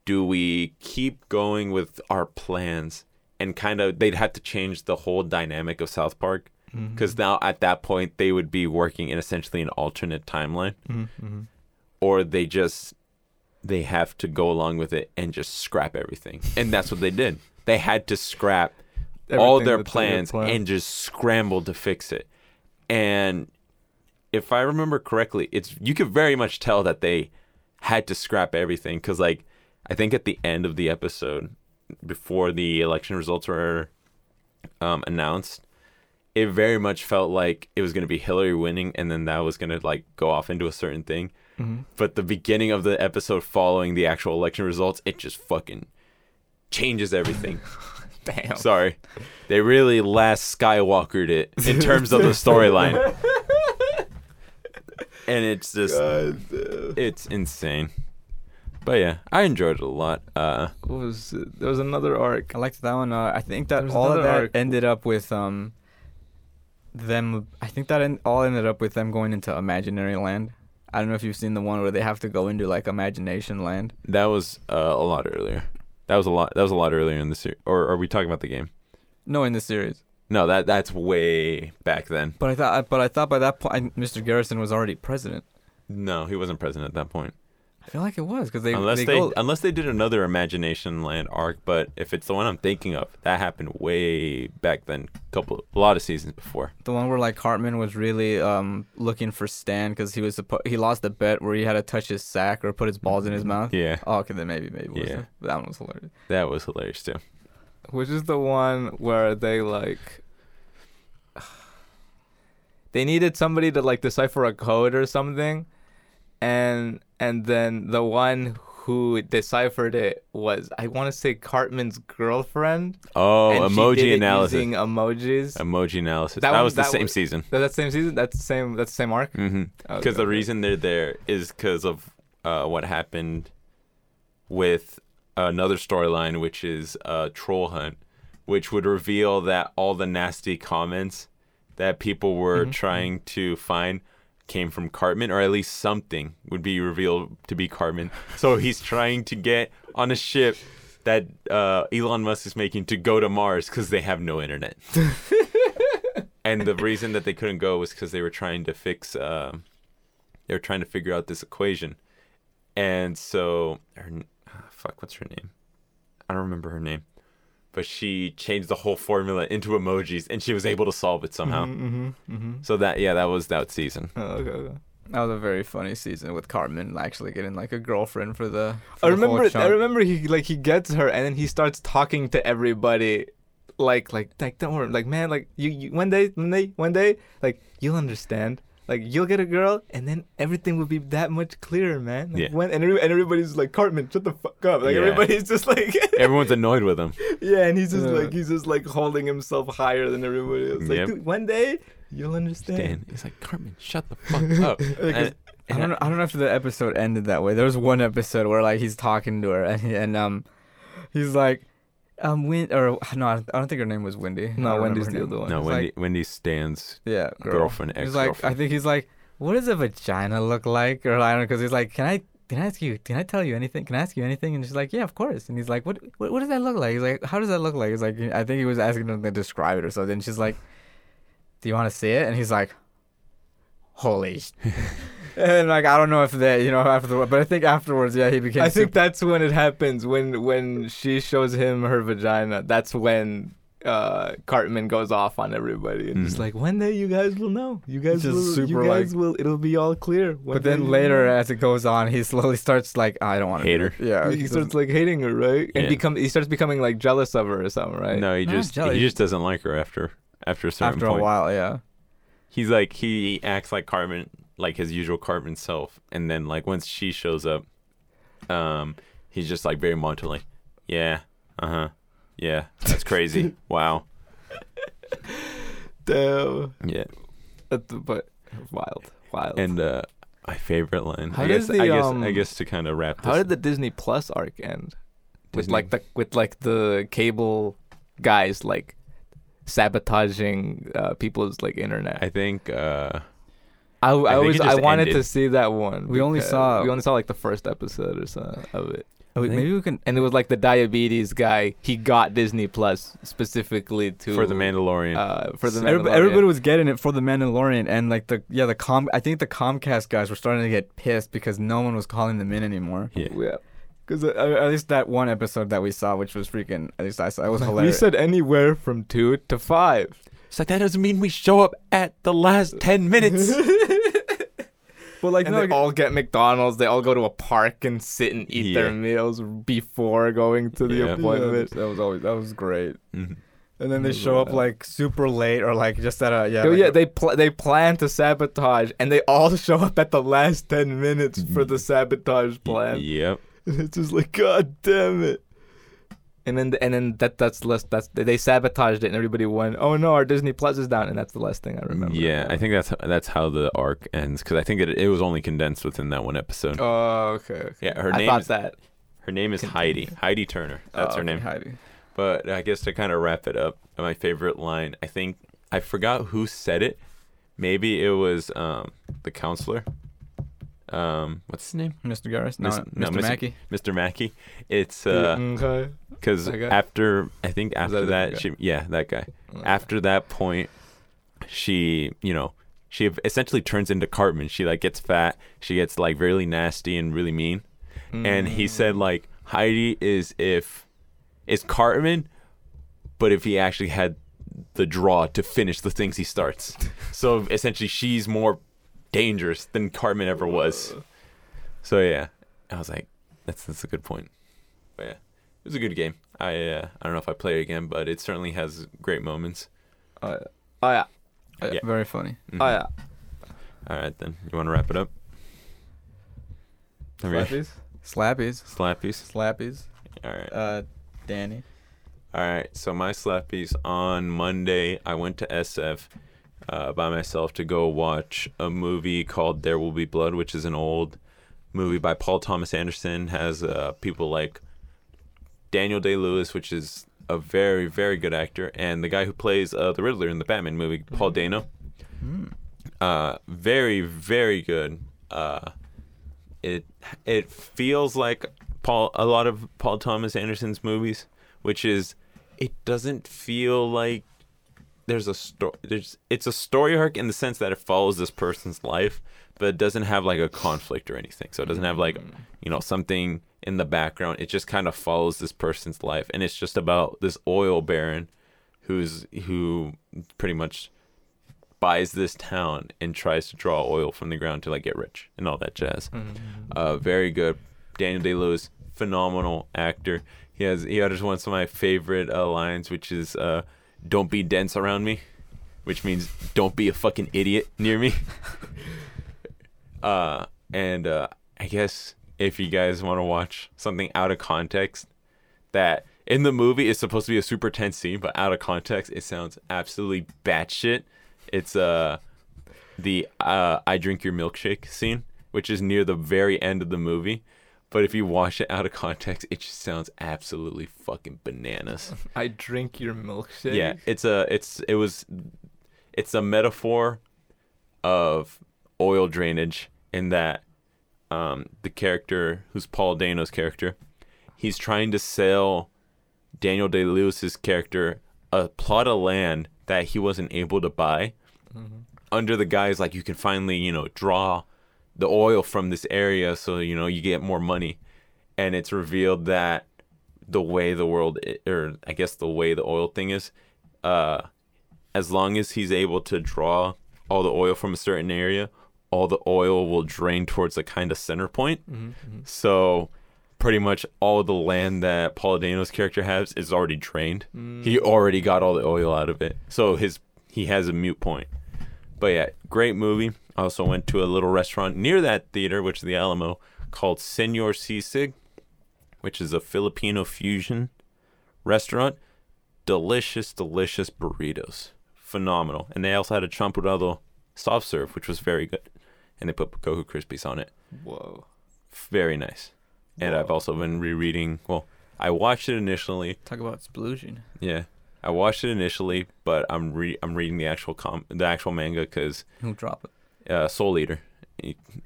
do we keep going with our plans and kind of they'd have to change the whole dynamic of South Park Mm-hmm. because now at that point they would be working in essentially an alternate timeline. Mm-hmm. or they just they have to go along with it and just scrap everything. And that's what they did. They had to scrap all their plans and just scramble to fix it. And if i remember correctly it's you could very much tell that they had to scrap everything because like i think at the end of the episode before the election results were um, announced it very much felt like it was going to be hillary winning and then that was going to like go off into a certain thing Mm-hmm. but the beginning of the episode following the actual election results it just fucking changes everything (laughs) Damn. Sorry. They really last Skywalkered it in terms of the storyline. (laughs) and it's just it's insane. But yeah, I enjoyed it a lot. Uh What was it? there was another arc? I liked that one. Uh, I think that all of that arc. ended up with um them. I think that en- all ended up with them going into imaginary land. I don't know if you've seen the one where they have to go into like imagination land. that was uh, a lot earlier. That was a lot that was a lot earlier in the series. Or are we talking about the game? No, in the series. No, that that's way back then. But I thought, but I thought by that point, Mr. Garrison was already president. No, he wasn't president at that point. I feel like it was because they unless they, they, go, unless they did another Imagination Land arc, but if it's the one I'm thinking of, that happened way back then, couple a lot of seasons before. the one where like Cartman was really um looking for Stan because he was suppo- he lost the bet where he had to touch his sack or put his balls in his mouth. Yeah, Oh, okay, then maybe maybe it was Yeah. it. that one was hilarious. that was hilarious too. Which is the one where they like (sighs) they needed somebody to like decipher a code or something, and and then the one who deciphered it was I want to say Cartman's girlfriend. Oh, and emoji analysis. using emojis. Emoji analysis. That That, one- was the that same was- season. That that same season. That's the same. That's the same arc. Mm-hmm. Okay, Because the reason they're there is because of uh, what happened with another storyline, which is uh, Troll Hunt, which would reveal that all the nasty comments that people were Mhm, trying to find came from Cartman, or at least something would be revealed to be Cartman. so he's trying to get on a ship that uh, Elon Musk is making to go to Mars because they have no internet. (laughs) and the reason that they couldn't go was because they were trying to fix. Uh, they were trying to figure out this equation, and so her, ah, fuck, what's her name? I don't remember her name, but she changed the whole formula into emojis, and she was able to solve it somehow. Mm-hmm, mm-hmm. So that yeah, that was that season. Oh, okay, okay. That was a very funny season with Cartman actually getting like a girlfriend for the. For I the whole remember. I remember he like he gets her, and then he starts talking to everybody, like like like don't worry, like man, like you, you one day, one day, one day, like you'll understand. Like you'll get a girl, and then everything will be that much clearer, man. Like, Yeah. When and, every, and everybody's like, Cartman, shut the fuck up. Like Yeah. everybody's just like, (laughs) Everyone's annoyed with him. yeah, and he's just Yeah. like he's just like holding himself higher than everybody else. Like Yep. dude, one day you'll understand. Dan, he's like, Cartman, shut the fuck up. (laughs) And- I don't know. I don't know if the episode ended that way. There was one episode where like he's talking to her and, and um, he's like, um, Win or no, I don't- think her name was Wendy. I No, Wendy's the other one. no, It's Wendy, like- Wendy stands yeah, girl. girlfriend, He's like, I think he's like, what does a vagina look like? Or I don't know, because he's like, can I, can I ask you, can I tell you anything? Can I ask you anything? And she's like, yeah, of course. And he's like, what, what, what does that look like? He's like, how does that look like? He's like, I think he was asking them to describe it or something. And she's like, do you want to see it? And he's like, holy. (laughs) sh-" and like, I don't know if that, you know, after, but I think afterwards, yeah, he became. I think that's when it happens. When when she shows him her vagina, that's when uh, Cartman goes off on everybody and just Mhm. like one day you guys will know. You guys Just will. you guys like- will. It'll be all clear. One But then later, know. as it goes on, he slowly starts like, I don't want to Hate her. Yeah, he starts like hating her, right? And become he starts becoming like jealous of her or something, right? No, he Not just jelly. he just doesn't like her after after a certain after point. a while, yeah. He's like he acts like Cartman, like his usual Cartman self, and then like once she shows up, um, he's just like very monotone, yeah, uh huh, yeah, that's crazy, (laughs) wow, Damn. yeah, But, wild, wild. and uh, my favorite line. How I guess the, I guess um, I guess to kind of wrap this. How did the Disney Plus arc end? With like the with like the cable guys like sabotaging uh, people's like internet. I think uh, I, I, think always I just wanted to see that one. We only saw- we only saw like the first episode or so of it, Oh, wait, maybe we can. and it was like the diabetes guy. He got Disney Plus specifically to for the Mandalorian. Uh, for the Everybody, Mandalorian. everybody was getting it for the Mandalorian, and like the yeah the com. I think the Comcast guys were starting to get pissed because no one was calling them in anymore. yeah. Yeah. Because uh, at least that one episode that we saw, which was freaking, at least I saw, it was (laughs) hilarious. we said anywhere from two to five. It's like that doesn't mean we show up at the last ten minutes. (laughs) but like And no, they all get McDonald's. They all go to a park and sit and eat Yeah. their meals before going to the Yeah. appointment. that was always that was great. Mhm. And then they show up like super late or like just at a yeah. Yo, like yeah, a- they pl- they plan to sabotage, and they all (laughs) show up at the last ten minutes for the sabotage plan. Yep. And (laughs) it's just like, God damn it! And then and then that that's less that's they sabotaged it, and everybody went, oh no, our Disney Plus is down, and that's the last thing I remember. Yeah, I think that's that's how the arc ends because I think it, it was only condensed within that one episode. Oh, okay. okay. Yeah, her I name thought is that. her name is Continue. Heidi. Heidi Turner. That's Oh, her name. Heidi. But I guess to kind of wrap it up, my favorite line, I think I forgot who said it. Maybe it was um, the counselor. Um, what's his name? Mr. Garris? No, Mis- no, Mr. Mr. Mackey. Mr. Mackey. It's uh okay. Because after I think after different that she yeah that guy after that point she you know she essentially turns into Cartman. She like gets fat. She gets like really nasty and really mean. And he said Mm. like Heidi is if is Cartman, but if he actually had the draw to finish the things he starts. so essentially, she's more dangerous than Cartman ever was. So yeah, I was like, that's that's a good point. But yeah, was a good game. I uh, I don't know if I play it again, but it certainly has great moments. Oh yeah. Oh yeah. Yeah. Very funny. Mhm. Oh yeah. All right then, you want to wrap it up? Slappies? Slappies. Slappies. Slappies. All right. Uh, Danny. All right, so my slappies on Monday, I went to SF uh, by myself to go watch a movie called There Will Be Blood, which is an old movie by Paul Thomas Anderson. Has uh, people like Daniel Day Lewis, which is a very very good actor, and the guy who plays uh, the Riddler in the Batman movie, Paul Dano. Hmm. Uh, very very good. Uh, it it feels like Paul a lot of Paul Thomas Anderson's movies, which is it doesn't feel like there's a story. There's it's a story arc in the sense that it follows this person's life, but it doesn't have like a conflict or anything. So it doesn't have like you know something in the background. It just kind of follows this person's life, and it's just about this oil baron who's who pretty much buys this town and tries to draw oil from the ground to like get rich and all that jazz. Mhm. Uh, very good. Daniel Day Lewis, phenomenal actor. He has he utters one of my favorite uh, lines, which is uh, "Don't be dense around me," which means don't be a fucking idiot near me. (laughs) uh, and uh, I guess if you guys want to watch something out of context, that in the movie is supposed to be a super tense scene, but out of context, it sounds absolutely batshit. It's uh the uh, "I drink your milkshake" scene, which is near the very end of the movie. But if you watch it out of context, it just sounds absolutely fucking bananas. (laughs) I drink your milkshake. Yeah, it's a it's it was it's a metaphor of oil drainage in that um the character who's Paul Dano's character, he's trying to sell Daniel Day Lewis's character a plot of land that he wasn't able to buy Mhm. under the guise like you can finally you know draw the oil from this area so you know you get more money and it's revealed that the way the world or i guess the way the oil thing is uh as long as he's able to draw all the oil from a certain area all the oil will drain towards a kind of center point Mhm, mhm. so pretty much all the land that Paul Dano's character has is already drained Mm. he already got all the oil out of it. So his he has a mute point. But yeah, great movie. I also went to a little restaurant near that theater, which is the Alamo, called Senor Sisig, which is a Filipino fusion restaurant. Delicious, delicious burritos. Phenomenal. And they also had a champurrado soft serve, which was very good. And they put Cocoa Krispies on it. Whoa. Very nice. And I've also been rereading. Well, I watched it initially. Talk about splooging. Yeah, I watched it initially, but I'm re I'm reading the actual com the actual manga because Who drop it? uh, Soul Eater.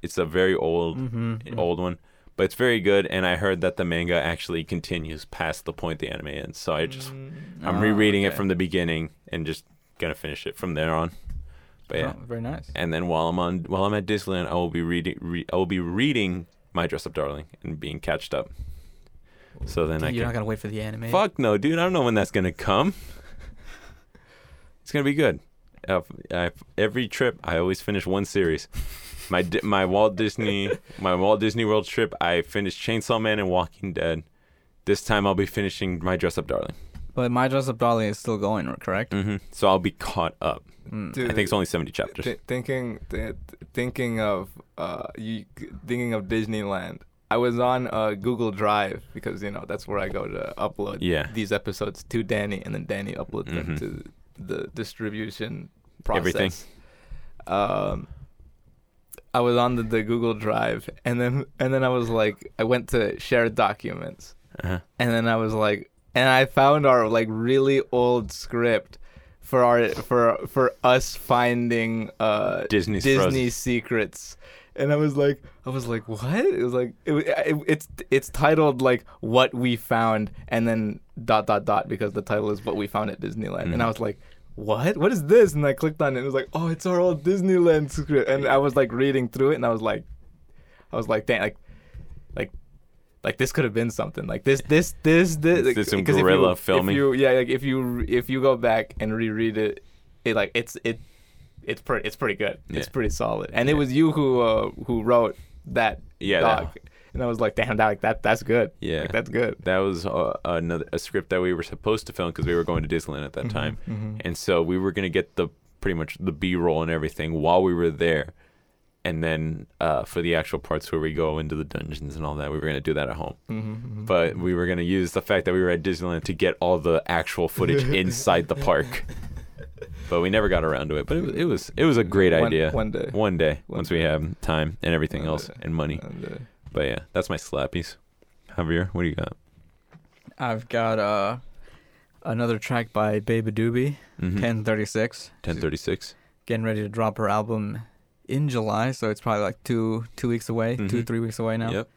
It's a very old Mm-hmm. old one, but it's very good. And I heard that the manga actually continues past the point the anime ends. So I just Mm. I'm rereading it okay. from the beginning and just gonna finish it from there on. But yeah, Oh, very nice. and then while I'm on while I'm at Disneyland, I will be reading re- I will be reading My Dress Up Darling and being catched up. So then I You're can not gonna wait for the anime. Fuck no, dude. I don't know when that's gonna come. (laughs) it's gonna be good. Uh, I, every trip, I always finish one series. My my Walt Disney my Walt Disney World trip, I finished Chainsaw Man and Walking Dead. This time, I'll be finishing My Dress Up Darling. But my dress up darling is still going, correct? hmm So I'll be caught up. Mm. Dude, I think it's only seventy chapters. Th- thinking, th- thinking of, uh, you thinking of Disneyland. I was on uh, Google Drive because you know that's where I go to upload Yeah. these episodes to Danny, and then Danny uploads them Mhm. to the distribution process. Everything. Um, I was on the, the Google Drive, and then and then I was like, I went to shared documents, Uh-huh. and then I was like, and I found our like really old script for our for for us finding uh Disney's Disney Frozen. secrets. And I was like, I was like, what? It was like, it, it, it's it's titled like what we found, and then dot dot dot because the title is what we found at Disneyland. And I Mhm. was like, what? What is this? And I clicked on it. and It was like, oh, it's our old Disneyland script. And I was like reading through it, and I was like, I was like, damn, like, like, like this could have been something. Like this, this, this, this. Is this some guerrilla you- filming? If you, yeah, like if you if you go back and reread it, it like it's it it's pretty it's pretty good. It's pretty solid. And it was you who uh, who wrote that Yeah, doc. And I was like, damn, that like that that's good. Yeah. Like, that's good. That was uh, another a script that we were supposed to film because we were going to Disneyland at that time. Mhm. And so we were gonna get the pretty much the B roll and everything while we were there, and then uh, for the actual parts where we go into the dungeons and all that, we were gonna do that at home. Mhm, mhm. But we were gonna use the fact that we were at Disneyland to get all the actual footage (laughs) inside the park. (laughs) But we never got around to it. But it was it was, it was a great One- idea. One day. One day, One once we have time and everything One else day. and money. But yeah, that's my slappies. Javier, what do you got? I've got uh another track by Baby Doobie, Mm-hmm. 1036. Ten thirty six. Getting ready to drop her album in July, so it's probably like two two weeks away, two Mhm. three weeks away now. Yep.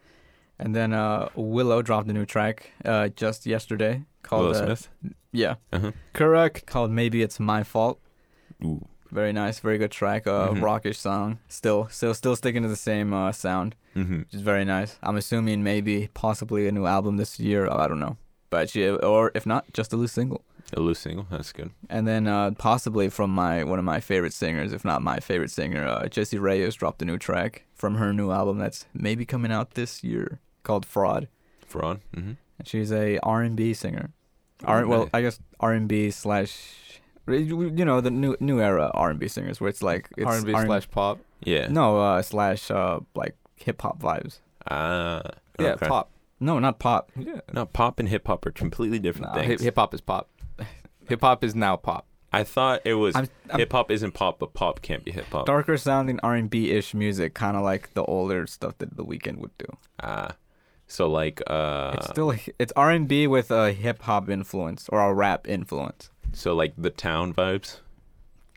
And then uh Willow dropped a new track uh just yesterday called Willow uh, Smith. yeah Uh-huh. correct. called Maybe It's My Fault. Ooh. Very nice, very good track. Uh, Mhm. rockish song. Still, still, still sticking to the same uh, sound, Mm-hmm. which is very nice. I'm assuming maybe possibly a new album this year. I don't know, but she, or if not, just a loose single. A loose single. That's good. And then uh, possibly from my one of my favorite singers, if not my favorite singer, uh, Jessie Reyez dropped a new track from her new album that's maybe coming out this year called Fraud. Fraud. Mm-hmm. And she's a R&B singer. Oh, R- well. I guess R&B slash you know the new new era R&B singers where it's like R&B R&B slash pop. Yeah. no uh, slash uh, like hip hop vibes. Ah. Yeah, okay. pop. No, not pop. Yeah. No, pop and hip hop are completely different Nah, things. Hip hop is pop. Hip hop is now pop. I thought it was I'm, I'm hip hop isn't pop, but pop can't be hip hop. darker sounding R&B ish music, kind of like the older stuff that The Weeknd would do. Ah. So like uh it's still it's R&B with a hip hop influence or a rap influence. so like the town vibes.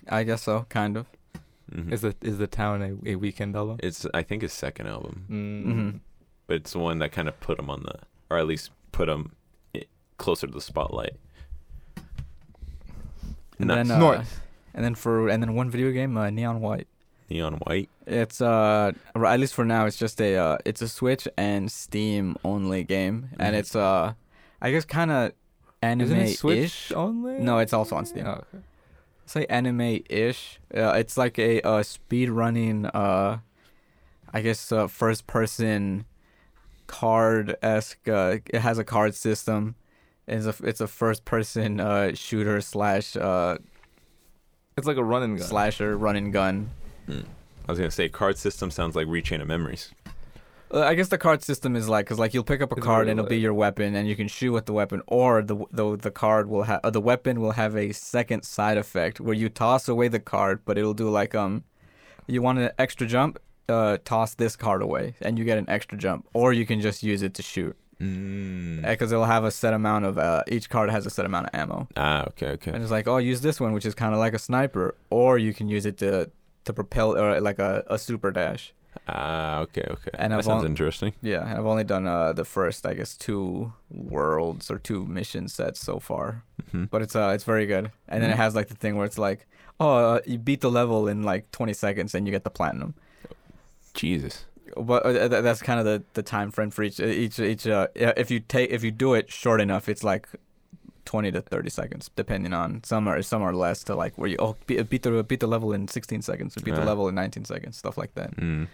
I guess so, kind of. Mhm. Is the is the town a, a Weeknd album? It's I think his second album, Mm. Mhm. but it's the one that kind of put him on the, or at least put him i- closer to the spotlight. And Nice. then uh, North. and then for and then one video game, uh, Neon White. Neon white. It's uh at least for now it's just a uh it's a Switch and Steam only game and Mhm. it's uh I guess kind of anime Isn't it ish. Switch only? No, it's also on Steam. Oh, okay. Say anime ish. Uh, it's like a uh speed running uh I guess uh, first person card esque uh it has a card system. It's a it's a first person uh shooter slash uh It's like a run and gun. slasher run and gun. Mm. I was gonna say card system sounds like Re:Chain of Memories. Uh, I guess the card system is like, cause like you'll pick up a It's card very and it'll be like- your weapon, and you can shoot with the weapon, or the the the card will have uh, the weapon will have a second side effect where you toss away the card, but it'll do like um, you want an extra jump, uh, toss this card away, and you get an extra jump, or you can just use it to shoot, Mm. because it'll have a set amount of uh, each card has a set amount of ammo, Ah, okay, okay. and it's like, oh, use this one, which is kind of like a sniper, or you can use it to to propel or like a, a super dash. Ah, okay, okay. And that I've sounds on- interesting. Yeah, and I've only done uh the first, I guess, two worlds or two mission sets so far, hmm but it's uh it's very good. And then it Mhm. has like the thing where it's like, oh, uh, you beat the level in like 20 seconds and you get the platinum. Jesus. But uh, th- that's kind of the the time frame for each each each. Uh, yeah, if you take if you do it short enough, it's like. 20 to 30 seconds depending on some are some are less to like where you oh beat, beat the beat the level in 16 seconds or beat the Ah. level in 19 seconds stuff like that Mm.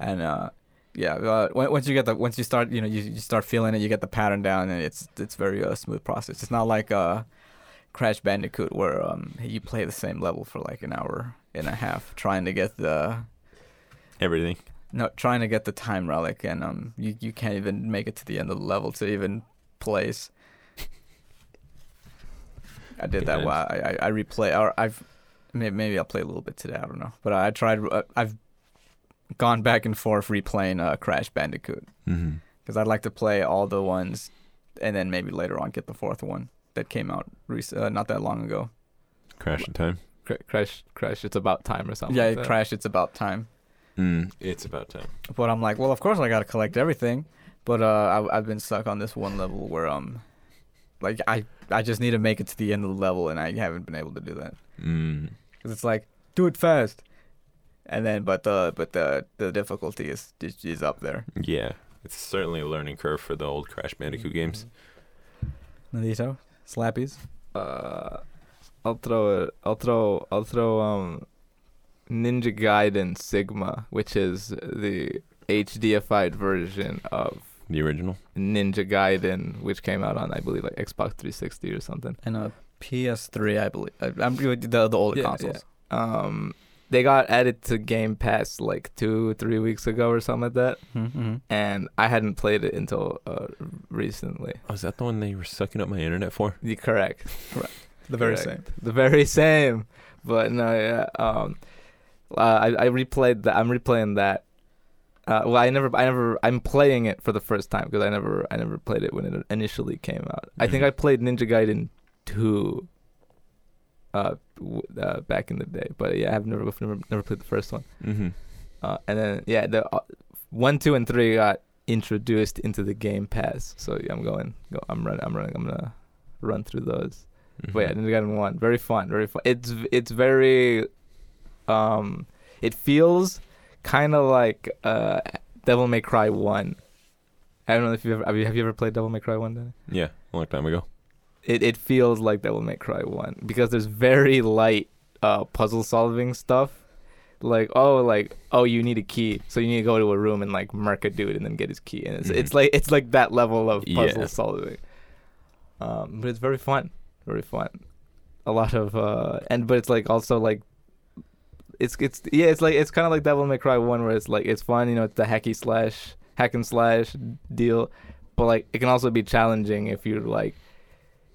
and uh yeah uh, once you get the once you start you know you, you start feeling it you get the pattern down and it's it's very uh, smooth process it's not like uh crash bandicoot where um you play the same level for like an hour and a half trying to get the Everything. No trying to get the time relic and um you, you can't even make it to the end of the level to even place i did that while I, I i replay or i've maybe, maybe i'll play a little bit today i don't know but i tried uh, i've gone back and forth replaying uh crash bandicoot Mm-hmm. because I'd like to play all the ones, and then maybe later on get the fourth one that came out rec- uh, not that long ago. Crash in time. Crash, crash. It's about time or something. yeah, like crashed. It's about time. Mm. It's about time. But I'm like, well, of course I gotta collect everything. But uh, I, I've been stuck on this one level where um, like I I just need to make it to the end of the level, and I haven't been able to do that Mm. because it's like do it fast, and then but the but the the difficulty is is, is up there. Yeah. It's certainly a learning curve for the old Crash Bandicoot games. Nadito, slappies. Uh, I'll throw it. I'll throw. I'll throw. Um, Ninja Gaiden Sigma, which is the HDified version of The original. Ninja Gaiden, which came out on I believe like Xbox 360 or something. And a PS3, I believe. I, I'm really the the older Yeah, consoles. Um, they got added to Game Pass like two, three weeks ago or something like that, Mm-hmm. and I hadn't played it until uh, recently. Oh, is that the one they were sucking up my internet for? The correct. The very Correct. same. The very (laughs) same. But no, yeah. Um, uh, I I replayed that. I'm replaying that. Uh, well, I never, I never, I'm playing it for the first time because I never, I never played it when it initially came out. I think Mhm. I played Ninja Gaiden two. Uh, w- uh, back in the day, but yeah, I've never, never, never played the first one. Mm-hmm. Uh, and then yeah, the uh, one, two, and three got introduced into the Game Pass. So yeah, I'm going, go, I'm running, I'm running, I'm gonna run through those. But yeah, Ninja Gaiden One, very fun, very fun. It's it's very, um, it feels kind of like uh, Devil May Cry One. I don't know if you ever have you have you ever played Devil May Cry One? Danny? Yeah, a long time ago. it, it feels like Devil May Cry one because there's very light uh puzzle solving stuff. Like oh like oh you need a key so you need to go to a room and like murk a dude and then get his key and it's, it's Mhm. like it's like that level of puzzle Yeah. solving. Um, but it's very fun, very fun. A lot of uh and but it's like also like it's it's yeah it's like it's kind of like Devil May Cry one where it's like it's fun you know it's the hacky slash hack and slash deal, but like it can also be challenging if you like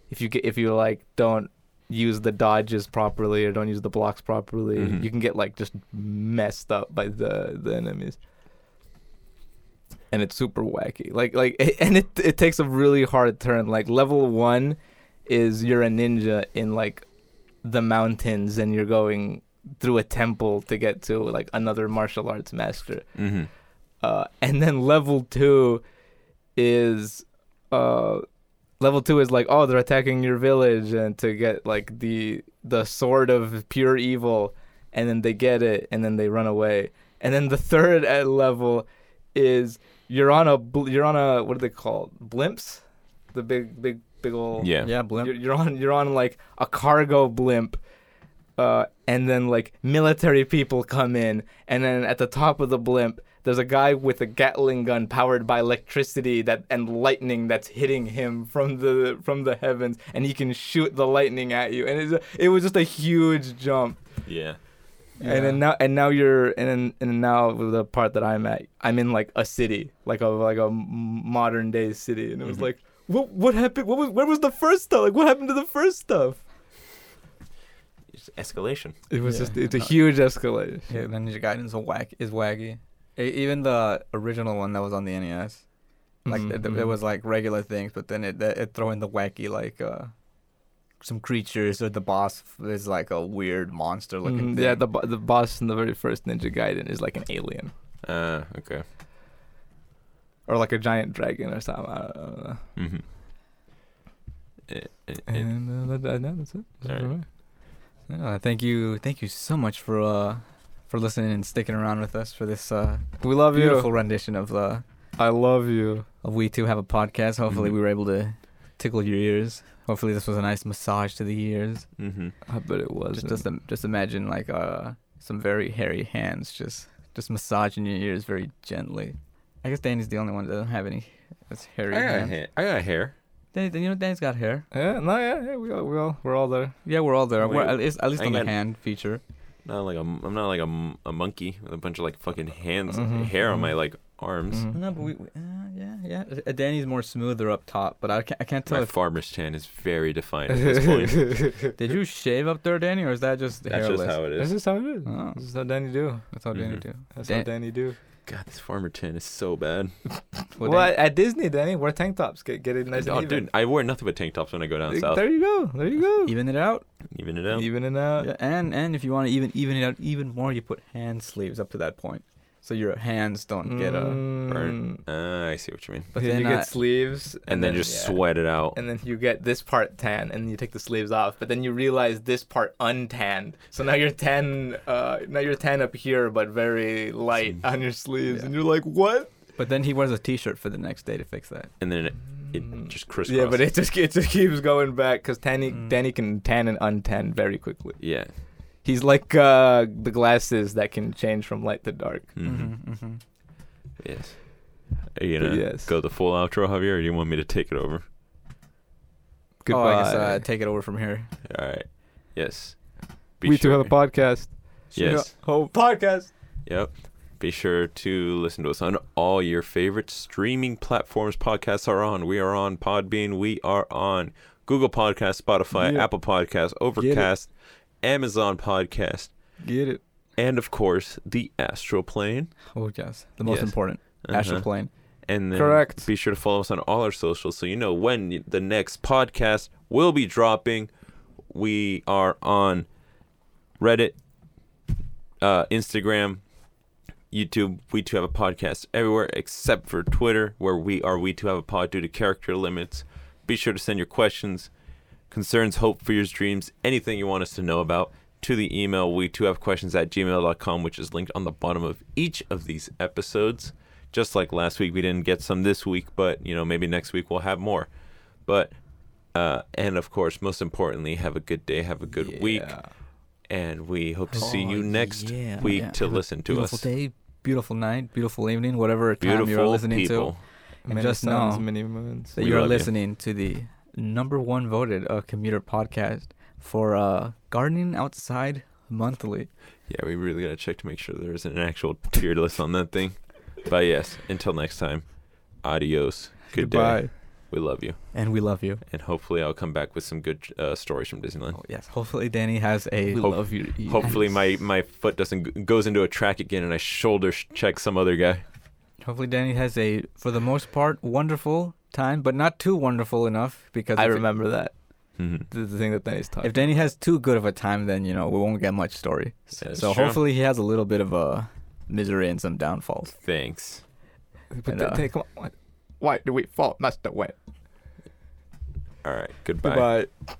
if you get if you like don't use the dodges properly or don't use the blocks properly Mhm. you can get like just messed up by the the enemies. And it's super wacky. Like like (laughs) and it it takes a really hard turn. Like level 1 is you're a ninja in like the mountains and you're going through a temple to get to like another martial arts master Mm-hmm. uh, and then level two is uh, level two is like oh they're attacking your village and to get like the the sword of pure evil and then they get it and then they run away and then the third at level is you're on a bl- you're on a what are they called blimps the big big big old Yeah. Yeah, blimp. you're, you're on you're on like a cargo blimp uh, and then like military people come in and then at the top of the blimp there's a guy with a gatling gun powered by electricity that and lightning that's hitting him from the from the heavens and he can shoot the lightning at you and it's a, it was just a huge jump. Yeah. and then now and now you're and and now the part that I'm at I'm in like a city like a like a m- modern day city and it was Mhm. like what what happened? What was where was the first stuff? Like what happened to the first stuff? It's escalation. it was Yeah. just it's a No. huge escalation Yeah, Ninja Gaiden's a whack is waggy. E- even the original one that was on the NES, like Mhm, it, it was like regular things, but then it it, it throw in the wacky like uh some creatures or the boss is like a weird monster looking thing. yeah the the boss in the very first Ninja Gaiden is like an alien Uh, okay. or like a giant dragon or something I don't know. Mm-hmm. It, it, it, and uh, that, that, that's it That's all right. Yeah, thank you, thank you so much for uh for listening and sticking around with us for this uh we love beautiful you rendition of uh I love you of we two have a podcast. Hopefully, Mhm. we were able to tickle your ears. Hopefully, this was a nice massage to the ears. mm-hmm. I bet it was Just just just imagine like uh some very hairy hands just just massaging your ears very gently. I guess Danny's the only one that doesn't have any that's hairy I got hands. hair. I got hair. Danny, you know Danny's got hair. yeah no yeah, yeah we all we all we're all there Yeah, we're all there. We're, at least at least on the got- hand feature. Not like a. I'm not like a, m- a monkey with a bunch of like fucking hands, Mhm, hair on my like arms. Mhm. No, but we, we uh, yeah yeah. Uh, Danny's more smoother up top, but I can't I can't tell My if farmer's tan is very defined at this (laughs) point. did you shave up there, Danny, or is that just That's hairless? just how it is. This is. is how it is. Oh. This is how Danny do. That's how Danny Mhm. do. That's Dan- how Danny do. God, this farmer tan is so bad. Well, well, at, at Disney, Danny, wear tank tops. Get get it nice oh, and even. dude, I wear nothing but tank tops when I go down There- south. There you go. There you go. even it out. Even it out. Even it out. Yeah, and and if you want to even even it out even more, you put hand sleeves up to that point, so your hands don't get a. burnt. Uh, I see what you mean. But then then you get sleeves, And, then, just yeah. sweat it out. And then you get this part tan, and you take the sleeves off. But then you realize this part untanned. So now you're tan. Uh, now you're tan up here, but very light on your sleeves, Yeah. and you're like, what? But then he wears a T-shirt for the next day to fix that. And then it, it Mm. just crisscross. Yeah, but it just it just keeps going back because Danny Mm. Danny can tan and untan very quickly. Yeah. He's like uh, the glasses that can change from light to dark. Mm-hmm. mm-hmm. Yes. Are you But gonna yes. go the full outro, Javier, or do you want me to take it over? Goodbye. Oh, I guess uh, take it over from here. All right. Yes. we too have a podcast. Yes. Oh, podcast. Yep. Be sure to listen to us on all your favorite streaming platforms podcasts are on. We are on Podbean. We are on Google Podcast, Spotify, Yeah. Apple Podcast, Overcast, Amazon Podcast, Get it. and of course the Astral Plane. Oh yes, the most Yes. important astral Uh-huh. plane. And then Correct. be sure to follow us on all our socials so you know when y- the next podcast will be dropping. We are on Reddit, uh, Instagram, YouTube. We too have a podcast everywhere except for Twitter, where we are We too have a pod due to character limits. Be sure to send your questions, concerns, hope, fears, dreams, anything you want us to know about to the email we too have questions at gmail.com, which is linked on the bottom of each of these episodes just like last week we didn't get some this week but you know maybe next week we'll have more but Uh, and of course, most importantly, have a good day, have a good week, and we hope to see you Oh, next yeah. week Yeah, to have a listen to beautiful us. Beautiful day, beautiful night, beautiful evening, whatever time you're listening people. to. And Many just suns, know many moons. that We you are love you. listening to the number one voted uh, commuter podcast for uh, gardening outside monthly. Yeah, we really gotta check to make sure there isn't an actual tier list on that thing. But yes, until next time, adios. Good Goodbye. day. We love you, And we love you. and hopefully I'll come back with some good uh, stories from Disneyland. Oh, yes. Hopefully, Danny has a. We Hope- love you. Hopefully my my foot doesn't goes into a track again, and I shoulder check some other guy. Hopefully, Danny has a, for the most part, wonderful time, but not too wonderful enough because I if it- remember that. Mhm. The, the thing that Danny's talking. if Danny has too good of a time, then you know we won't get much story. That's so true. hopefully, he has a little bit of a misery and some downfalls. Thanks. But and, uh, then come on. Why do we fall? That's the way. All right. Goodbye. Goodbye.